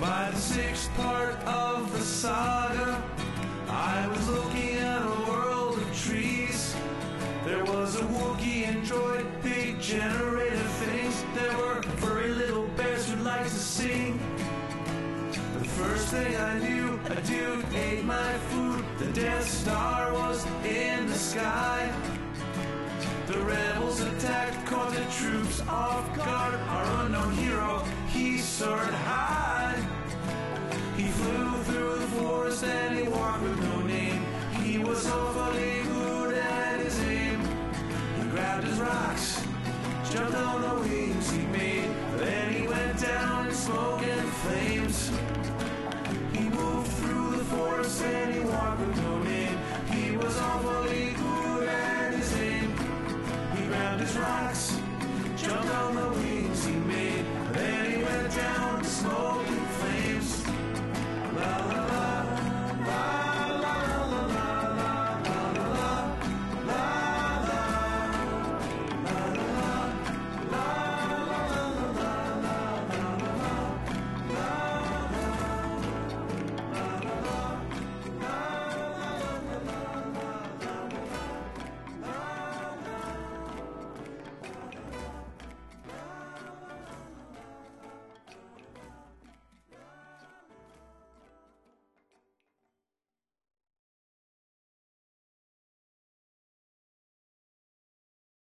By the sixth part of the saga, I was looking at a world of trees. There was a Wookiee android, big generator things. There were furry little bears who liked to sing. The first thing I knew, a dude ate my food. The Death Star was in the sky. The rebels attacked, caught the troops off guard. Our unknown hero, he soared high. He flew through the forest and he walked with no name. He was awfully grabbed his rocks. Jumped on the wings he made, then he went down in smoke and flames. He moved through the forest and he walked with no name. He was awfully good at his name. He grabbed his rocks, jumped on the wings he made, then he went down in smoke and flames. La la la, la.